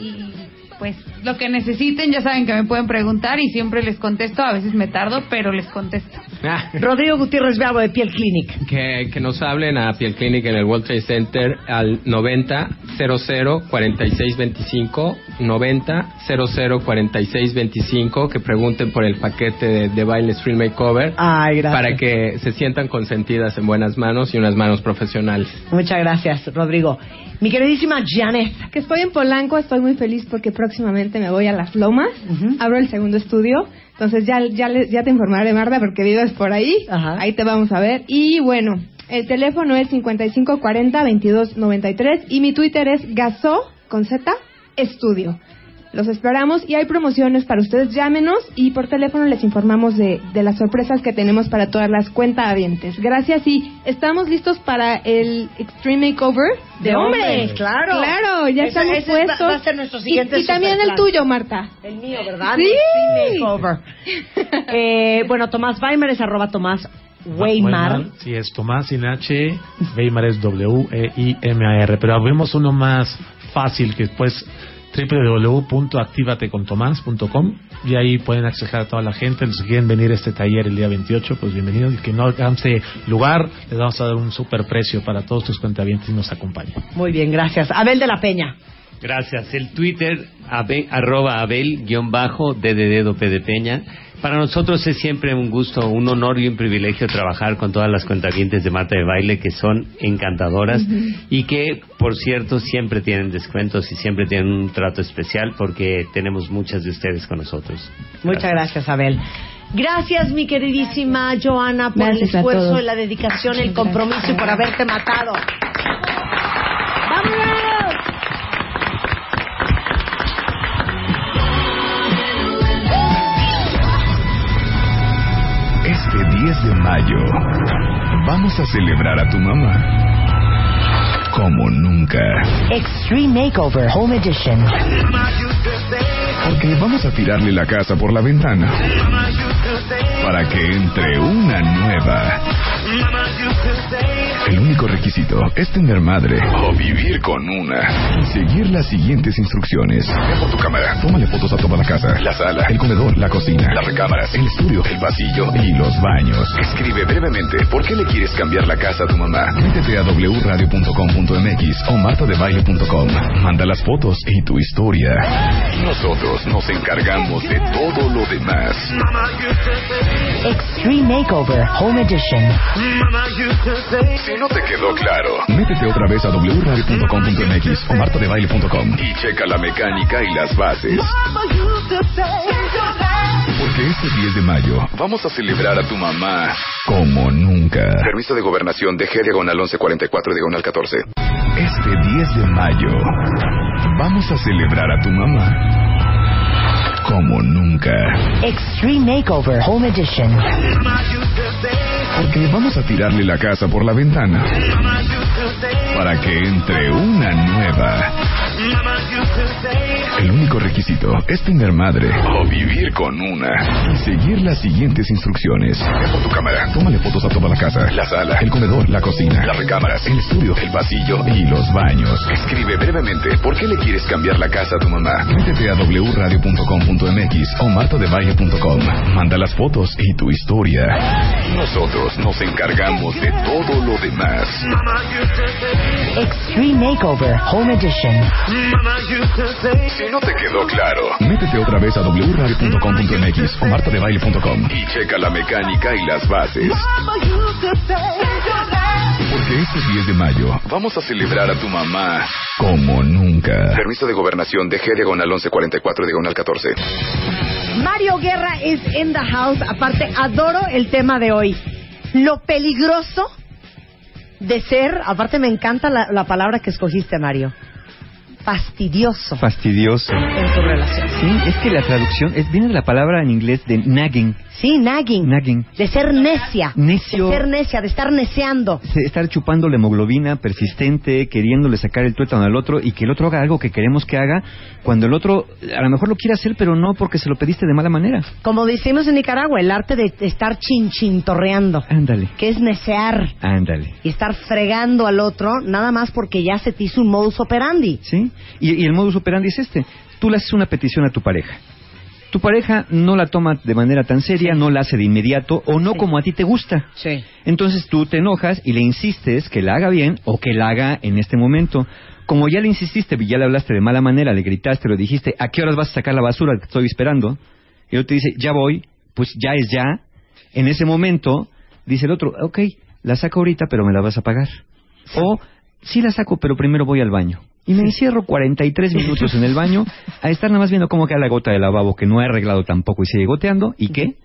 Y pues lo que necesiten, ya saben que me pueden preguntar y siempre les contesto. A veces me tardo, pero les contesto. Rodrigo Gutiérrez Bravo de Piel Clinic. Que, que nos hablen a Piel Clinic en el World Trade Center al 90 00 46 25 90 00 46 25 que pregunten por el paquete de, de baile Stream Makeover Ay, gracias. para que se sientan consentidas en buenas manos y unas manos profesionales. Muchas gracias, Rodrigo. Mi queridísima Janet. Que estoy en Polanco, estoy muy feliz porque próximamente me voy a Las Lomas, abro el segundo estudio, entonces ya, ya, ya te informaré, Marta, porque vives por ahí, ahí te vamos a ver. Y bueno, el teléfono es 5540-2293 y mi Twitter es gaso con Z estudio. Los esperamos y hay promociones para ustedes. Llámenos y por teléfono les informamos de, de las sorpresas que tenemos para todas las cuentavientes. Gracias y estamos listos para el Extreme Makeover De hombres, claro. Claro, ya estamos va- puestos. va a ser nuestro siguiente y, y también el tuyo, Marta. El mío, ¿verdad? Sí. Extreme Makeover. Eh, bueno, Tomás Weimar es arroba Tomás Weimar. Sí, es Tomás sin H, Weimar es W-E-I-M-A-R. Pero vemos uno más fácil que después www.activatecontomás.com y ahí pueden acceder a toda la gente. Que quieren venir a este taller el día 28, pues bienvenidos. Y que no alcance lugar, les vamos a dar un super precio para todos tus cuentavientes y nos acompañen. Muy bien, gracias. Abel de la Peña. Gracias. El Twitter, abe- arroba abel, guion bajo, de dedo, P de Peña. Para nosotros es siempre un gusto, un honor y un privilegio trabajar con todas las cuentavientes de Marta de Baile que son encantadoras y que, por cierto, siempre tienen descuentos y siempre tienen un trato especial porque tenemos muchas de ustedes con nosotros. Muchas gracias, Abel. Gracias, mi queridísima Joana, por Gracias el esfuerzo, la dedicación, el compromiso y por haberte matado. De mayo vamos a celebrar a tu mamá como nunca. Extreme Makeover Home Edition. Porque vamos a tirarle la casa por la ventana para que entre una nueva. El único requisito es tener madre o vivir con una y seguir las siguientes instrucciones. Ve por tu cámara, tómale fotos a toda la casa, la sala, el comedor, la cocina, las recámaras, el estudio, el pasillo y los baños. Escribe brevemente por qué le quieres cambiar la casa a tu mamá. Métete a wradio.com.mx o martadebaile.com. Manda las fotos y tu historia. Nosotros nos encargamos de todo lo demás. Extreme Makeover Home Edition. No te quedó claro, métete otra vez a wradio.com.mx o martadebaile.com y checa la mecánica y las bases. Porque este 10 de mayo vamos a celebrar a tu mamá como nunca. Permiso de gobernación de G diagonal 1144 diagonal 14. Este 10 de mayo vamos a celebrar a tu mamá como nunca. Extreme Makeover Home Edition. Porque vamos a tirarle la casa por la ventana para que entre una nueva. El único requisito es tener madre o vivir con una y seguir las siguientes instrucciones. Por tu cámara, tómale fotos a toda la casa, la sala, el comedor, la cocina, las recámaras, el estudio, el pasillo y los baños. Escribe brevemente por qué le quieres cambiar la casa a tu mamá. Métete a wradio.com.mx o martadebaile.com. Manda las fotos y tu historia. Nosotros nos encargamos de todo lo demás. Extreme Makeover Home Edition. Si no te quedó claro, métete otra vez a wradio.com.mx o martadebaile.com y checa la mecánica y las bases. Porque este 10 de mayo vamos a celebrar a tu mamá como nunca. Permiso de gobernación de G diagonal 1144 diagonal 14. Mario Guerra is in the house. Aparte, adoro el tema de hoy. Lo peligroso de ser, aparte me encanta la, la palabra que escogiste, Mario. Fastidioso Fastidioso. en tu relación. Sí, es que la traducción es, viene de la palabra en inglés de nagging. Sí, nagging. Nagging. De ser necia. Necio. De ser necia, de estar neceando. Se- Estar chupando la hemoglobina persistente, queriéndole sacar el tuétano al otro y que el otro haga algo que queremos que haga, cuando el otro a lo mejor lo quiere hacer, pero no porque se lo pediste de mala manera. Como decimos en Nicaragua, el arte de estar chinchintorreando. Ándale, Que es necear ándale. y estar fregando al otro, nada más porque ya se te hizo un modus operandi. ¿Sí? Y, y el modus operandi es este. tú le haces una petición a tu pareja. Tu pareja no la toma de manera tan seria, no la hace de inmediato o no como a ti te gusta. Sí. Entonces tú te enojas y le insistes que la haga bien o que la haga en este momento. Como ya le insististe, ya le hablaste de mala manera, le gritaste, le dijiste, ¿a qué horas vas a sacar la basura? Te estoy esperando. Y él te dice, ya voy, pues ya es ya. En ese momento, dice el otro, ok, la saco ahorita, pero me la vas a pagar. O, sí la saco, pero primero voy al baño. Y me encierro 43 minutos en el baño a estar nada más viendo cómo queda la gota de lavabo que no he arreglado tampoco y sigue goteando. ¿Y qué?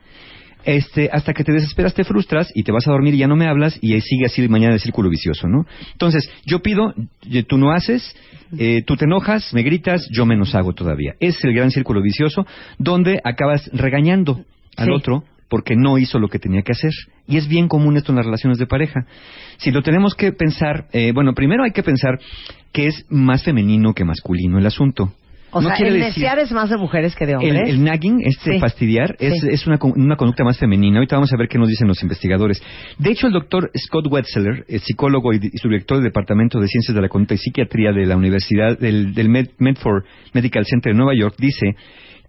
Este, hasta que te desesperas, te frustras y te vas a dormir y ya no me hablas y ahí sigue así mañana el círculo vicioso, ¿no? Entonces, yo pido, y tú no haces, eh, tú te enojas, me gritas, yo menos hago todavía. Es el gran círculo vicioso donde acabas regañando al Sí. otro porque no hizo lo que tenía que hacer. Y es bien común esto en las relaciones de pareja. Si lo tenemos que pensar, eh, bueno, primero hay que pensar que es más femenino que masculino el asunto. O No sea, el desear es más de mujeres que de hombres. el nagging, este Sí. fastidiar, es, Sí. es una, una conducta más femenina. Ahorita vamos a ver qué nos dicen los investigadores. De hecho, el doctor Scott Wetzeler, eh, psicólogo y, y subdirector del Departamento de Ciencias de la Conducta y Psiquiatría de la Universidad del, del Med- Medford Medical Center de Nueva York, dice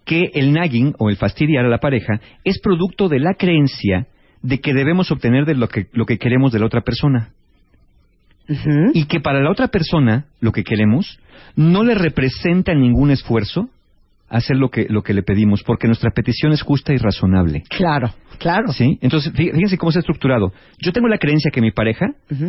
que el nagging o el fastidiar a la pareja es producto de la creencia de que debemos obtener de lo que, lo que queremos de la otra persona. Y que para la otra persona, lo que queremos, no le representa ningún esfuerzo hacer lo que, lo que le pedimos, porque nuestra petición es justa y razonable. Claro, claro. ¿Sí? Entonces, fí- fíjense cómo está estructurado. Yo tengo la creencia que mi pareja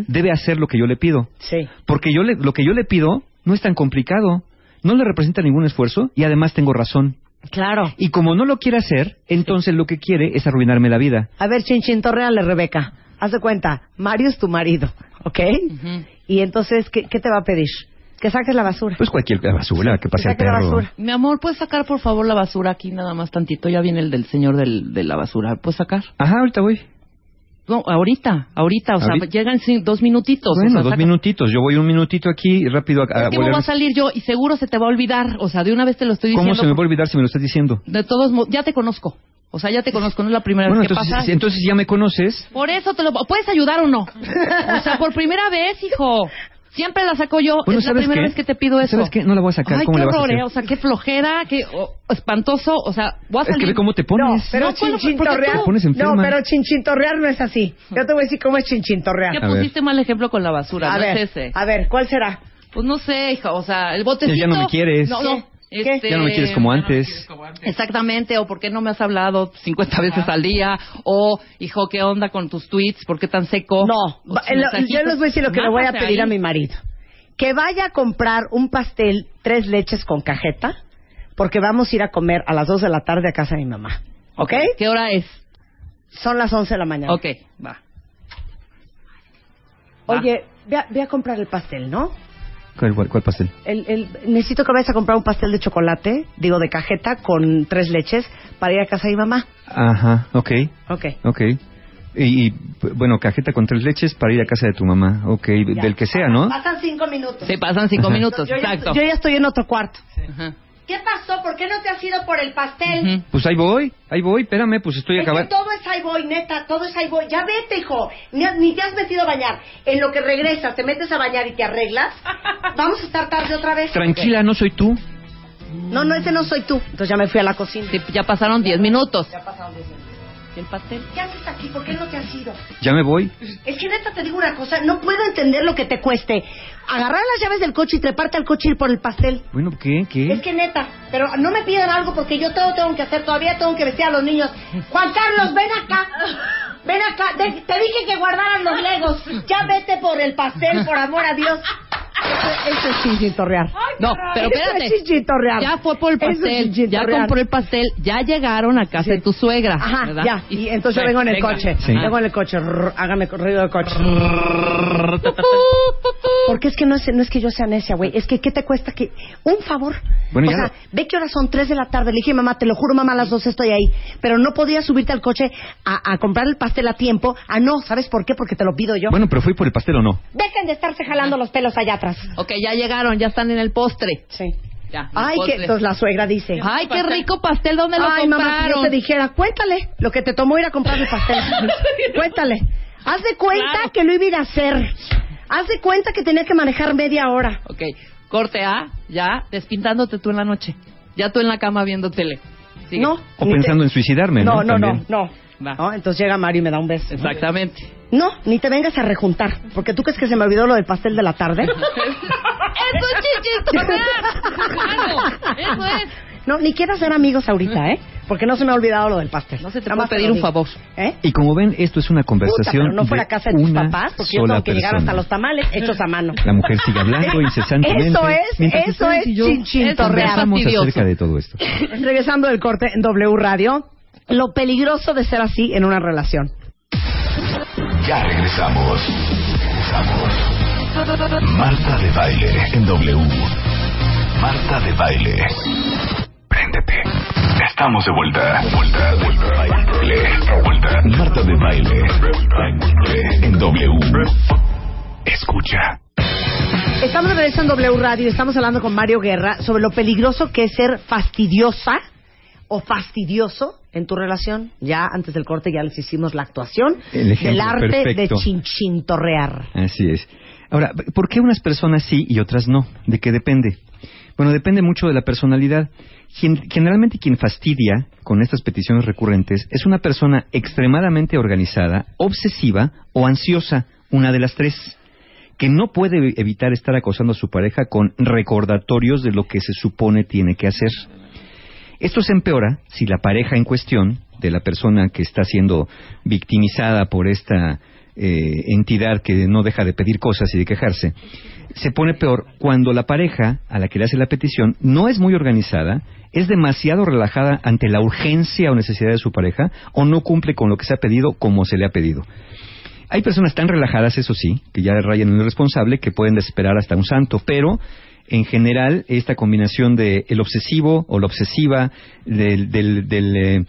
debe hacer lo que yo le pido. Sí. Porque yo le, lo que yo le pido no es tan complicado, no le representa ningún esfuerzo y además tengo razón. Claro. Y como no lo quiere hacer, entonces lo que quiere es arruinarme la vida. A ver, Chinchín, torreale, Rebeca. Haz de cuenta, Mario es tu marido, ¿ok? Y entonces, ¿qué, qué te va a pedir? Que saques la basura. Pues cualquier basura que pase Saque la perro. basura. Mi amor, ¿puedes sacar por favor la basura aquí nada más tantito? Ya viene el del señor del, de la basura. ¿Puedes sacar? Ajá, ahorita voy. No, ahorita, ahorita, o ¿Ahorita? sea, llegan dos minutitos. o Bueno, sea, dos saca- minutitos. Yo voy un minutito aquí y rápido a, a volver- voy a salir yo y seguro se te va a olvidar. O sea, de una vez te lo estoy ¿Cómo diciendo. se me va a olvidar si me lo estás diciendo? De todos modos, ya te conozco. O sea, ya te conozco, no es la primera Bueno, vez que entonces, pasa. entonces ya me conoces. Por eso te lo... ¿Puedes ayudar o no? O sea, por primera vez, hijo. Siempre la saco yo. Bueno, es la ¿sabes primera qué? vez que te pido eso. ¿Sabes qué? No la voy a sacar. Ay, ¿Cómo qué le vas a horror, hacer? ¿eh? O sea, qué flojera, qué oh, espantoso. O sea, voy a Es que salir... ve cómo te pones. No, pero No, ¿cuál- por qué chinchintorrear. tú? Te pones No, pero chinchintorrear no es así. Yo te voy a decir cómo es chinchintorrear. ¿Qué pusiste mal ejemplo con la basura? A no ver, es ese. a ver, ¿cuál será? Pues no sé, hija, o sea, el botecito... Ya no me quieres. No, no. ¿Qué? este, Ya no me quieres como antes. Exactamente, o por qué no me has hablado 50 veces al día, o hijo, ¿qué onda con tus tweets? ¿Por qué tan seco? No, yo les voy a decir lo que le voy a pedir ahí. a mi marido. Que vaya a comprar un pastel tres leches con cajeta, porque vamos a ir a comer a las 2 de la tarde a casa de mi mamá. ¿Ok? ¿Qué hora es? Son las 11 de la mañana. Ok, va. Oye, ve a, ve a comprar el pastel, ¿no? ¿Cuál, cuál- cuál pastel? El, el- necesito que vayas a comprar un pastel de chocolate, digo, de cajeta, con tres leches, para ir a casa de mi mamá. Ajá, ok. Ok. Ok. Y, y, bueno, cajeta con tres leches para ir a casa de tu mamá. Ok, Ya. del que sea, ¿no? Pasan cinco minutos. Se pasan cinco Ajá. minutos, Yo ya, exacto. yo ya estoy en otro cuarto. Ajá. ¿Qué pasó? ¿Por qué no te has ido por el pastel? Pues ahí voy, ahí voy, espérame, pues estoy Es acabando. todo es ahí voy, neta, todo es ahí voy. Ya vete, hijo. Ni, ni te has metido a bañar. En lo que regresas, te metes a bañar y te arreglas. Vamos a estar tarde otra vez. Tranquila, no soy tú. No, no, ese no soy tú. Entonces ya me fui a la cocina. Sí, ya pasaron 10 minutos. Ya pasaron diez minutos. ¿Y el pastel? ¿Qué haces aquí? ¿Por qué no te has ido? Ya me voy. Es que neta te digo una cosa, no puedo entender lo que te cueste. Agarrar las llaves del coche y treparte al coche y ir por el pastel. Bueno, ¿qué? ¿Qué? Es que neta, pero no me pidan algo porque yo todo tengo que hacer, todavía tengo que vestir a los niños. Juan Carlos, ven acá. Ven acá, De- te dije que guardaran los legos. Ya vete por el pastel, por amor a Dios. Eso, eso es chinchintorrear. No, pero Eso espérate. es chinchintorrear. Ya fue por el Eso es pastel, ya compró el pastel, ya llegaron a casa de tu suegra. Ajá, ¿verdad? ya. Y entonces yo vengo en el Venga. coche. Sí. Vengo en el coche. Rrr, hágame ruido de coche. Porque es que no es, no es que yo sea necia, güey. Es que ¿qué te cuesta que... Un favor. Bueno, o ya sea, no- ve que horas son tres de la tarde. Le dije, mamá, te lo juro, mamá, a las dos estoy ahí. Pero no podías subirte al coche a, a comprar el pastel a tiempo. Ah, no. ¿Sabes por qué? Porque te lo pido yo. Bueno, pero fui por el pastel o no. Dejen de estarse jalando los pelos allá atrás. Ok, ya llegaron, ya están en el postre. Sí. Ya, Ay, que entonces la suegra dice. Ay, qué rico pastel, ¿dónde lo Ay, mamá, si yo compraron? te dijera, cuéntale lo que te tomó ir a comprar el pastel. cuéntale. Haz de cuenta Claro. que lo iba a ir a hacer. Haz de cuenta que tenía que manejar media hora. Ok, corte A, ya, despintándote tú en la noche. Ya tú en la cama viendo tele. Sigue. No. O pensando te- en suicidarme, ¿no? No, no, no, no. No, Entonces llega Mario y me da un beso. Exactamente. No, ni te vengas a rejuntar, porque tú crees que se me olvidó lo del pastel de la tarde. ¡Eso es Claro, eso es. No, ni quieras ser amigos ahorita, ¿eh? Porque no se me ha olvidado lo del pastel. No se te puede pedir un favor. ¿Eh? Y como ven, esto es una Puta, conversación pero no fue de la casa de tus papás, porque yo tengo que llegar hasta persona. los tamales hechos a mano. La mujer sigue hablando incessantemente. Eso es, mientras eso es chinchintorrear. conversamos acerca de todo esto. Regresando del corte en W Radio, lo peligroso de ser así en una relación. Ya regresamos. Regresamos. Marta de baile en W. Marta de baile. Préndete. Estamos de vuelta. Vuelta, vuelta, baile. Vuelta. Marta de baile. En W. Escucha. Estamos de regreso en W Radio y estamos hablando con Mario Guerra sobre lo peligroso que es ser fastidiosa o fastidioso en tu relación. Ya antes del corte ya les hicimos la actuación El ejemplo del arte perfecto. de chinchintorrear. Así es. Ahora, ¿por qué unas personas sí y otras no? ¿De qué depende? Bueno, depende mucho de la personalidad. Gen- Generalmente quien fastidia con estas peticiones recurrentes es una persona extremadamente organizada, obsesiva o ansiosa, una de las tres, que no puede evitar estar acosando a su pareja con recordatorios de lo que se supone tiene que hacer. Esto se empeora si la pareja en cuestión, de la persona que está siendo victimizada por esta eh, entidad que no deja de pedir cosas y de quejarse, se pone peor cuando la pareja a la que le hace la petición no es muy organizada, es demasiado relajada ante la urgencia o necesidad de su pareja o no cumple con lo que se ha pedido como se le ha pedido. Hay personas tan relajadas, eso sí, que ya rayan en lo responsable, que pueden desesperar hasta un santo, pero en general esta combinación de el obsesivo o la obsesiva, del, del- del,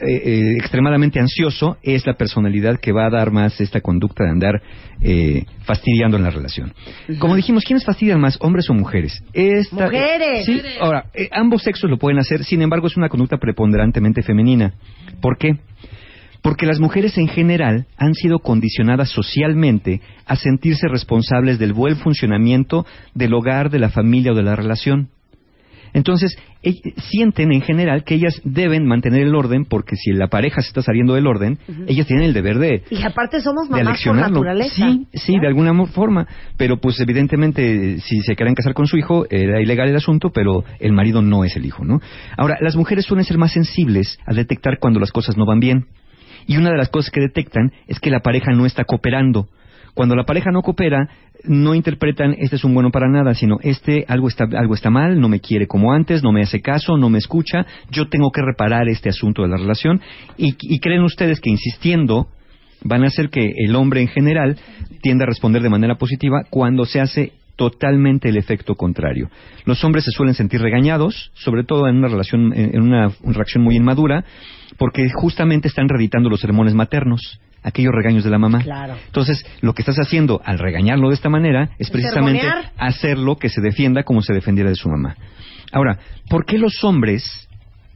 eh, eh, extremadamente ansioso, es la personalidad que va a dar más esta conducta de andar eh, fastidiando en la relación. Como dijimos, ¿quiénes fastidian más, hombres o mujeres? Esta- ¡Mujeres! Sí, ahora, eh, ambos sexos lo pueden hacer, sin embargo es una conducta preponderantemente femenina. ¿Por qué? Porque las mujeres en general han sido condicionadas socialmente a sentirse responsables del buen funcionamiento del hogar, de la familia o de la relación. Entonces, e- sienten en general que ellas deben mantener el orden porque si la pareja se está saliendo del orden, ellas tienen el deber de, Y aparte somos mamás por naturaleza. Sí, sí, de alguna forma. Pero pues evidentemente si se quieren casar con su hijo era ilegal el asunto, pero el marido no es el hijo, ¿no? Ahora, las mujeres suelen ser más sensibles a detectar cuando las cosas no van bien. Y una de las cosas que detectan es que la pareja no está cooperando. Cuando la pareja no coopera, no interpretan este es un bueno para nada, sino este algo está algo está mal, no me quiere como antes, no me hace caso, no me escucha, yo tengo que reparar este asunto de la relación y, y creen ustedes que insistiendo van a hacer que el hombre en general tienda a responder de manera positiva cuando se hace totalmente el efecto contrario. Los hombres se suelen sentir regañados, sobre todo en una relación, en en una reacción muy inmadura, porque justamente están reeditando los sermones maternos, aquellos regaños de la mamá. Claro. Entonces, lo que estás haciendo al regañarlo de esta manera es precisamente Sermonear. hacerlo que se defienda como se defendiera de su mamá. Ahora, ¿por qué los hombres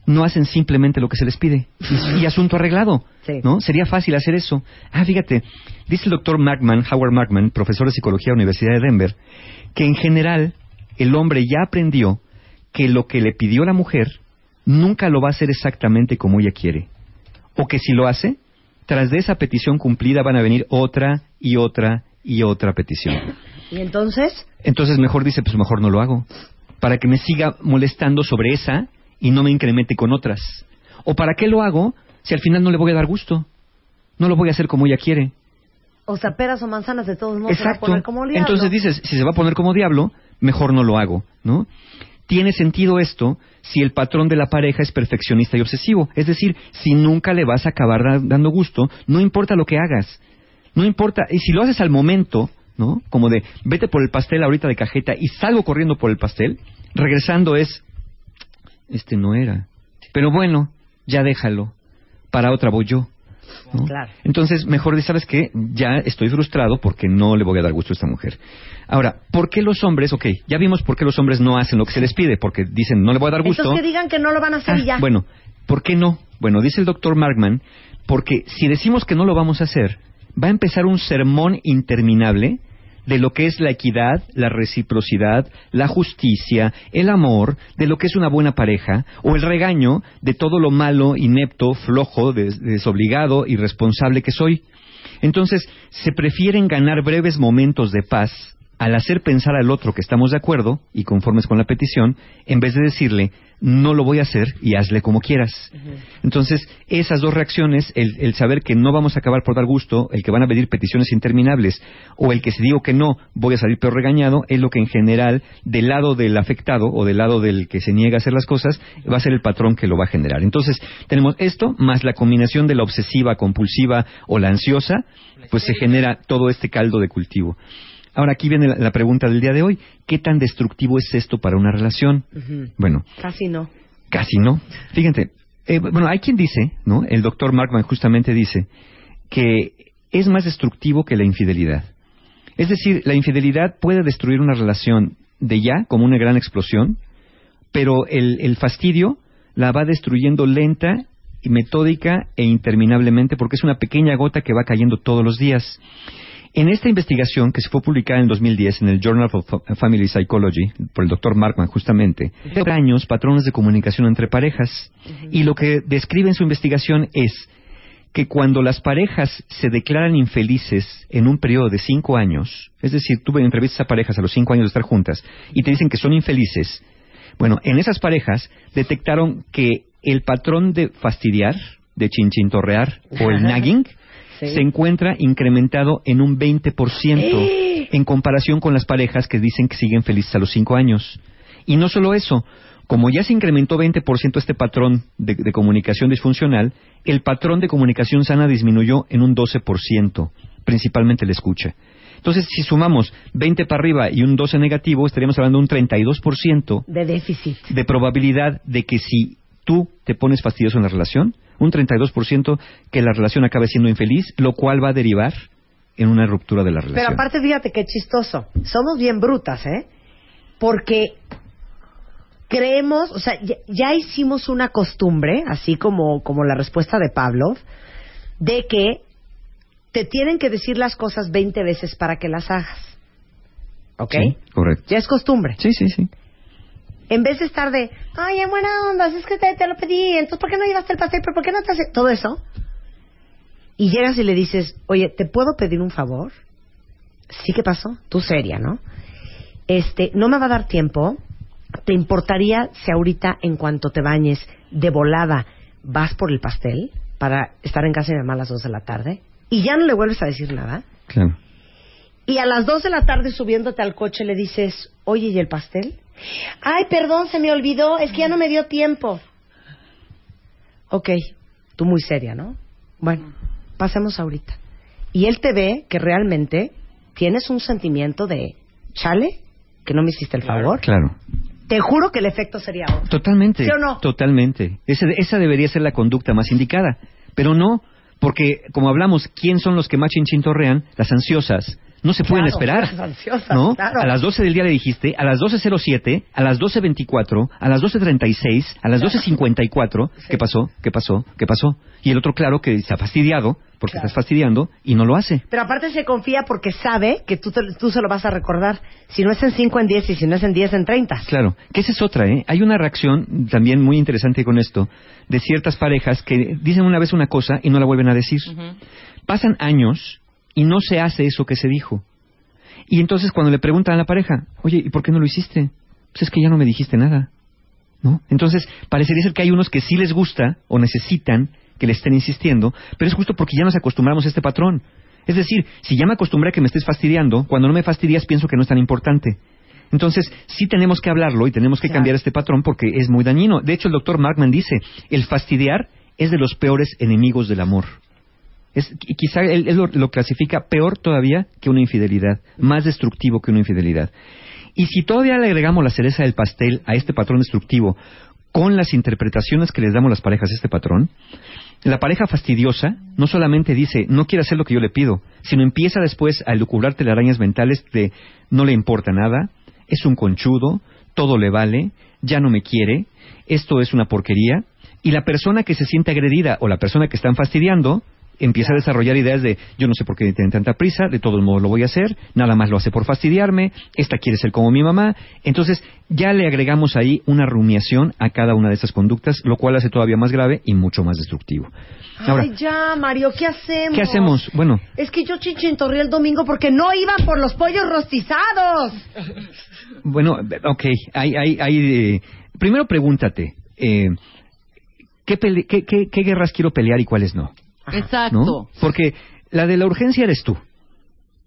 no hacen simplemente lo que se les pide? Y, y asunto arreglado. ¿No? Sería fácil hacer eso. Ah, fíjate, dice el doctor Markman, Howard Markman, profesor de psicología de la Universidad de Denver, que en general el hombre ya aprendió que lo que le pidió la mujer nunca lo va a hacer exactamente como ella quiere. O que si lo hace, tras de esa petición cumplida van a venir otra y otra y otra petición. Y entonces, Entonces mejor dice, pues mejor no lo hago. Para que me siga molestando sobre esa y no me incremente con otras. ¿O para qué lo hago si al final no le voy a dar gusto? No lo voy a hacer como ella quiere. o sea, peras o manzanas de todos modos se va a Exacto. poner como diablo. Entonces dices, si se va a poner como diablo, mejor no lo hago, ¿no? Tiene sentido esto si el patrón de la pareja es perfeccionista y obsesivo. Es decir, si nunca le vas a acabar da- dando gusto, no importa lo que hagas. No importa. Y si lo haces al momento, ¿no? Como de, vete por el pastel ahorita de cajeta y salgo corriendo por el pastel, regresando es, este no era. Pero bueno, ya déjalo. Para otra voy yo. ¿No? Claro. Entonces, mejor, ¿sabes qué? Ya estoy frustrado porque no le voy a dar gusto a esta mujer. Ahora, ¿por qué los hombres, ok, ya vimos por qué los hombres no hacen lo que se les pide? Porque dicen, no le voy a dar gusto. Entonces que digan que no lo van a hacer Ah, y ya. Bueno, ¿por qué no? Bueno, dice el doctor Markman, porque si decimos que no lo vamos a hacer, va a empezar un sermón interminable de lo que es la equidad, la reciprocidad, la justicia, el amor, de lo que es una buena pareja, o el regaño de todo lo malo, inepto, flojo, des- desobligado, irresponsable que soy. Entonces, se prefieren ganar breves momentos de paz al hacer pensar al otro que estamos de acuerdo y conformes con la petición, en vez de decirle, no lo voy a hacer y hazle como quieras. Entonces, esas dos reacciones, el, el saber que no vamos a acabar por dar gusto, el que van a pedir peticiones interminables, o el que si digo que no, voy a salir peor regañado, es lo que en general, del lado del afectado o del lado del que se niega a hacer las cosas, va a ser el patrón que lo va a generar. Entonces, tenemos esto más la combinación de la obsesiva, compulsiva o la ansiosa, pues se genera todo este caldo de cultivo. Ahora aquí viene la, la pregunta del día de hoy. ¿Qué tan destructivo es esto para una relación? Bueno, Casi no. Casi no. Fíjate, eh, bueno, hay quien dice, ¿no? El doctor Markman justamente dice que es más destructivo que la infidelidad. Es decir, la infidelidad puede destruir una relación de ya, como una gran explosión, pero el, el fastidio la va destruyendo lenta y metódica e interminablemente porque es una pequeña gota que va cayendo todos los días. En esta investigación que se fue publicada en 2010 en el Journal of Fa- Family Psychology por el doctor Markman justamente, de años patrones de comunicación entre parejas. Y lo que describe en su investigación es que cuando las parejas se declaran infelices en un periodo de cinco años, es decir, tuve entrevistas a parejas a los cinco años de estar juntas y te dicen que son infelices, bueno, en esas parejas detectaron que el patrón de fastidiar, de chinchintorrear o el nagging Sí. se encuentra incrementado en un 20% en comparación con las parejas que dicen que siguen felices a los cinco años. Y no solo eso, como ya se incrementó 20% este patrón de, de comunicación disfuncional, el patrón de comunicación sana disminuyó en un 12%, principalmente la escucha. Entonces, si sumamos 20 para arriba y un 12 negativo, estaríamos hablando de un 32% De déficit. de probabilidad de que si tú te pones fastidioso en la relación, un 32% que la relación acabe siendo infeliz, lo cual va a derivar en una ruptura de la relación. Pero aparte, fíjate qué chistoso. Somos bien brutas, ¿eh? Porque creemos, o sea, ya, ya hicimos una costumbre, así como, como la respuesta de Pavlov, de que te tienen que decir las cosas 20 veces para que las hagas. ¿Ok? Sí, correcto. Ya es costumbre. Sí, sí, sí. En vez de estar de, ay, en buena onda, es que te, te lo pedí, entonces ¿por qué no llevaste el pastel? ¿Pero por qué no te hace todo eso? Y llegas y le dices, oye, ¿te puedo pedir un favor? Sí, ¿qué pasó? Tú seria, ¿no? Este, no me va a dar tiempo. ¿Te importaría si ahorita, en cuanto te bañes, de volada, vas por el pastel para estar en casa de mi mamá a las dos de la tarde? Y ya no le vuelves a decir nada. Claro. Y a las dos de la tarde subiéndote al coche le dices, oye, ¿y el pastel? Ay, perdón, se me olvidó, es que ya no me dio tiempo. Ok, tú muy seria, ¿no? Bueno, pasemos ahorita. Y él te ve que realmente tienes un sentimiento de, chale, que no me hiciste el favor. Claro. Te juro que el efecto sería otro. Totalmente. ¿Sí o no? Totalmente. Ese- esa debería ser la conducta más indicada. Pero no, porque como hablamos, ¿quién son los que más chinchintorrean? Las ansiosas. No se pueden Claro, esperar. ¿No? claro. A las 12 del día le dijiste, a las 12.07, a las 12.24, a las 12.36, a las 12.54. ¿Qué pasó? ¿Qué pasó? ¿Qué pasó? Y el otro, claro, que está fastidiado, porque Claro. estás fastidiando, y no lo hace. Pero aparte se confía porque sabe que tú, te- tú se lo vas a recordar. Si no es en 5 en 10 y si no es en 10 en 30. Claro, que esa es otra, ¿eh? Hay una reacción también muy interesante con esto de ciertas parejas que dicen una vez una cosa y no la vuelven a decir. Pasan años y no se hace eso que se dijo. Y entonces cuando le preguntan a la pareja, oye, ¿y por qué no lo hiciste? Pues es que ya no me dijiste nada. ¿No? Entonces, parecería ser que hay unos que sí les gusta o necesitan que le estén insistiendo, pero es justo porque ya nos acostumbramos a este patrón. Es decir, si ya me acostumbré a que me estés fastidiando, cuando no me fastidias pienso que no es tan importante. Entonces, sí tenemos que hablarlo y tenemos que cambiar este patrón porque es muy dañino. De hecho, el doctor Markman dice, el fastidiar es de los peores enemigos del amor. Es, quizá él, lo clasifica peor todavía que una infidelidad, más destructivo que una infidelidad. Y si todavía le agregamos la cereza del pastel a este patrón destructivo con las interpretaciones que les damos las parejas a este patrón, la pareja fastidiosa no solamente dice no quiere hacer lo que yo le pido, sino empieza después a elucubrar telarañas mentales de no le importa nada, es un conchudo, todo le vale, ya no me quiere, esto es una porquería, y la persona que se siente agredida o la persona que están fastidiando empieza a desarrollar ideas de yo no sé por qué tienen tanta prisa, de todos modos lo voy a hacer, nada más lo hace por fastidiarme, esta quiere ser como mi mamá. Entonces ya le agregamos ahí una rumiación a cada una de esas conductas, lo cual hace todavía más grave y mucho más destructivo. Ahora, Ay, ya, Mario, ¿qué hacemos? ¿qué hacemos? Bueno, Es que yo chinchintorré el domingo porque no iban por los pollos rostizados. Bueno, ok, hay, hay, hay, eh, primero pregúntate, eh, ¿qué, pele- qué, qué- qué guerras quiero pelear y cuáles no? Exacto. ¿no? Porque la de la urgencia eres tú,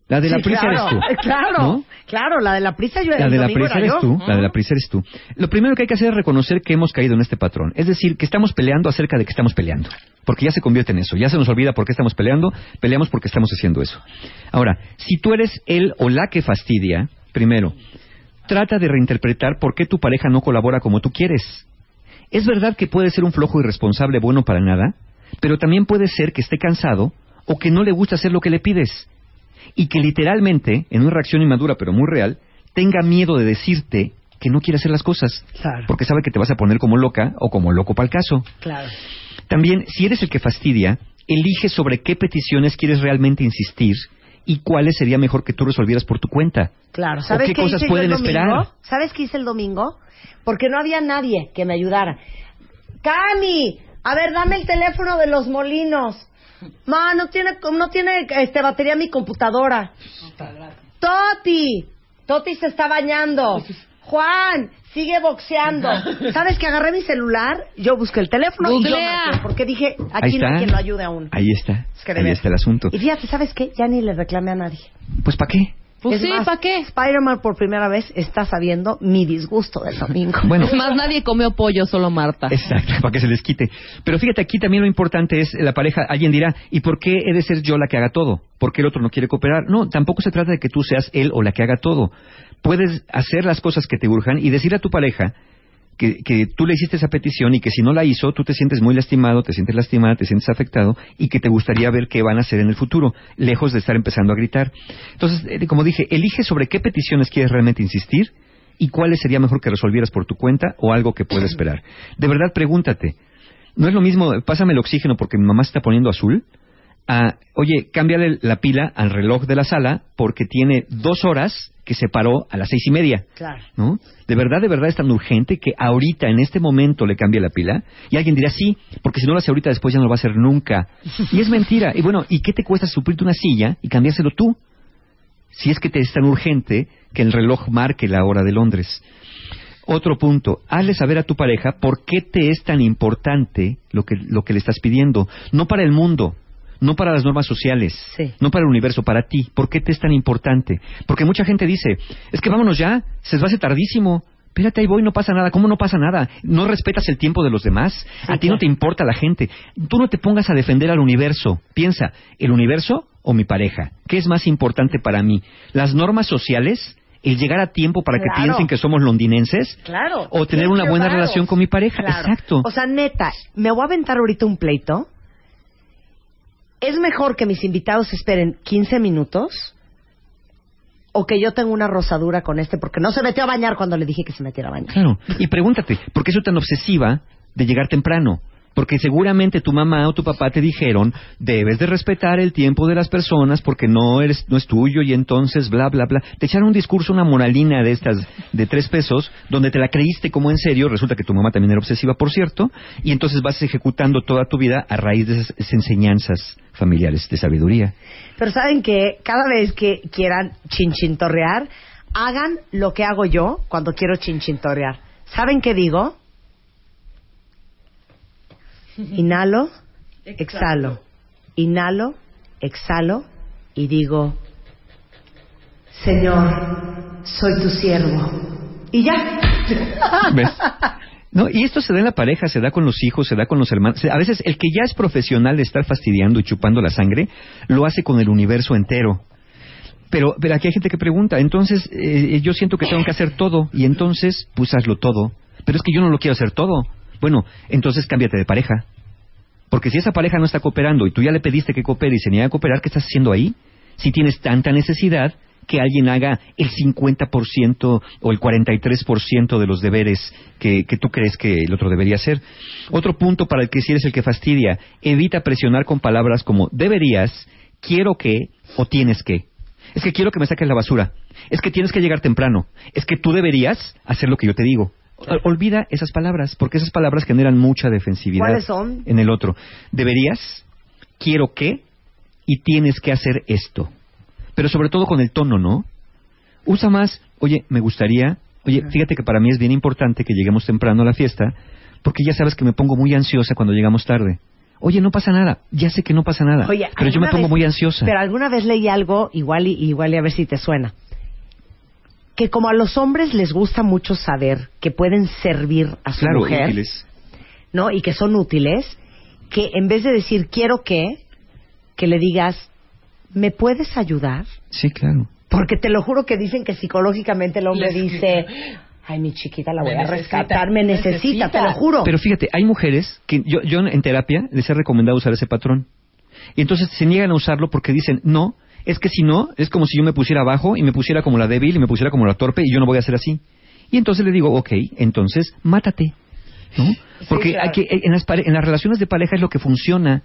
la de la Sí, prisa claro, eres tú. Claro, ¿no? claro, la de la prisa yo La de la prisa eres yo. tú, la de la prisa eres tú. Lo primero que hay que hacer es reconocer que hemos caído en este patrón. Es decir, que estamos peleando acerca de que estamos peleando. Porque ya se convierte en eso. Ya se nos olvida por qué estamos peleando. Peleamos porque estamos haciendo eso. Ahora, si tú eres el o la que fastidia, primero, trata de reinterpretar por qué tu pareja no colabora como tú quieres. Es verdad que puede ser un flojo irresponsable bueno para nada, pero también puede ser que esté cansado o que no le gusta hacer lo que le pides y que literalmente, en una reacción inmadura pero muy real, tenga miedo de decirte que no quiere hacer las cosas, porque sabe que te vas a poner como loca o como loco para el caso. Claro. También, si eres el que fastidia, elige sobre qué peticiones quieres realmente insistir y cuáles sería mejor que tú resolvieras por tu cuenta. Claro, ¿O ¿sabes qué qué cosas hice yo pueden el domingo? esperar? ¿Sabes qué hice el domingo? Porque no había nadie que me ayudara. Cami, a ver, dame el teléfono de los molinos. Ma, no tiene, no tiene este, batería mi computadora. Toti, Toti se está bañando. Juan, sigue boxeando. ¿Sabes que agarré mi celular? Yo busqué el teléfono y yo marqué, porque dije, Ahí aquí no hay está. quien lo ayude a uno. Ahí está. que de Ahí está el asunto. Y fíjate, ¿sabes qué? Ya ni le reclamé a nadie. Pues ¿para qué? Pues Es sí, ¿para qué? Spider-Man por primera vez está sabiendo mi disgusto del domingo. Bueno. Es más, nadie comió pollo, solo Marta. Exacto, para que se les quite. Pero fíjate, aquí también lo importante es la pareja. Alguien dirá, ¿y por qué he de ser yo la que haga todo? ¿Por qué el otro no quiere cooperar? No, tampoco se trata de que tú seas él o la que haga todo. Puedes hacer las cosas que te urjan y decirle a tu pareja que, que tú le hiciste esa petición y que si no la hizo, tú te sientes muy lastimado, te sientes lastimada, te sientes afectado y que te gustaría ver qué van a hacer en el futuro, lejos de estar empezando a gritar. Entonces, eh, como dije, elige sobre qué peticiones quieres realmente insistir y cuáles sería mejor que resolvieras por tu cuenta o algo que pueda esperar. De verdad, pregúntate. No es lo mismo, pásame el oxígeno porque mi mamá se está poniendo azul, a, oye, cámbiale la pila al reloj de la sala porque tiene dos horas que se paró a las seis y media. Claro. ¿no? De verdad, de verdad es tan urgente que ahorita, en este momento, le cambie la pila. Y alguien dirá, sí, porque si no lo hace ahorita, después ya no lo va a hacer nunca. Y es mentira. Y bueno, ¿y qué te cuesta suplirte una silla y cambiárselo tú? Si es que te es tan urgente que el reloj marque la hora de Londres. Otro punto, hazle saber a tu pareja por qué te es tan importante lo que, lo que le estás pidiendo. No para el mundo, no para las normas sociales, no para el universo, para ti. ¿Por qué te es tan importante? Porque mucha gente dice, es que vámonos ya, se va a hacer tardísimo. Espérate, ahí voy, no pasa nada. ¿Cómo no pasa nada? ¿No respetas el tiempo de los demás? a ti no te importa la gente. Tú no te pongas a defender al universo. Piensa, ¿el universo o mi pareja? ¿Qué es más importante para mí? ¿Las normas sociales? ¿El llegar a tiempo para que piensen que somos londinenses? Claro. O tener una buena relación con mi pareja. Claro. Exacto. O sea, neta, me voy a aventar ahorita un pleito. ¿Es mejor que mis invitados esperen 15 minutos? ¿O que yo tenga una rosadura con este? Porque no se metió a bañar cuando le dije que se metiera a bañar. Claro. Y pregúntate, ¿por qué soy tan obsesiva de llegar temprano? Porque seguramente tu mamá o tu papá te dijeron, debes de respetar el tiempo de las personas porque no eres no es tuyo y entonces bla bla bla. Te echaron un discurso, una moralina de estas de tres pesos, donde te la creíste como en serio, resulta que tu mamá también era obsesiva, por cierto, y entonces vas ejecutando toda tu vida a raíz de esas, esas enseñanzas familiares de sabiduría. Pero saben que cada vez que quieran chinchintorrear, hagan lo que hago yo cuando quiero chinchintorrear. ¿Saben qué digo? Inhalo, exhalo. Inhalo, exhalo y digo, Señor, soy tu siervo. Y ya. ¿Ves? No, y esto se da en la pareja, se da con los hijos, se da con los hermanos. A veces el que ya es profesional de estar fastidiando y chupando la sangre, lo hace con el universo entero. Pero, pero aquí hay gente que pregunta, entonces eh, yo siento que tengo que hacer todo, y entonces, pues hazlo todo. Pero es que yo no lo quiero hacer todo. Bueno, entonces cámbiate de pareja. Porque si esa pareja no está cooperando y tú ya le pediste que coopere y se niega a cooperar, ¿qué estás haciendo ahí? Si tienes tanta necesidad que alguien haga el 50% o el 43% de los deberes que, tú crees que el otro debería hacer. Otro punto para el que si eres el que fastidia, evita presionar con palabras como deberías, quiero que o tienes que. Es que quiero que me saques la basura. Es que tienes que llegar temprano. Es que tú deberías hacer lo que yo te digo. Ol- Olvida esas palabras, porque esas palabras generan mucha defensividad ¿Cuáles son? en el otro. Deberías, quiero que, y tienes que hacer esto. Pero sobre todo con el tono, ¿no? Usa más, oye, me gustaría, oye, fíjate que para mí es bien importante que lleguemos temprano a la fiesta, porque ya sabes que me pongo muy ansiosa cuando llegamos tarde. Oye, no pasa nada, ya sé que no pasa nada, Oye, pero yo me ¿alguna pongo vez- muy ansiosa. Pero alguna vez leí algo, igual y, igual y a ver si te suena. Que como a los hombres les gusta mucho saber que pueden servir a su claro, mujer, útiles. ¿no? Y que son útiles, que en vez de decir quiero que, que le digas, ¿me puedes ayudar? Sí, claro. Porque te lo juro que dicen que psicológicamente el hombre Les- dice, ay, mi chiquita la Me voy a necesita, rescatar, me necesita, necesita. te lo juro. Pero fíjate, hay mujeres que yo, yo en terapia les he recomendado usar ese patrón. Y entonces se niegan a usarlo porque dicen, no, es que si no, es como si yo me pusiera abajo y me pusiera como la débil y me pusiera como la torpe y yo no voy a ser así. Y entonces le digo, ok, entonces mátate. ¿no? Porque claro. aquí, en, las en las relaciones de pareja es lo que funciona,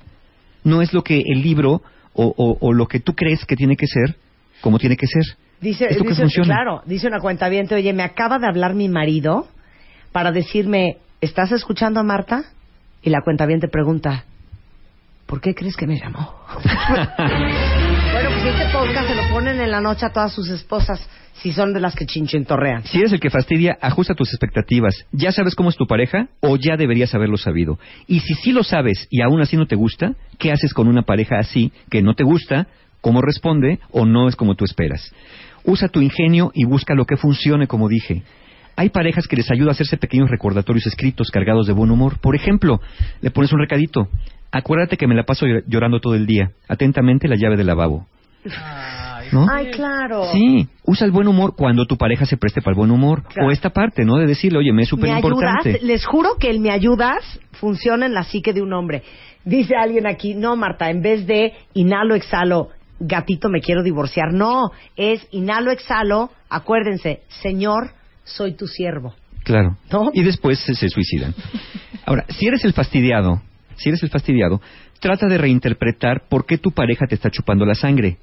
no es lo que el libro o, o- o lo que tú crees que tiene que ser, como tiene que ser. Dice, es lo que funciona. claro, dice una cuenta oye, me acaba de hablar mi marido para decirme, ¿estás escuchando a Marta? Y la cuenta pregunta, ¿por qué crees que me llamó? este podcast se lo ponen en la noche a todas sus esposas, si son de las que chinchintorrean. Si eres el que fastidia, ajusta tus expectativas. ¿Ya sabes cómo es tu pareja o ya deberías haberlo sabido? Y si sí lo sabes y aún así no te gusta, ¿qué haces con una pareja así que no te gusta, cómo responde o no es como tú esperas? Usa tu ingenio y busca lo que funcione, como dije. Hay parejas que les ayuda a hacerse pequeños recordatorios escritos cargados de buen humor. Por ejemplo, le pones un recadito. Acuérdate que me la paso llor- llorando todo el día. Atentamente la llave del lavabo. ¿No? Ay, claro. Sí, usa el buen humor cuando tu pareja se preste para el buen humor. Claro. O esta parte, ¿no? De decirle, oye, me es súper ¿Me ayudas? importante. Les juro que el me ayudas funciona en la psique de un hombre. Dice alguien aquí, no, Marta, en vez de inhalo, exhalo, gatito, me quiero divorciar. No, es inhalo, exhalo, acuérdense, Señor, soy tu siervo. Claro. Y después se, se suicidan. Ahora, si eres el fastidiado, si eres el fastidiado, trata de reinterpretar por qué tu pareja te está chupando la sangre.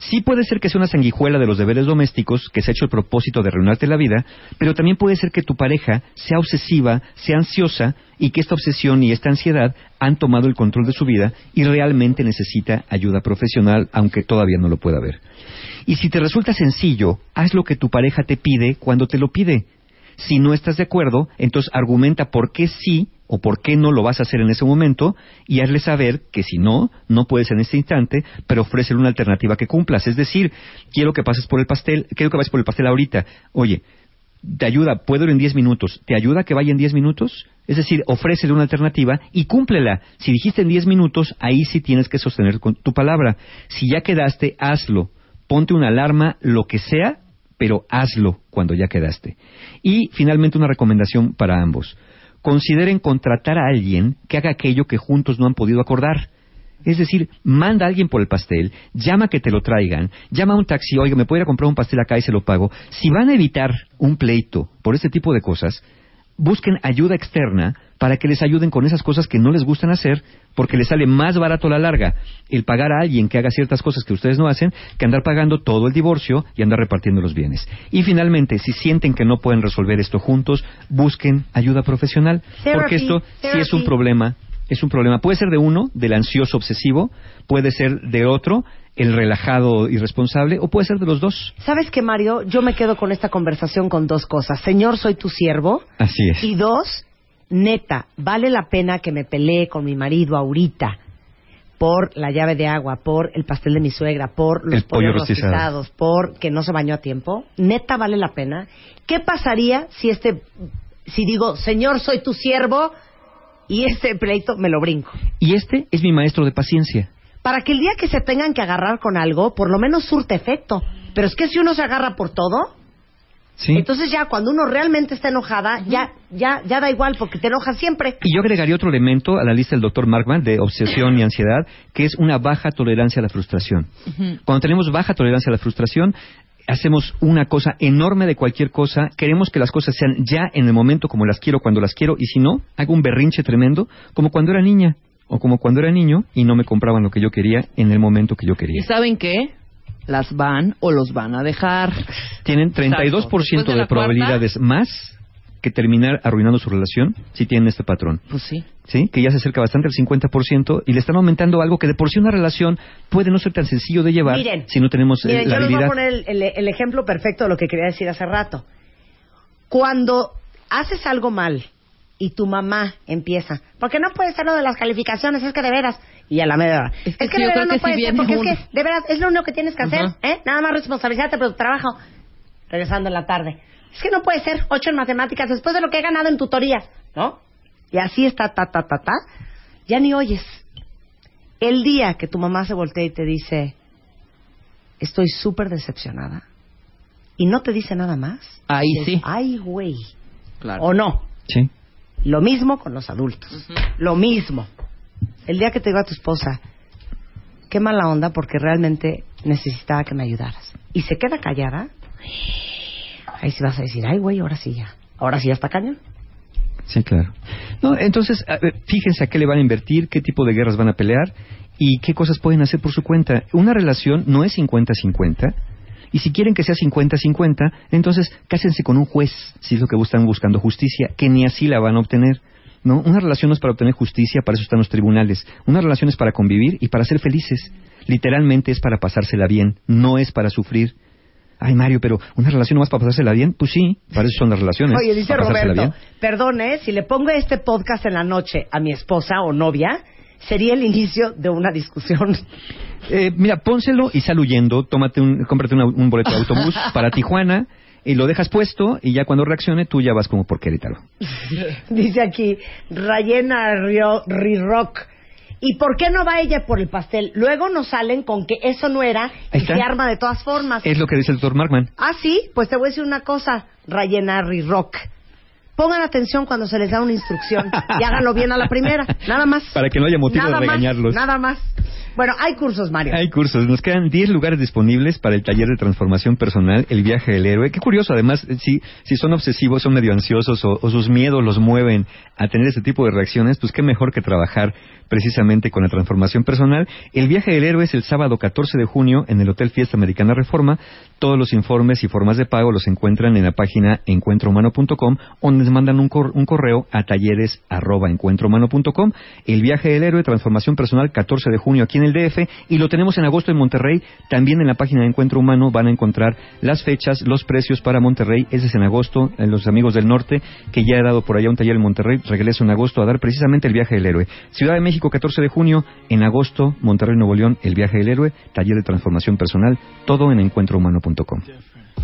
Sí puede ser que sea una sanguijuela de los deberes domésticos que se ha hecho el propósito de arruinarte la vida, pero también puede ser que tu pareja sea obsesiva, sea ansiosa y que esta obsesión y esta ansiedad han tomado el control de su vida y realmente necesita ayuda profesional, aunque todavía no lo pueda ver. Y si te resulta sencillo, haz lo que tu pareja te pide cuando te lo pide. Si no estás de acuerdo, entonces argumenta por qué sí o por qué no lo vas a hacer en ese momento y hazle saber que si no, no puedes en este instante, pero ofrécele una alternativa que cumplas. Es decir, quiero que pases por el pastel, quiero que vayas por el pastel ahorita. Oye, te ayuda, puedo ir en 10 minutos. ¿Te ayuda que vaya en 10 minutos? Es decir, ofrécele una alternativa y cúmplela. Si dijiste en 10 minutos, ahí sí tienes que sostener con tu palabra. Si ya quedaste, hazlo. Ponte una alarma, lo que sea, pero hazlo cuando ya quedaste. Y finalmente una recomendación para ambos. Consideren contratar a alguien que haga aquello que juntos no han podido acordar. Es decir, manda a alguien por el pastel, llama que te lo traigan, llama a un taxi, oiga, me puede ir a comprar un pastel acá y se lo pago. Si van a evitar un pleito por este tipo de cosas, busquen ayuda externa para que les ayuden con esas cosas que no les gustan hacer, porque les sale más barato a la larga el pagar a alguien que haga ciertas cosas que ustedes no hacen, que andar pagando todo el divorcio y andar repartiendo los bienes. Y finalmente, si sienten que no pueden resolver esto juntos, busquen ayuda profesional, Therapy, porque esto sí es un problema. Es un problema. Puede ser de uno, del ansioso obsesivo, puede ser de otro, el relajado irresponsable, o puede ser de los dos. ¿Sabes qué, Mario? Yo me quedo con esta conversación con dos cosas. Señor, soy tu siervo. Así es. Y dos, neta, vale la pena que me pelee con mi marido ahorita por la llave de agua, por el pastel de mi suegra, por los El pollo pollos rostizado. rostizados, por que no se bañó a tiempo. Neta, vale la pena. ¿Qué pasaría si este, si digo, Señor, soy tu siervo y este pleito me lo brinco? Y este es mi maestro de paciencia. Para que el día que se tengan que agarrar con algo, por lo menos surte efecto. Pero es que si uno se agarra por todo, Sí. Entonces ya cuando uno realmente está enojada, ya, ya, ya da igual porque te enojas siempre. Y yo agregaría otro elemento a la lista del doctor Markman de obsesión y ansiedad, que es una baja tolerancia a la frustración. Cuando tenemos baja tolerancia a la frustración, hacemos una cosa enorme de cualquier cosa, queremos que las cosas sean ya en el momento como las quiero, cuando las quiero, y si no, hago un berrinche tremendo, como cuando era niña, o como cuando era niño y no me compraban lo que yo quería en el momento que yo ¿Y quería. saben qué? Las van o los van a dejar. Tienen 32% Después de de, la probabilidades más que terminar arruinando su relación si tienen este patrón. Pues sí. ¿sí? que ya se acerca bastante al 50% y le están aumentando algo que de por sí una relación puede no ser tan sencillo de llevar Miren, si no tenemos eh, Miren, la yo les voy a habilidad. poner el, el- el ejemplo perfecto de lo que quería decir hace rato. Cuando haces algo mal y tu mamá empieza, porque no puede ser lo de las calificaciones, es que de veras, y a la media es que, sí, de yo creo no que puede ser, porque es que de veras es lo único que tienes que hacer, Ajá. ¿eh? Nada más responsabilizarte por tu trabajo. Regresando en la tarde. Es que no puede ser ocho en matemáticas después de lo que he ganado en tutorías, ¿no? Y así está, ta, ta, ta, ta. Ya ni oyes. El día que tu mamá se voltea y te dice, estoy súper decepcionada, y no te dice nada más, Ahí dices, sí. Ay, güey. Claro. ¿O no? Sí. Lo mismo con los adultos. Lo mismo. El día que te diga tu esposa, qué mala onda porque realmente necesitaba que me ayudaras. Y se queda callada. Ahí sí vas a decir, ay, güey, ahora sí ya. Ahora sí ya está cañón. Sí, claro. No, entonces, a fíjense a qué le van a invertir, qué tipo de guerras van a pelear y qué cosas pueden hacer por su cuenta. Una relación no es 50-50. Y si quieren que sea 50-50, entonces cásense con un juez, si es lo que están buscando justicia, que ni así la van a obtener. ¿No? Una relación no es para obtener justicia, para eso están los tribunales. Una relación es para convivir y para ser felices. Literalmente es para pasársela bien, no es para sufrir. Ay, Mario, pero una relación no más para pasársela bien. Pues sí, para eso son las relaciones. Oye, dice Roberto, bien. perdone, si le pongo este podcast en la noche a mi esposa o novia, sería el inicio de una discusión. Eh, mira, pónselo y sal huyendo. Tómate un, cómprate un boleto de autobús para Tijuana y lo dejas puesto y ya cuando reaccione tú ya vas como por Querétaro. Dice aquí, Rayena Rirrock. ¿Y por qué no va ella por el pastel? Luego nos salen con que eso no era y se arma de todas formas. Es lo que dice el doctor Markman. Ah, sí, pues te voy a decir una cosa, Rayena Rirrock. Pongan atención cuando se les da una instrucción y háganlo bien a la primera, nada más. Para que no haya motivo nada de regañarlos. Más, nada más. Bueno, hay cursos, Mario. Hay cursos. Nos quedan 10 lugares disponibles para el taller de transformación personal, el viaje del héroe. Qué curioso, además, eh, si, si son obsesivos, son medio ansiosos o, o sus miedos los mueven a tener este tipo de reacciones, pues qué mejor que trabajar precisamente con la transformación personal. El viaje del héroe es el sábado 14 de junio en el Hotel Fiesta Americana Reforma. Todos los informes y formas de pago los encuentran en la página encuentrohumano.com o les mandan un, cor- un correo a talleres arroba encuentrohumano.com. El viaje del héroe, transformación personal, 14 de junio aquí en el DF y lo tenemos en agosto en Monterrey. También en la página de Encuentro Humano van a encontrar las fechas, los precios para Monterrey. Ese es en agosto. Los amigos del norte, que ya he dado por allá un taller en Monterrey, regreso en agosto a dar precisamente el viaje del héroe. Ciudad de México, 14 de junio. En agosto, Monterrey, Nuevo León, el viaje del héroe, taller de transformación personal. Todo en encuentrohumano.com.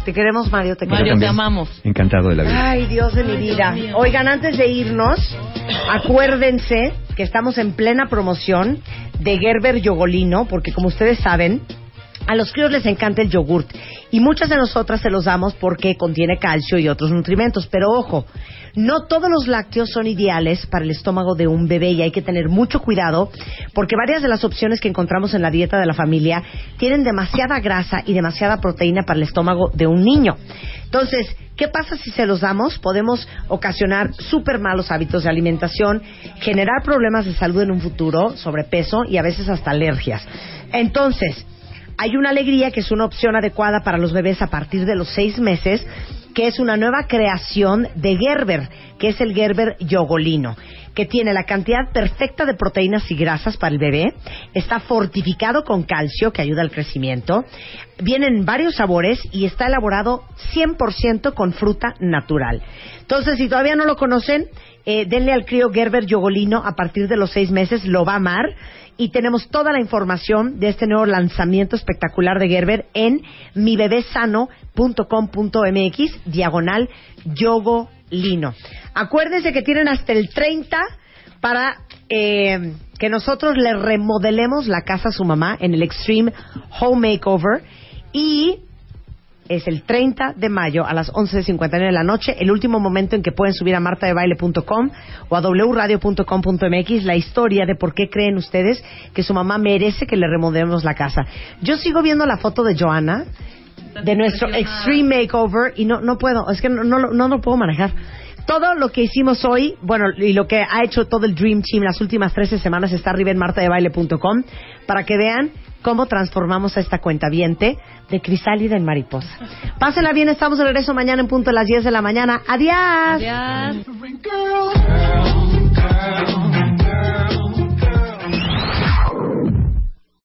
Te queremos, Mario, te Mario, queremos. te amamos. Encantado de la vida. Ay, Dios de mi vida. Oigan, antes de irnos, acuérdense que estamos en plena promoción de Gerber Yogolino, porque como ustedes saben, a los críos les encanta el yogurt y muchas de nosotras se los damos porque contiene calcio y otros nutrimentos. Pero ojo, no todos los lácteos son ideales para el estómago de un bebé y hay que tener mucho cuidado porque varias de las opciones que encontramos en la dieta de la familia tienen demasiada grasa y demasiada proteína para el estómago de un niño. Entonces, ¿qué pasa si se los damos? Podemos ocasionar súper malos hábitos de alimentación, generar problemas de salud en un futuro, sobrepeso y a veces hasta alergias. Entonces, hay una alegría que es una opción adecuada para los bebés a partir de los seis meses, que es una nueva creación de Gerber, que es el Gerber Yogolino, que tiene la cantidad perfecta de proteínas y grasas para el bebé, está fortificado con calcio que ayuda al crecimiento, vienen varios sabores y está elaborado 100% con fruta natural. Entonces, si todavía no lo conocen, eh, denle al crío Gerber Yogolino a partir de los seis meses, lo va a amar y tenemos toda la información de este nuevo lanzamiento espectacular de Gerber en mibebesano.com.mx diagonal yogolino. Acuérdense que tienen hasta el 30 para eh, que nosotros le remodelemos la casa a su mamá en el Extreme Home Makeover y es el 30 de mayo a las 11.59 de la noche, el último momento en que pueden subir a martadebaile.com o a wradio.com.mx la historia de por qué creen ustedes que su mamá merece que le remodelemos la casa. Yo sigo viendo la foto de Joana, de nuestro Extreme Makeover, y no, no puedo, es que no, no, no lo puedo manejar. Todo lo que hicimos hoy, bueno, y lo que ha hecho todo el Dream Team las últimas 13 semanas está arriba en martadebaile.com para que vean cómo transformamos a esta cuenta viente de crisálida en mariposa. Pásela bien, estamos de regreso mañana en punto a las 10 de la mañana. Adiós. Adiós.